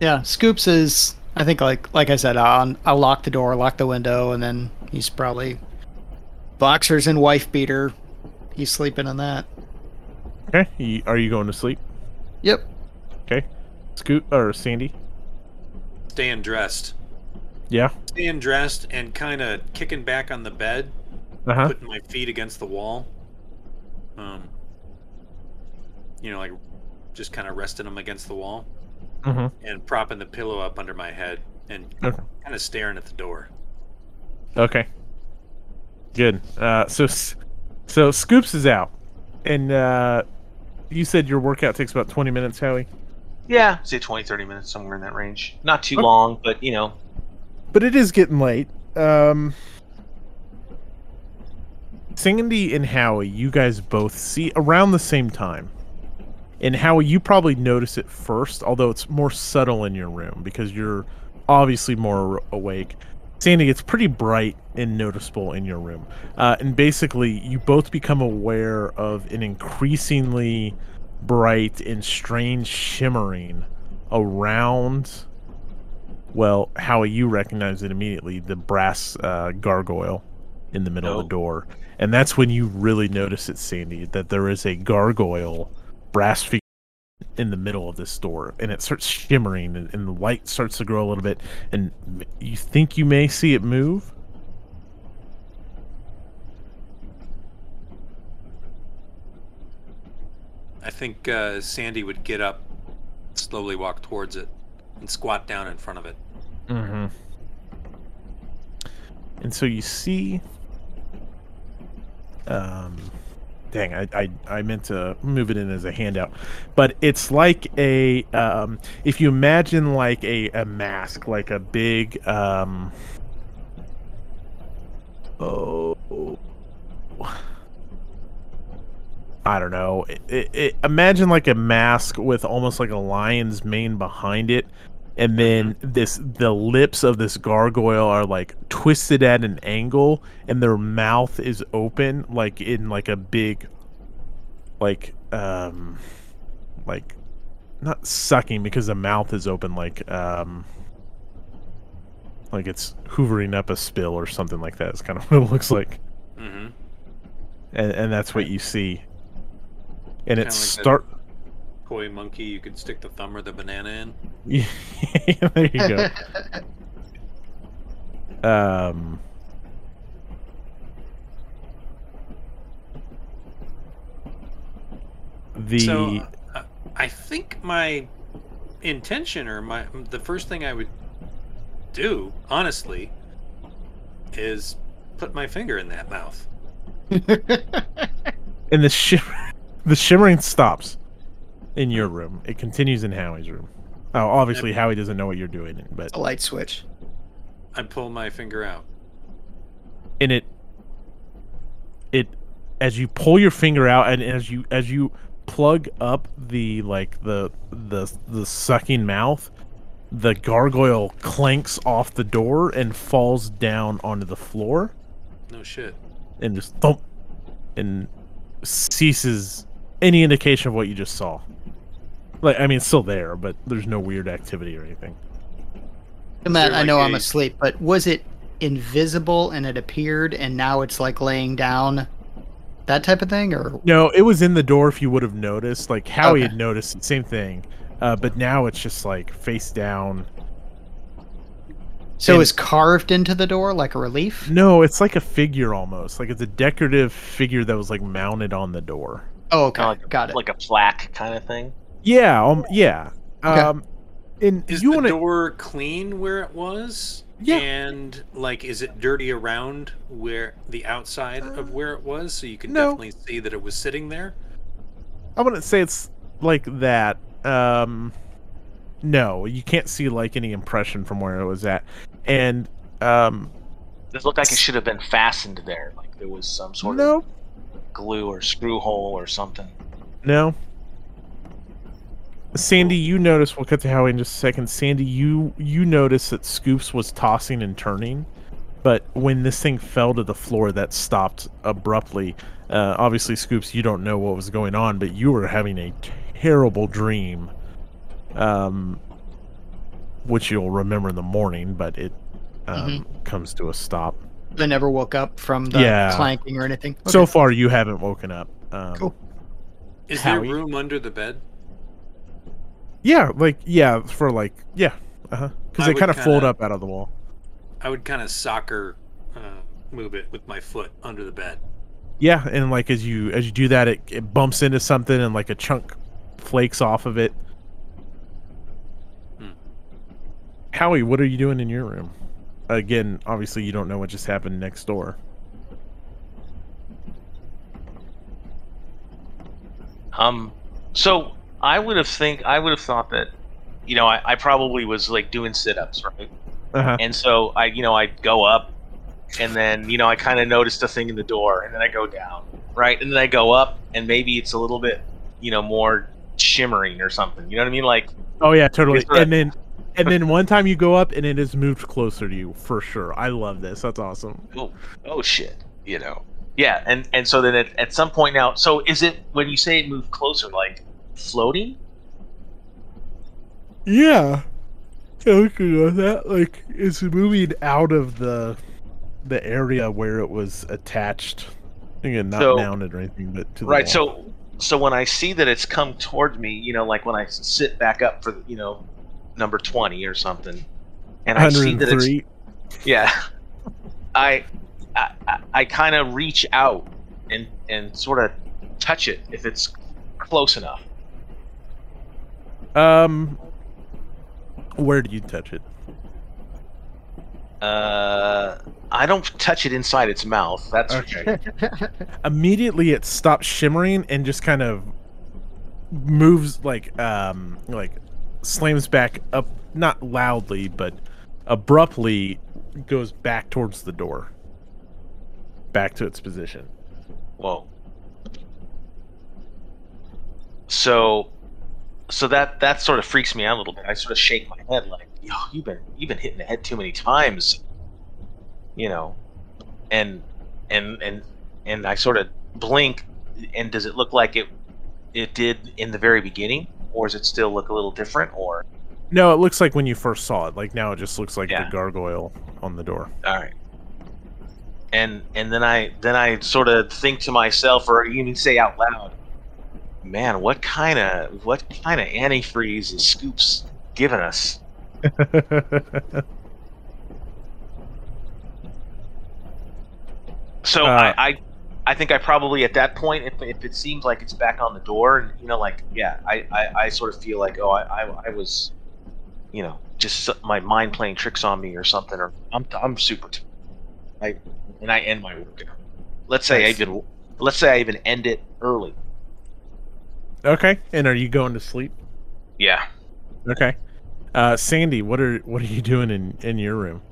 Speaker 2: Yeah, Scoops is. I think like like I said, I'll, I'll lock the door, lock the window, and then he's probably boxers and wife beater. He's sleeping in that.
Speaker 1: okay are you going to sleep
Speaker 2: Yep.
Speaker 1: okay Scoops or sandy
Speaker 3: Staying dressed.
Speaker 1: yeah
Speaker 3: Staying dressed and kind of kicking back on the bed,
Speaker 1: uh-huh
Speaker 3: putting my feet against the wall. Um, you know, like just kind of resting them against the wall
Speaker 1: mm-hmm.
Speaker 3: and propping the pillow up under my head and
Speaker 1: Okay.
Speaker 3: kind of staring at the door.
Speaker 1: Okay. Good. Uh, so, so Scoops is out, and uh, you said your workout takes about twenty minutes, Howie.
Speaker 4: Yeah, say 20, 30 minutes, somewhere in that range. Not too
Speaker 1: Okay.
Speaker 4: long, but you know,
Speaker 1: But it is getting late. Um, Sandy and Howie, you guys both see around the same time. And Howie, you probably notice it first, although it's more subtle in your room because you're obviously more awake. Sandy, it's pretty bright and noticeable in your room. Uh, and basically, you both become aware of an increasingly bright and strange shimmering around well, Howie, you recognize it immediately the brass uh, gargoyle in the middle of
Speaker 4: Oh.
Speaker 1: the door. And that's when you really notice it, Sandy, that there is a gargoyle brass figure in the middle of this door. And it starts shimmering, and, and the light starts to grow a little bit. And you think you may see it move?
Speaker 3: I think uh, Sandy would get up, slowly walk towards it, and squat down in front of it.
Speaker 1: Mm-hmm. And so you see. Um, dang, I, I I meant to move it in as a handout, but it's like a um, if you imagine like a a mask, like a big um. Oh. I don't know. It, it, it, imagine like a mask with almost like a lion's mane behind it, and then this the lips of this gargoyle are like twisted at an angle, and their mouth is open, like in like a big, like um, like not sucking because the mouth is open, like um, like it's hoovering up a spill or something like that. Is kind of what it looks like,
Speaker 3: Mm-hmm.
Speaker 1: and and that's what you see. And it start.
Speaker 3: Koi monkey, you could stick the thumb or the banana in.
Speaker 1: Yeah, there you go. Um, the
Speaker 3: So uh, I think my intention or my the first thing I would do, honestly, is put my finger in that mouth.
Speaker 1: and the shimmer, the shimmering stops in your room. It continues in Howie's room. Oh, obviously Howie doesn't know what you're doing, but
Speaker 2: a light switch.
Speaker 3: I pull my finger out.
Speaker 1: and it it as you pull your finger out and as you as you plug up the like the the the sucking mouth the gargoyle clanks off the door and falls down onto the floor
Speaker 3: No shit.
Speaker 1: and just thump and ceases any indication of what you just saw like i mean it's still there but there's no weird activity or anything
Speaker 2: Matt,
Speaker 3: there
Speaker 2: I know
Speaker 3: like
Speaker 2: I'm asleep, but was it invisible and it appeared and now it's like laying down? That type of thing? Or
Speaker 1: No, it was in the door. If you would have noticed, like Howie
Speaker 2: Okay.
Speaker 1: had noticed, same thing. Uh, but now it's just like face down.
Speaker 2: so
Speaker 1: And-
Speaker 2: it's carved into the door like a relief?
Speaker 1: No, it's like a figure almost. Like it's a decorative figure that was like mounted on the door.
Speaker 2: Oh, okay.
Speaker 4: Kinda like,
Speaker 2: Got it.
Speaker 4: like a plaque kind of thing.
Speaker 1: Yeah, um, yeah.
Speaker 2: Okay.
Speaker 1: Um, and
Speaker 3: Is
Speaker 1: you
Speaker 3: the
Speaker 1: want to?
Speaker 3: door clean where it was?
Speaker 1: Yeah.
Speaker 3: And like, is it dirty around where the outside of where it was, so you can
Speaker 1: no.
Speaker 3: definitely see that it was sitting there?
Speaker 1: I wouldn't say it's like that. Um, no, you can't see like any impression from where it was at, and um,
Speaker 4: This looked like it should have been fastened there, like there was some sort
Speaker 1: no,
Speaker 4: of glue or screw hole or something.
Speaker 1: no. Sandy, you notice. We'll cut to Howie in just a second. Sandy, you you notice that Scoops was tossing and turning, but when this thing fell to the floor, that stopped abruptly. Uh, obviously, Scoops, you don't know what was going on, but you were having a terrible dream, um, which you'll remember in the morning. But it um, comes to a stop.
Speaker 2: They never woke up from the
Speaker 1: Yeah.
Speaker 2: clanking or anything.
Speaker 1: So far, you haven't woken up. Um,
Speaker 2: Cool.
Speaker 3: Is
Speaker 1: Howie?
Speaker 3: there room under the bed?
Speaker 1: Yeah, like yeah, for like yeah, uh huh. Because they kind of fold up out of the wall.
Speaker 3: I would kind of soccer uh, move it with my foot under the bed.
Speaker 1: Yeah, and like as you as you do that, it, it bumps into something and like a chunk flakes off of it.
Speaker 3: Hmm.
Speaker 1: Howie, what are you doing in your room? Again, obviously you don't know what just happened next door.
Speaker 4: Um, so I would have think I would have thought that, you know, I, I probably was like doing sit-ups, right?
Speaker 1: Uh huh.
Speaker 4: And so I, you know, I'd go up, and then you know I kind of noticed a thing in the door, and then I go down, right, and then I go up, and maybe it's a little bit, you know, more shimmering or something. You know what I mean? Like,
Speaker 1: Oh yeah, totally. And then and then one time you go up and it has moved closer to you for sure. I love this. That's awesome.
Speaker 4: oh, oh shit, you know. Yeah, and and so then at, at some point now, so is it when you say it moved closer, like floating?
Speaker 1: Yeah. Yeah, we could go with that. Like it's moving out of the the area where it was attached. Again, not
Speaker 4: So-
Speaker 1: mounted or anything, but to the
Speaker 4: Right.
Speaker 1: wall.
Speaker 4: So so when I see that it's come towards me, you know, like when I sit back up for you know number twenty or something, and I see that it's yeah, I, I- I kind of reach out and and sort of touch it if it's close enough.
Speaker 1: Um, where do you touch it?
Speaker 4: Uh, I don't touch it inside its mouth. That's
Speaker 1: Okay. Immediately, it stops shimmering and just kind of moves like um like slams back up, not loudly but abruptly goes back towards the door, back to its position.
Speaker 4: Whoa. So, so that that sort of freaks me out a little bit. I sort of shake my head like, "Yo, you've been you've been hitting the head too many times," you know, and and and and I sort of blink. And does it look like it it did in the very beginning, or does it still look a little different? Or
Speaker 1: No, it looks like when you first saw it. Like now, it just looks like
Speaker 4: Yeah.
Speaker 1: the gargoyle on the door.
Speaker 4: all right. And and then I then I sort of think to myself, or even say out loud, man, what kind of what kind of antifreeze is Scoops giving us? So
Speaker 1: Uh,
Speaker 4: I, I I think I probably at that point, if, if it seems like it's back on the door, and you know, like yeah, I, I, I sort of feel like oh, I, I, I was, you know, just my mind playing tricks on me or something, or I'm I'm super. T- I and I end my work. Let's say
Speaker 1: Nice.
Speaker 4: I even let's say I even end it early.
Speaker 1: Okay, and are you going to sleep?
Speaker 4: Yeah.
Speaker 1: Okay. Uh, Sandy, what are what are you doing in in your room?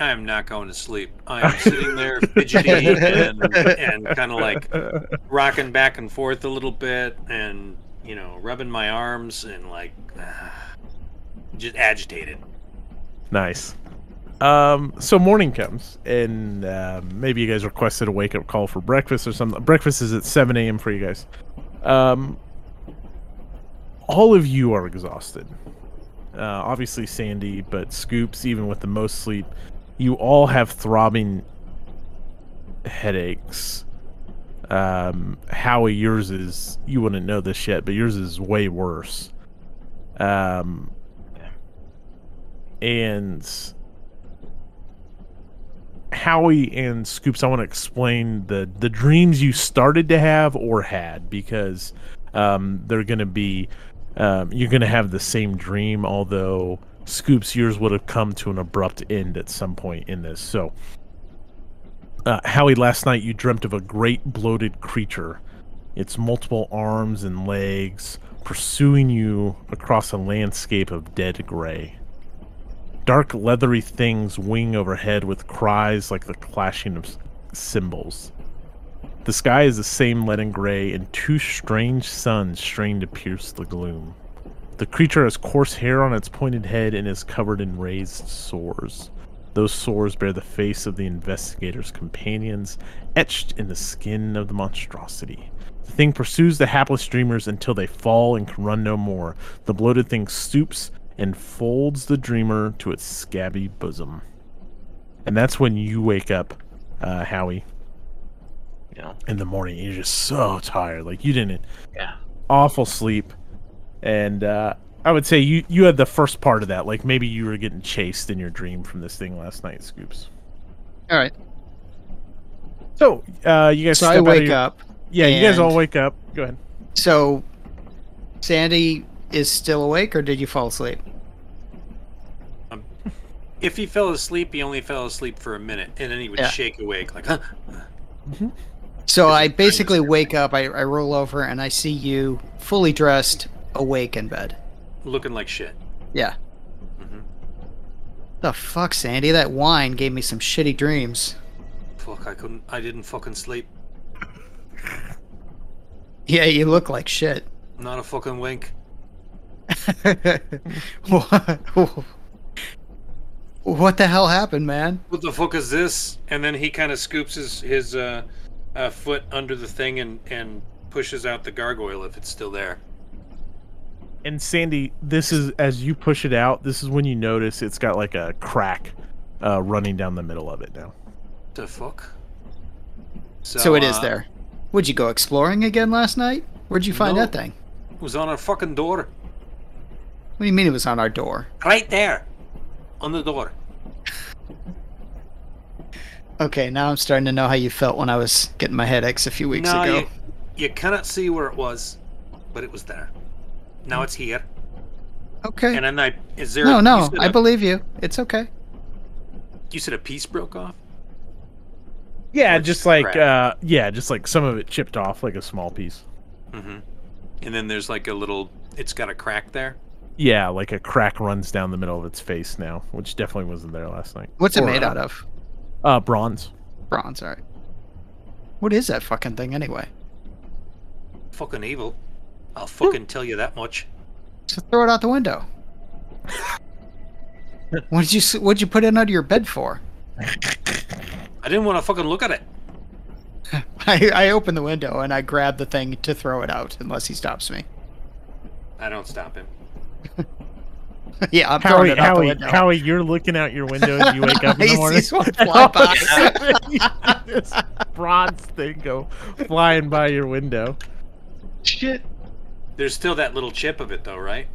Speaker 3: I am not going to sleep. I am sitting there fidgety and, and kind of like rocking back and forth a little bit and, you know, rubbing my arms and like just agitated.
Speaker 1: Nice. Um, so morning comes, and uh, maybe you guys requested a wake up call for breakfast or something. Breakfast is at 7 a.m. for you guys. Um, all of you are exhausted. Uh, obviously, Sandy, but Scoops, even with the most sleep, you all have throbbing headaches. Um, Howie, yours is, you wouldn't know this yet, but yours is way worse. Um, and Howie and Scoops, I want to explain the the dreams you started to have or had because um, they're going to be um, you're going to have the same dream, although Scoops, yours would have come to an abrupt end at some point in this. So, uh, Howie, last night you dreamt of a great bloated creature. Its multiple arms and legs, pursuing you across a landscape of dead gray. Dark, leathery things wing overhead with cries like the clashing of cymbals. The sky is the same leaden gray, and two strange suns strain to pierce the gloom. The creature has coarse hair on its pointed head and is covered in raised sores. Those sores bear the face of the investigator's companions, etched in the skin of the monstrosity. The thing pursues the hapless dreamers until they fall and can run no more. The bloated thing stoops and folds the dreamer to its scabby bosom. And that's when you wake up, uh, Howie,
Speaker 4: You know.
Speaker 1: in the morning. You're just so tired. Like you didn't
Speaker 4: Yeah.
Speaker 1: awful sleep. And uh, I would say you, you had the first part of that. Like maybe you were getting chased in your dream from this thing last night, Scoops.
Speaker 2: All right.
Speaker 1: So uh, you guys
Speaker 2: So
Speaker 1: step
Speaker 2: I wake
Speaker 1: your-
Speaker 2: up.
Speaker 1: Yeah, you guys all wake up. Go ahead.
Speaker 2: So Sandy is still awake, or did you fall asleep?
Speaker 3: If he fell asleep, he only fell asleep for a minute, and then he would
Speaker 2: Yeah.
Speaker 3: shake awake like, huh?
Speaker 2: So I
Speaker 3: he trying to
Speaker 2: basically wake up. I, I roll over and I see you fully dressed, awake in bed.
Speaker 3: looking like shit.
Speaker 2: Yeah.
Speaker 3: hmm
Speaker 2: The fuck, Sandy? That wine gave me some shitty dreams.
Speaker 3: Fuck, I couldn't. I didn't fucking sleep.
Speaker 2: Yeah, you look like shit.
Speaker 3: Not a fucking wink.
Speaker 2: what what the hell happened, man?
Speaker 3: What the fuck is this? And then he kind of scoops his his uh, uh, foot under the thing and and pushes out the gargoyle if it's still there.
Speaker 1: And Sandy, this is as you push it out. This is when you notice it's got like a crack uh, running down the middle of it now.
Speaker 3: The fuck.
Speaker 2: So, it is
Speaker 3: uh,
Speaker 2: there. Would you go exploring again last night? Where'd you find
Speaker 3: No.
Speaker 2: that thing?
Speaker 3: It was on our fucking door.
Speaker 2: What do you mean it was on our door?
Speaker 3: Right there. On the door.
Speaker 2: Okay, now I'm starting to know how you felt when I was getting my headaches a few weeks
Speaker 3: no,
Speaker 2: ago.
Speaker 3: you, you cannot see where it was, but it was there. Now it's here.
Speaker 2: Okay.
Speaker 3: And then I is there?
Speaker 2: no,
Speaker 3: you
Speaker 2: no,
Speaker 3: said
Speaker 2: I
Speaker 3: a-
Speaker 2: believe you. It's okay.
Speaker 3: You said a piece broke off.
Speaker 1: Yeah,
Speaker 3: Or
Speaker 1: just
Speaker 3: just
Speaker 1: like uh, yeah, just like some of it chipped off, like a small piece.
Speaker 3: Mm-hmm. And then there's like a little. It's got a crack there.
Speaker 1: Yeah, like a crack runs down the middle of its face now, which definitely wasn't there last night.
Speaker 2: What's it made
Speaker 1: uh,
Speaker 2: out of?
Speaker 1: Uh, bronze.
Speaker 2: Bronze, alright. What is that fucking thing anyway?
Speaker 3: Fucking evil. I'll fucking tell you that much.
Speaker 2: So throw it out the window. what did you What'd you put it under your bed for?
Speaker 3: I didn't want to fucking look at it.
Speaker 2: I, I open the window and I grab the thing to throw it out, unless he stops me.
Speaker 3: I don't stop him.
Speaker 2: yeah, I'm throwing
Speaker 1: Howie,
Speaker 2: out the
Speaker 1: Howie,
Speaker 2: window.
Speaker 1: Howie, you're looking out your window as you wake up in the morning.
Speaker 2: sees one fly by.
Speaker 1: this bronze thing go flying by your window.
Speaker 2: Shit.
Speaker 3: There's still that little chip of it though, right?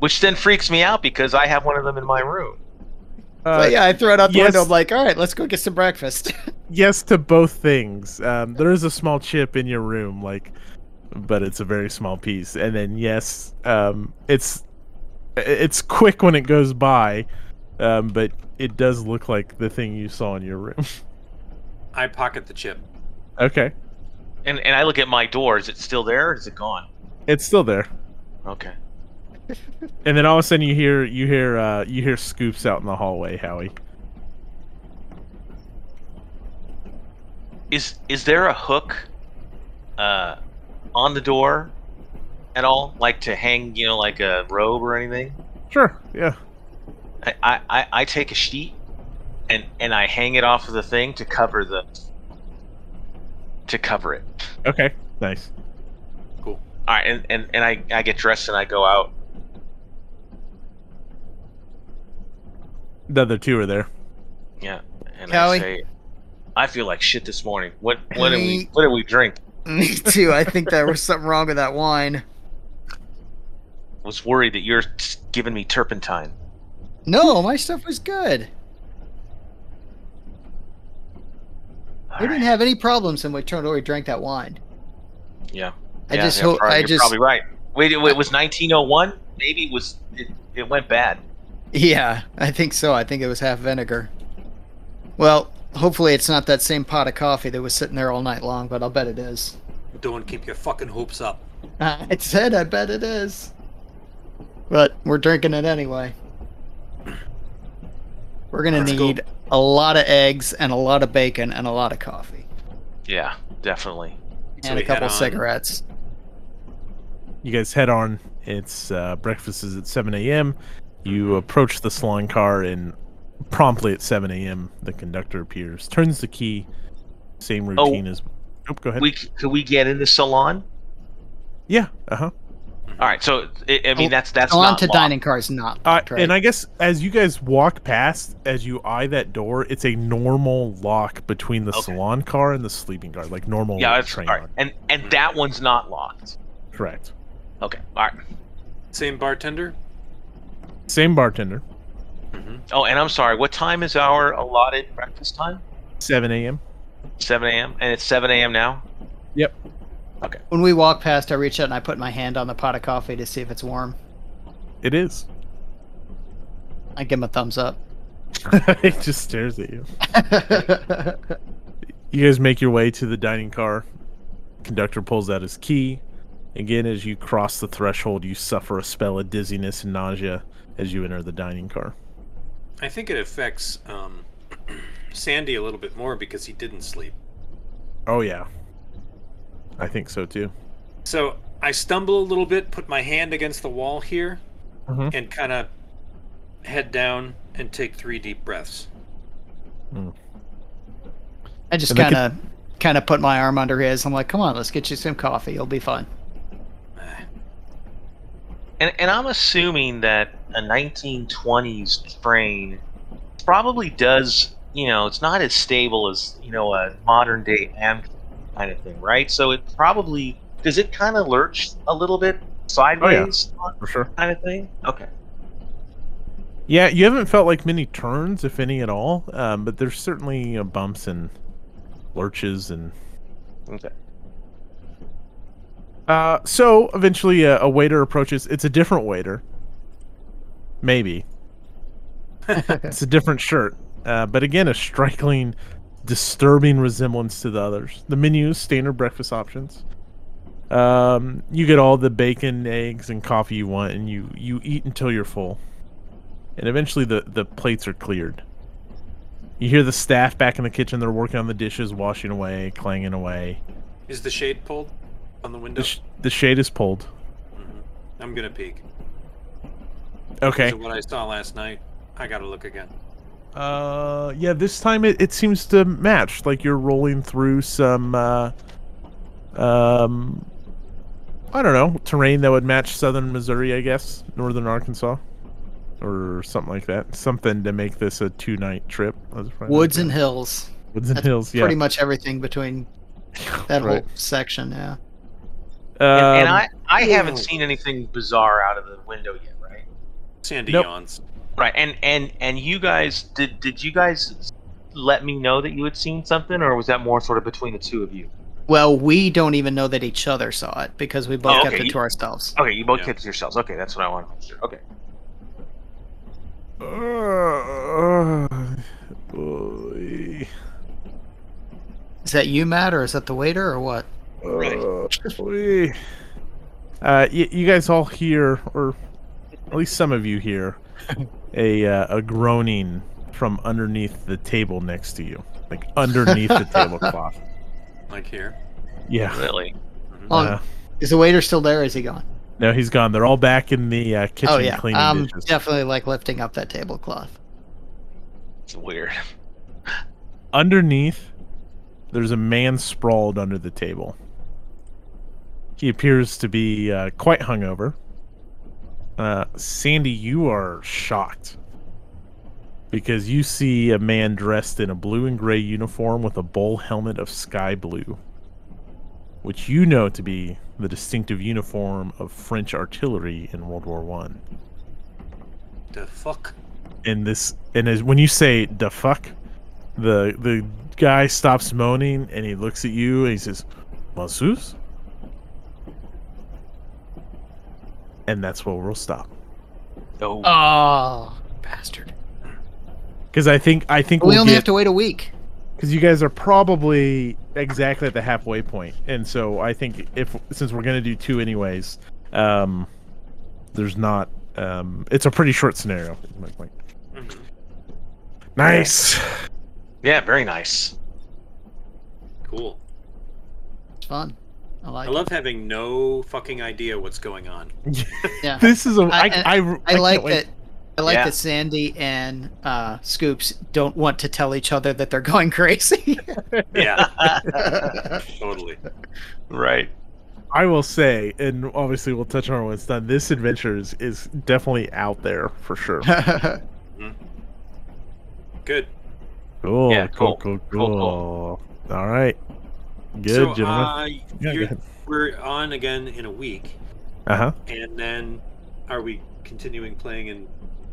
Speaker 4: Which then freaks me out because I have one of them in my room.
Speaker 1: Uh,
Speaker 2: But yeah, I throw it out the
Speaker 1: yes.
Speaker 2: window. I'm like, all right, let's go get some breakfast.
Speaker 1: yes to both things. Um, there is a small chip in your room, like, but it's a very small piece. And then yes, um, it's it's quick when it goes by, um, but it does look like the thing you saw in your room.
Speaker 3: I pocket the chip.
Speaker 1: okay,
Speaker 4: And and I look at my door. Is it still there or is it gone?
Speaker 1: it's still there.
Speaker 4: Okay.
Speaker 1: And then all of a sudden you hear you hear uh, you hear scoops out in the hallway, Howie.
Speaker 4: Is is there a hook uh on the door at all? Like to hang, you know, like a robe or anything?
Speaker 1: Sure, yeah.
Speaker 4: I, I, I- I take a sheet and and I hang it off of the thing to cover the to cover it.
Speaker 1: Okay, nice.
Speaker 3: Cool.
Speaker 4: All right, and, and, and I, I get dressed and I go out.
Speaker 1: The other two are there.
Speaker 4: Yeah, and
Speaker 2: Callie?
Speaker 4: I say, I feel like shit this morning. What what did we what did we drink?
Speaker 2: Me too. I think there was something wrong with that wine.
Speaker 4: Was worried that you're giving me turpentine.
Speaker 2: No, my stuff was good.
Speaker 4: All
Speaker 2: We didn't have any problems when we turned over. We drank that wine.
Speaker 4: Yeah.
Speaker 2: I
Speaker 4: yeah,
Speaker 2: just
Speaker 4: yeah,
Speaker 2: hope.
Speaker 4: probably-
Speaker 2: I
Speaker 4: you're
Speaker 2: just.
Speaker 4: probably right. Wait, it, it was 1901. Maybe it was. It, it went bad.
Speaker 2: Yeah, I think so. I think it was half vinegar. Well, hopefully it's not that same pot of coffee that was sitting there all night long, but I'll bet it is.
Speaker 3: Don't keep your fucking hopes up.
Speaker 2: I said, I bet it is. But we're drinking it anyway. We're gonna
Speaker 3: Let's go.
Speaker 2: need a lot of eggs and a lot of bacon and a lot of coffee
Speaker 4: Yeah, definitely.
Speaker 3: So
Speaker 2: and
Speaker 3: we
Speaker 2: a couple
Speaker 3: head
Speaker 2: cigarettes.
Speaker 1: You guys head on. It's uh, breakfast is at 7 a.m. You approach the salon car, and promptly at 7 a.m., the conductor appears, turns the key. Same routine as. Oh, go ahead.
Speaker 4: We could we get in the salon?
Speaker 1: yeah. Uh huh.
Speaker 4: All right. So I, I mean,
Speaker 2: Oh,
Speaker 4: that's that's
Speaker 2: Go on
Speaker 4: not
Speaker 2: to
Speaker 4: locked.
Speaker 2: dining car is not.
Speaker 1: Uh,
Speaker 2: right?
Speaker 1: And I guess as you guys walk past, as you eye that door, it's a normal lock between the
Speaker 4: Okay.
Speaker 1: salon car and the sleeping car, like normal
Speaker 4: Yeah, that's
Speaker 1: train
Speaker 4: all right.
Speaker 1: lock.
Speaker 4: And and that one's not locked.
Speaker 1: Correct.
Speaker 4: Okay. All right.
Speaker 3: Same bartender.
Speaker 1: Same bartender.
Speaker 3: hmm
Speaker 4: Oh, and I'm sorry. What time is our allotted breakfast time?
Speaker 1: 7 a.m.
Speaker 4: 7 a.m. And it's 7 a.m. now.
Speaker 1: Yep.
Speaker 2: When we walk past, I reach out and I put my hand on the pot of coffee to see if it's warm.
Speaker 1: It is.
Speaker 2: I give him a thumbs up.
Speaker 1: it just stares at you. You guys make your way to the dining car. Conductor pulls out his key. Again, as you cross the threshold, you suffer a spell of dizziness and nausea as you enter the dining car.
Speaker 3: I think it affects um, Sandy a little bit more because he didn't sleep.
Speaker 1: Oh yeah, I think so too.
Speaker 3: So I stumble a little bit, put my hand against the wall here,
Speaker 1: Mhm.
Speaker 3: and kind of head down and take three deep breaths.
Speaker 2: I just kind of kind of put my arm under his. I'm like, come on, let's get you some coffee. You'll be fine.
Speaker 4: And and I'm assuming that a 1920s train probably does. You know, it's not as stable as you know a modern day Amtrak kind of thing, right? So it probably does. It kind of lurch a little bit sideways,
Speaker 1: For sure.
Speaker 4: kind of thing. Okay.
Speaker 1: Yeah, you haven't felt like many turns, if any at all. Um, but there's certainly uh, bumps and lurches and.
Speaker 4: Okay.
Speaker 1: Uh, so eventually, a, a waiter approaches. It's a different waiter. Maybe it's a different shirt, uh, but again, a striking, disturbing resemblance to the others. The menu standard breakfast options. Um, you get all the bacon, eggs, and coffee you want, and you you eat until you're full. And eventually, the the plates are cleared. You hear the staff back in the kitchen. They're working on the dishes, washing away, clanging away.
Speaker 3: Is the shade pulled on the window?
Speaker 1: The, sh- the shade is pulled.
Speaker 3: Mhm. I'm gonna peek.
Speaker 1: Okay.
Speaker 3: So what I saw last night, I gotta look again.
Speaker 1: Uh, yeah. This time it, it seems to match. Like you're rolling through some, uh, um, I don't know, terrain that would match southern Missouri, I guess, northern Arkansas, or something like that. Something to make this a two night trip. Let's find out
Speaker 2: Woods and hills.
Speaker 1: woods and
Speaker 2: That's
Speaker 1: hills. Yeah.
Speaker 2: Pretty much everything between that
Speaker 1: Right.
Speaker 2: whole section. Yeah.
Speaker 4: And, and
Speaker 1: Um,
Speaker 4: I I haven't seen anything bizarre out of the window yet, right?
Speaker 3: Sandy
Speaker 1: Nope.
Speaker 3: yawns.
Speaker 4: Right. And and and you guys did did you guys let me know that you had seen something, or was that more sort of between the two of you?
Speaker 2: Well, we don't even know that each other saw it because we both
Speaker 4: Oh,
Speaker 2: kept it
Speaker 4: you-
Speaker 2: to ourselves.
Speaker 4: Okay, you both
Speaker 3: Yeah.
Speaker 4: kept it to yourselves. Okay, that's what I want to make sure. Okay.
Speaker 1: Uh, boy.
Speaker 2: Is that you, Matt, or is that the waiter, or what?
Speaker 3: Right.
Speaker 1: Uh, boy. Uh, y- you guys all hear, or at least some of you hear, a uh, a groaning from underneath the table next to you, like underneath the tablecloth.
Speaker 3: Like here.
Speaker 1: Yeah.
Speaker 4: Really?
Speaker 3: Mhm.
Speaker 2: Well,
Speaker 1: Uh,
Speaker 2: Is the waiter still there? Or is he gone?
Speaker 1: no, he's gone. They're all back in the uh, kitchen
Speaker 2: oh yeah,
Speaker 1: cleaning
Speaker 2: um,
Speaker 1: dishes.
Speaker 2: definitely like lifting up that tablecloth.
Speaker 4: It's weird.
Speaker 1: Underneath, there's a man sprawled under the table. He appears to be uh, quite hungover. Uh, Sandy, you are shocked because you see a man dressed in a blue and gray uniform with a bull helmet of sky blue, which you know to be the distinctive uniform of French artillery in World War One.
Speaker 3: The fuck?
Speaker 1: And this, and as when you say "the fuck," the the guy stops moaning and he looks at you and he says, "Masseuse," and that's where we'll stop.
Speaker 4: Oh,
Speaker 2: Oh, bastard!
Speaker 1: Because I think I think
Speaker 2: we
Speaker 1: we'll
Speaker 2: only
Speaker 1: get
Speaker 2: have to wait a week.
Speaker 1: because you guys are probably exactly at the halfway point, and so I think if since we're gonna do two anyways, um, there's not. Um, it's a pretty short scenario. Like, like, nice.
Speaker 4: Yeah, very nice.
Speaker 3: Cool.
Speaker 2: It's fun. I like.
Speaker 3: I love having no fucking idea what's going on.
Speaker 2: Yeah.
Speaker 1: This is a. I,
Speaker 2: I-
Speaker 1: I, I,
Speaker 2: I like
Speaker 1: wait.
Speaker 2: that. I like
Speaker 4: Yeah.
Speaker 2: that Sandy and uh, Scoops don't want to tell each other that they're going crazy.
Speaker 3: Yeah, totally.
Speaker 4: right.
Speaker 1: I will say, and obviously we'll touch on it when it's done. This adventure is, is definitely out there for sure.
Speaker 3: Good.
Speaker 1: Cool,
Speaker 4: Yeah,
Speaker 1: cool,
Speaker 4: cool.
Speaker 1: cool,
Speaker 4: Cool,
Speaker 1: cool. All right, good,
Speaker 3: so,
Speaker 1: gentlemen.
Speaker 3: Uh,
Speaker 1: yeah, go
Speaker 3: we're on again in a week,
Speaker 1: Uh huh.
Speaker 3: and then are we continuing playing in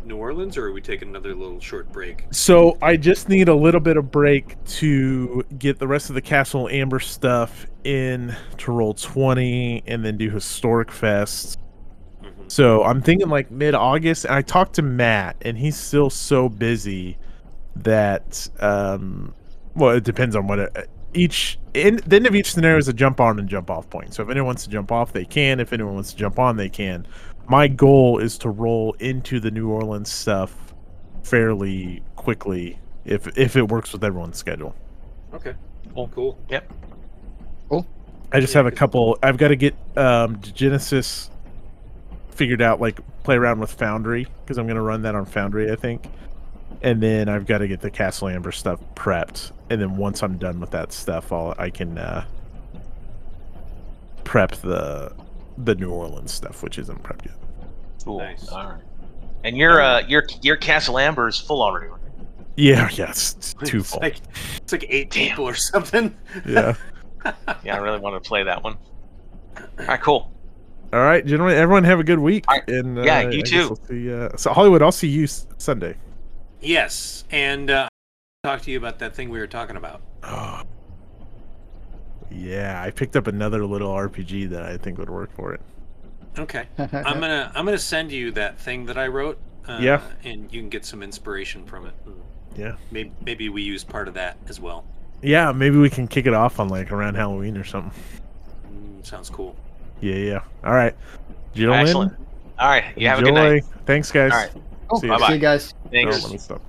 Speaker 3: New Orleans, or are we taking another little short break?
Speaker 1: So I just need a little bit of break to get the rest of the Castle Amber stuff in to Roll20, and then do Historic Fest.
Speaker 3: Mhm.
Speaker 1: So I'm thinking like mid August. And I talked to Matt, and he's still so busy that um, well, it depends on what it, each. In the end of each scenario is a jump on and jump off point. So if anyone wants to jump off, they can. If anyone wants to jump on, they can. My goal is to roll into the New Orleans stuff fairly quickly if if it works with everyone's schedule.
Speaker 3: Okay.
Speaker 4: Cool.
Speaker 3: Cool.
Speaker 4: Yep. Cool.
Speaker 1: I just
Speaker 3: Yeah,
Speaker 1: have a couple. I've got to get um, Genesys figured out, like play around with Foundry because I'm going to run that on Foundry, I think. And then I've got to get the Castle Amber stuff prepped, and then once I'm done with that stuff, I'll I can uh, prep the the New Orleans stuff, which isn't prepped yet.
Speaker 4: Cool.
Speaker 3: Nice.
Speaker 4: All right. And your uh your your Castle Amber is full already. right?
Speaker 1: Yeah, yes, it's too
Speaker 3: It's
Speaker 1: full.
Speaker 3: like it's like eight
Speaker 4: Damn.
Speaker 3: people or something.
Speaker 1: Yeah.
Speaker 4: Yeah, I really want to play that one. All right, cool.
Speaker 1: All right, gentlemen. Everyone have a good week.
Speaker 4: All right.
Speaker 1: And uh,
Speaker 4: Yeah, you
Speaker 1: I
Speaker 4: too.
Speaker 1: I'll see, uh, so Hollywood, I'll see you Sunday.
Speaker 3: Yes, and uh, talk to you about that thing we were talking about.
Speaker 1: Oh. Yeah, I picked up another little RPG that I think would work for it.
Speaker 3: Okay. I'm gonna I'm gonna send you that thing that I wrote. Uh,
Speaker 1: Yeah.
Speaker 3: And you can get some inspiration from it.
Speaker 1: Yeah.
Speaker 3: Maybe maybe we use part of that as well.
Speaker 1: Yeah, maybe we can kick it off on like around Halloween or something.
Speaker 3: Mm, sounds cool.
Speaker 1: Yeah, yeah. All right. Gentlemen,
Speaker 4: Excellent. All right. You have a good night.
Speaker 1: Thanks, guys.
Speaker 4: All right.
Speaker 2: Cool.
Speaker 1: See you.
Speaker 2: See you guys.
Speaker 1: Oh,
Speaker 4: Thanks.
Speaker 1: let me stop.